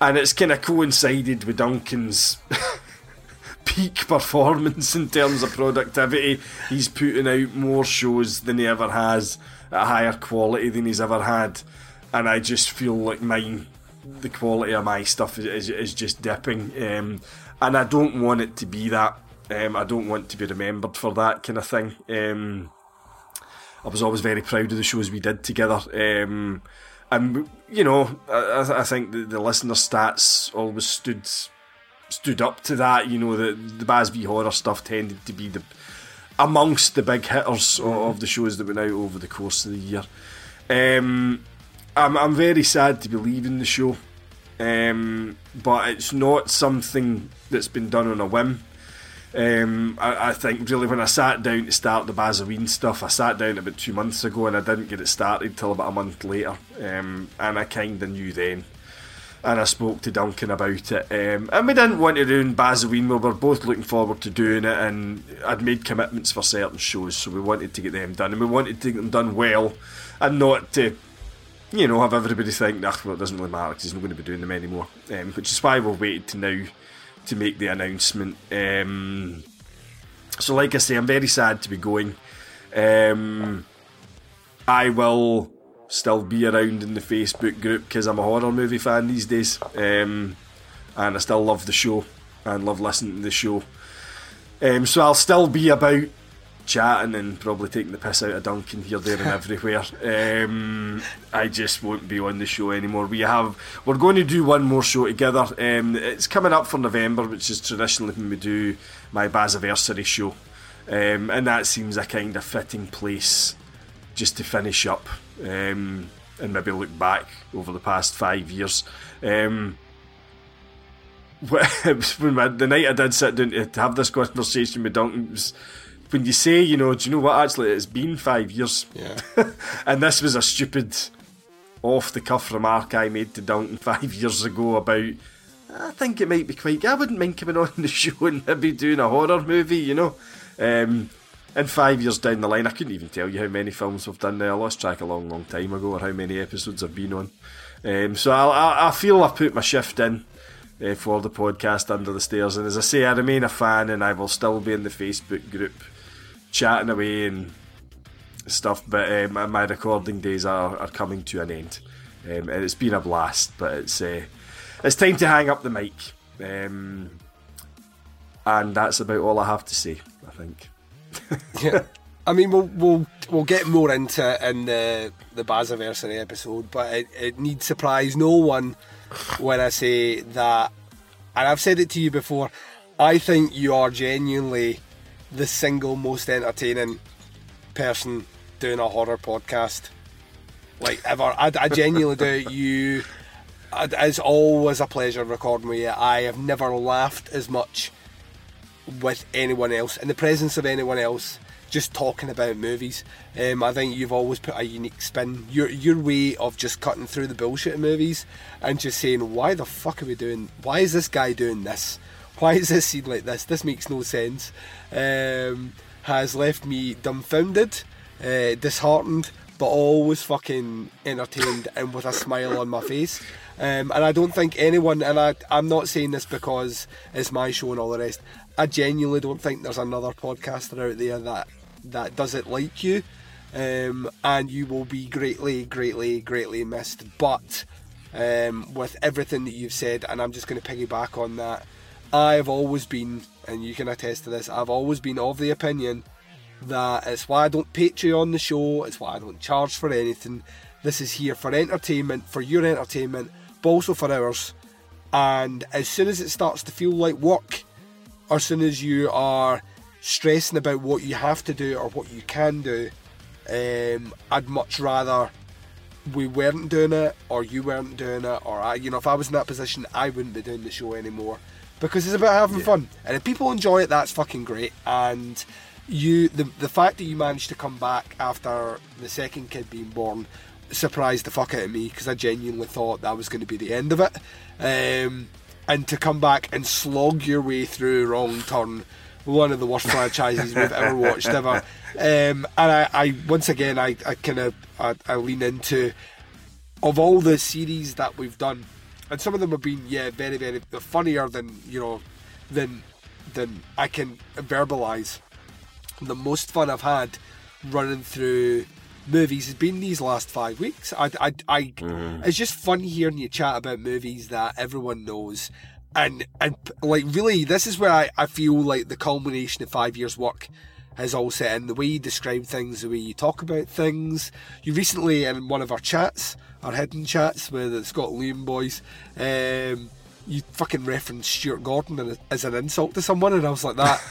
And it's kind of coincided with Duncan's peak performance in terms of productivity. He's putting out more shows than he ever has at a higher quality than he's ever had. And I just feel like mine, the quality of my stuff is, is, is just dipping. Um, and I don't want it to be that. Um, I don't want to be remembered for that kind of thing. Um, I was always very proud of the shows we did together. Um, and you know, I, I think the, the listener stats always stood stood up to that. You know, the the Basby horror stuff tended to be the amongst the big hitters of, of the shows that went out over the course of the year. Um, I'm I'm very sad to be leaving the show, um, but it's not something that's been done on a whim. Um, I, I think really when I sat down to start the Bazoween stuff, I sat down about two months ago and I didn't get it started till about a month later, um, and I kind of knew then. And I spoke to Duncan about it, um, and we didn't want to ruin Bazoween. We were both looking forward to doing it, and I'd made commitments for certain shows, so we wanted to get them done, and we wanted to get them done well, and not to you know, have everybody think, nah, well, it doesn't really matter because he's not going to be doing them anymore. Um, which is why we've waited to now to make the announcement. Um, so, like I say, I'm very sad to be going. Um, I will still be around in the Facebook group because I'm a horror movie fan these days, um, and I still love the show and love listening to the show. Um, so I'll still be about chatting and probably taking the piss out of Duncan here, there, and everywhere. Um, I just won't be on the show anymore. We have we're going to do one more show together. Um, it's coming up for November, which is traditionally when we do my Baziversary show, um, and that seems a kind of fitting place just to finish up um, and maybe look back over the past five years. Um, when the night I did sit down to have this conversation with Duncan was when you say, you know, do you know what? Actually, it's been five years. Yeah. and this was a stupid, off the cuff remark I made to Duncan five years ago about. I think it might be quite. I wouldn't mind coming on the show and maybe doing a horror movie, you know. Um, and five years down the line, I couldn't even tell you how many films we've done now. I lost track a long, long time ago, or how many episodes I've been on. Um, so I, I, I feel I've put my shift in uh, for the podcast Under the Stairs. And as I say, I remain a fan and I will still be in the Facebook group chatting away and stuff. But um, my- recording days are, are coming to an end. Um, and it's been a blast, but it's uh, it's time to hang up the mic. Um, and that's about all I have to say, I think. Yeah. I mean, we'll we'll we'll get more into it in the the Bazaversary episode, but it, it needs surprise no one when I say that, and I've said it to you before. I think you are genuinely the single most entertaining person doing a horror podcast, like ever. I, I genuinely do. You, it's always a pleasure recording with you. I have never laughed as much with anyone else in the presence of anyone else just talking about movies um, I think you've always put a unique spin your your way of just cutting through the bullshit of movies and just saying why the fuck are we doing why is this guy doing this why is this scene like this this makes no sense um, has left me dumbfounded uh, disheartened but always fucking entertained and with a smile on my face um, and I don't think anyone, and I, I'm not saying this because it's my show and all the rest. I genuinely don't think there's another podcaster out there that that does it like you, um, and you will be greatly, greatly, greatly missed. But um, with everything that you've said, and I'm just going to piggyback on that, I've always been, and you can attest to this, I've always been of the opinion that it's why I don't Patreon the show, it's why I don't charge for anything. This is here for entertainment, for your entertainment, but also for ours. And as soon as it starts to feel like work, or as soon as you are stressing about what you have to do or what you can do, um, I'd much rather we weren't doing it or you weren't doing it or I, you know, if I was in that position, I wouldn't be doing the show anymore because it's about having fun. And if people enjoy it, that's fucking great. And you, the the fact that you managed to come back after the second kid being born surprised the fuck out of me because I genuinely thought that was going to be the end of it. Um, and to come back and slog your way through Wrong Turn, one of the worst franchises we've ever watched ever. Um, and I, I once again I, I kind of I, I lean into of all the series that we've done, and some of them have been yeah very very funnier than you know than than I can verbalize. The most fun I've had running through movies has been these last five weeks. I, I, I mm-hmm. it's just fun hearing you chat about movies that everyone knows, and and like really, this is where I, I feel like the culmination of five years' work has all set in. The way you describe things, the way you talk about things. You recently in one of our chats, our hidden chats with the Scott Liam boys, um, you fucking referenced Stuart Gordon as an insult to someone, and I was like that.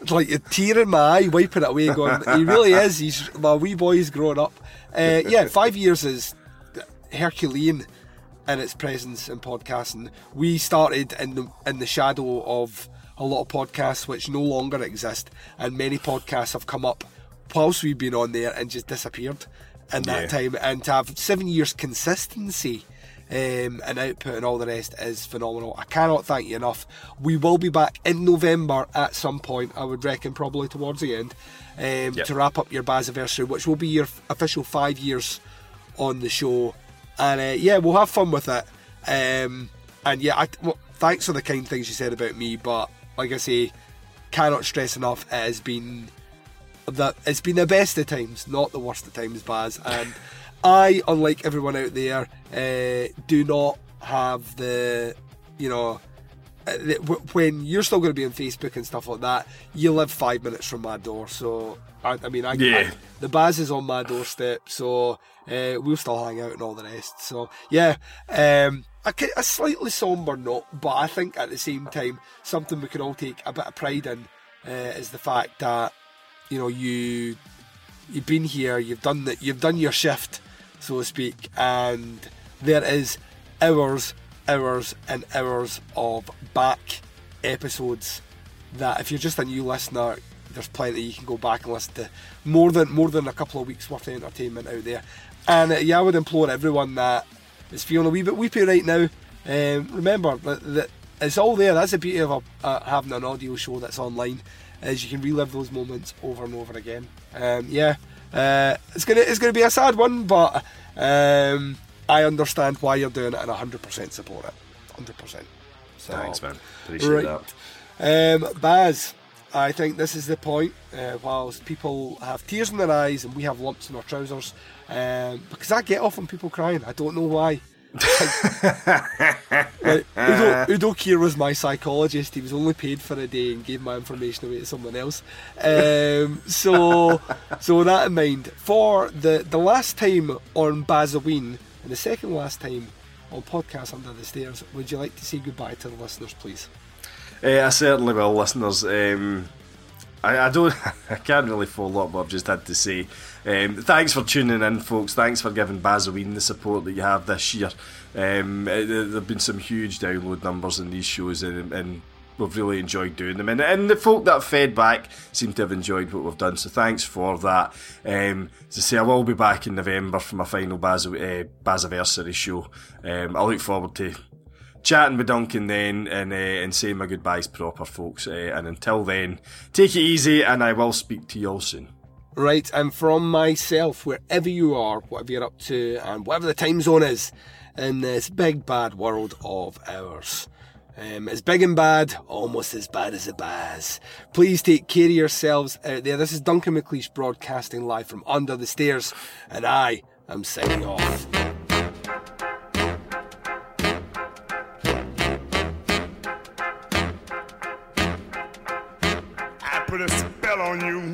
It's like a tear in my eye, wiping it away, going, he really is. He's my wee boy's growing up. Uh, yeah, five years is Herculean in its presence in podcasting. We started in the in the shadow of a lot of podcasts which no longer exist, and many podcasts have come up whilst we've been on there and just disappeared in that Yeah. time. And to have seven years consistency um, and output and all the rest is phenomenal. I cannot thank you enough. We will be back in November at some point. I would reckon probably towards the end um, Yep. to wrap up your Bazaversary, which will be your f- official five years on the show. And uh, yeah, we'll have fun with it. Um, and yeah, I, well, thanks for the kind things you said about me. But like I say, cannot stress enough. It has been that it's been the best of times, not the worst of times, Baz. And I, unlike everyone out there, uh, do not have the, you know, the- w- when you're still going to be on Facebook and stuff like that, you live five minutes from my door. So, I, I mean, I, Yeah. I- the Baz is on my doorstep, so uh, we'll still hang out and all the rest. So, yeah, um, a, a slightly somber note, but I think at the same time, something we can all take a bit of pride in uh, is the fact that you know you you've been here, you've done that, you've done your shift, so to speak, and there is hours, hours, and hours of back episodes that if you're just a new listener, there's plenty you can go back and listen to more than more than a couple of weeks worth of entertainment out there. And uh, yeah, I would implore everyone that is feeling a wee bit weepy right now. Um, remember that, that it's all there. That's the beauty of a, uh, having an audio show that's online, is you can relive those moments over and over again. Um, yeah, uh, it's gonna it's gonna be a sad one, but um, I understand why you're doing it and 100% support it. 100%. So, Thanks, man. Appreciate right. that. Um, Baz, I think this is the point. Uh, whilst people have tears in their eyes and we have lumps in our trousers, um, because I get off on people crying. I don't know why. Udo, Udo Kier was my psychologist. He was only paid for a day and gave my information away to someone else. Um, so, so with that in mind, for the the last time on Bazoween and the second last time on podcast Under the Stairs, would you like to say goodbye to the listeners, please? Eh, I certainly will, listeners. Um, I, I don't, I can't really follow up what I've just had to say. Um, thanks for tuning in, folks. Thanks for giving Bazoween the support that you have this year. Um, eh, there have been some huge download numbers in these shows, and, and we've really enjoyed doing them. And, and the folk that fed back seem to have enjoyed what we've done. So thanks for that. Um, as I say, I will be back in November for my final Baz, uh, Bazaversary show. Um, I look forward to chatting with Duncan then and uh, and saying my goodbyes proper, folks. Uh, and until then, take it easy, and I will speak to you all soon. Right, and from myself, wherever you are, whatever you're up to, and whatever the time zone is in this big bad world of ours. Um, it's big and bad, almost as bad as a Baz. Please take care of yourselves out there. This is Duncan McLeish broadcasting live from under the stairs, and I am signing off. On you.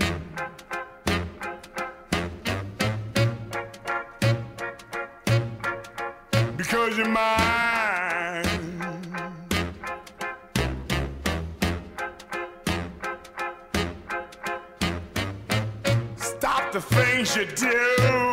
Because you're mine. Stop the things you do.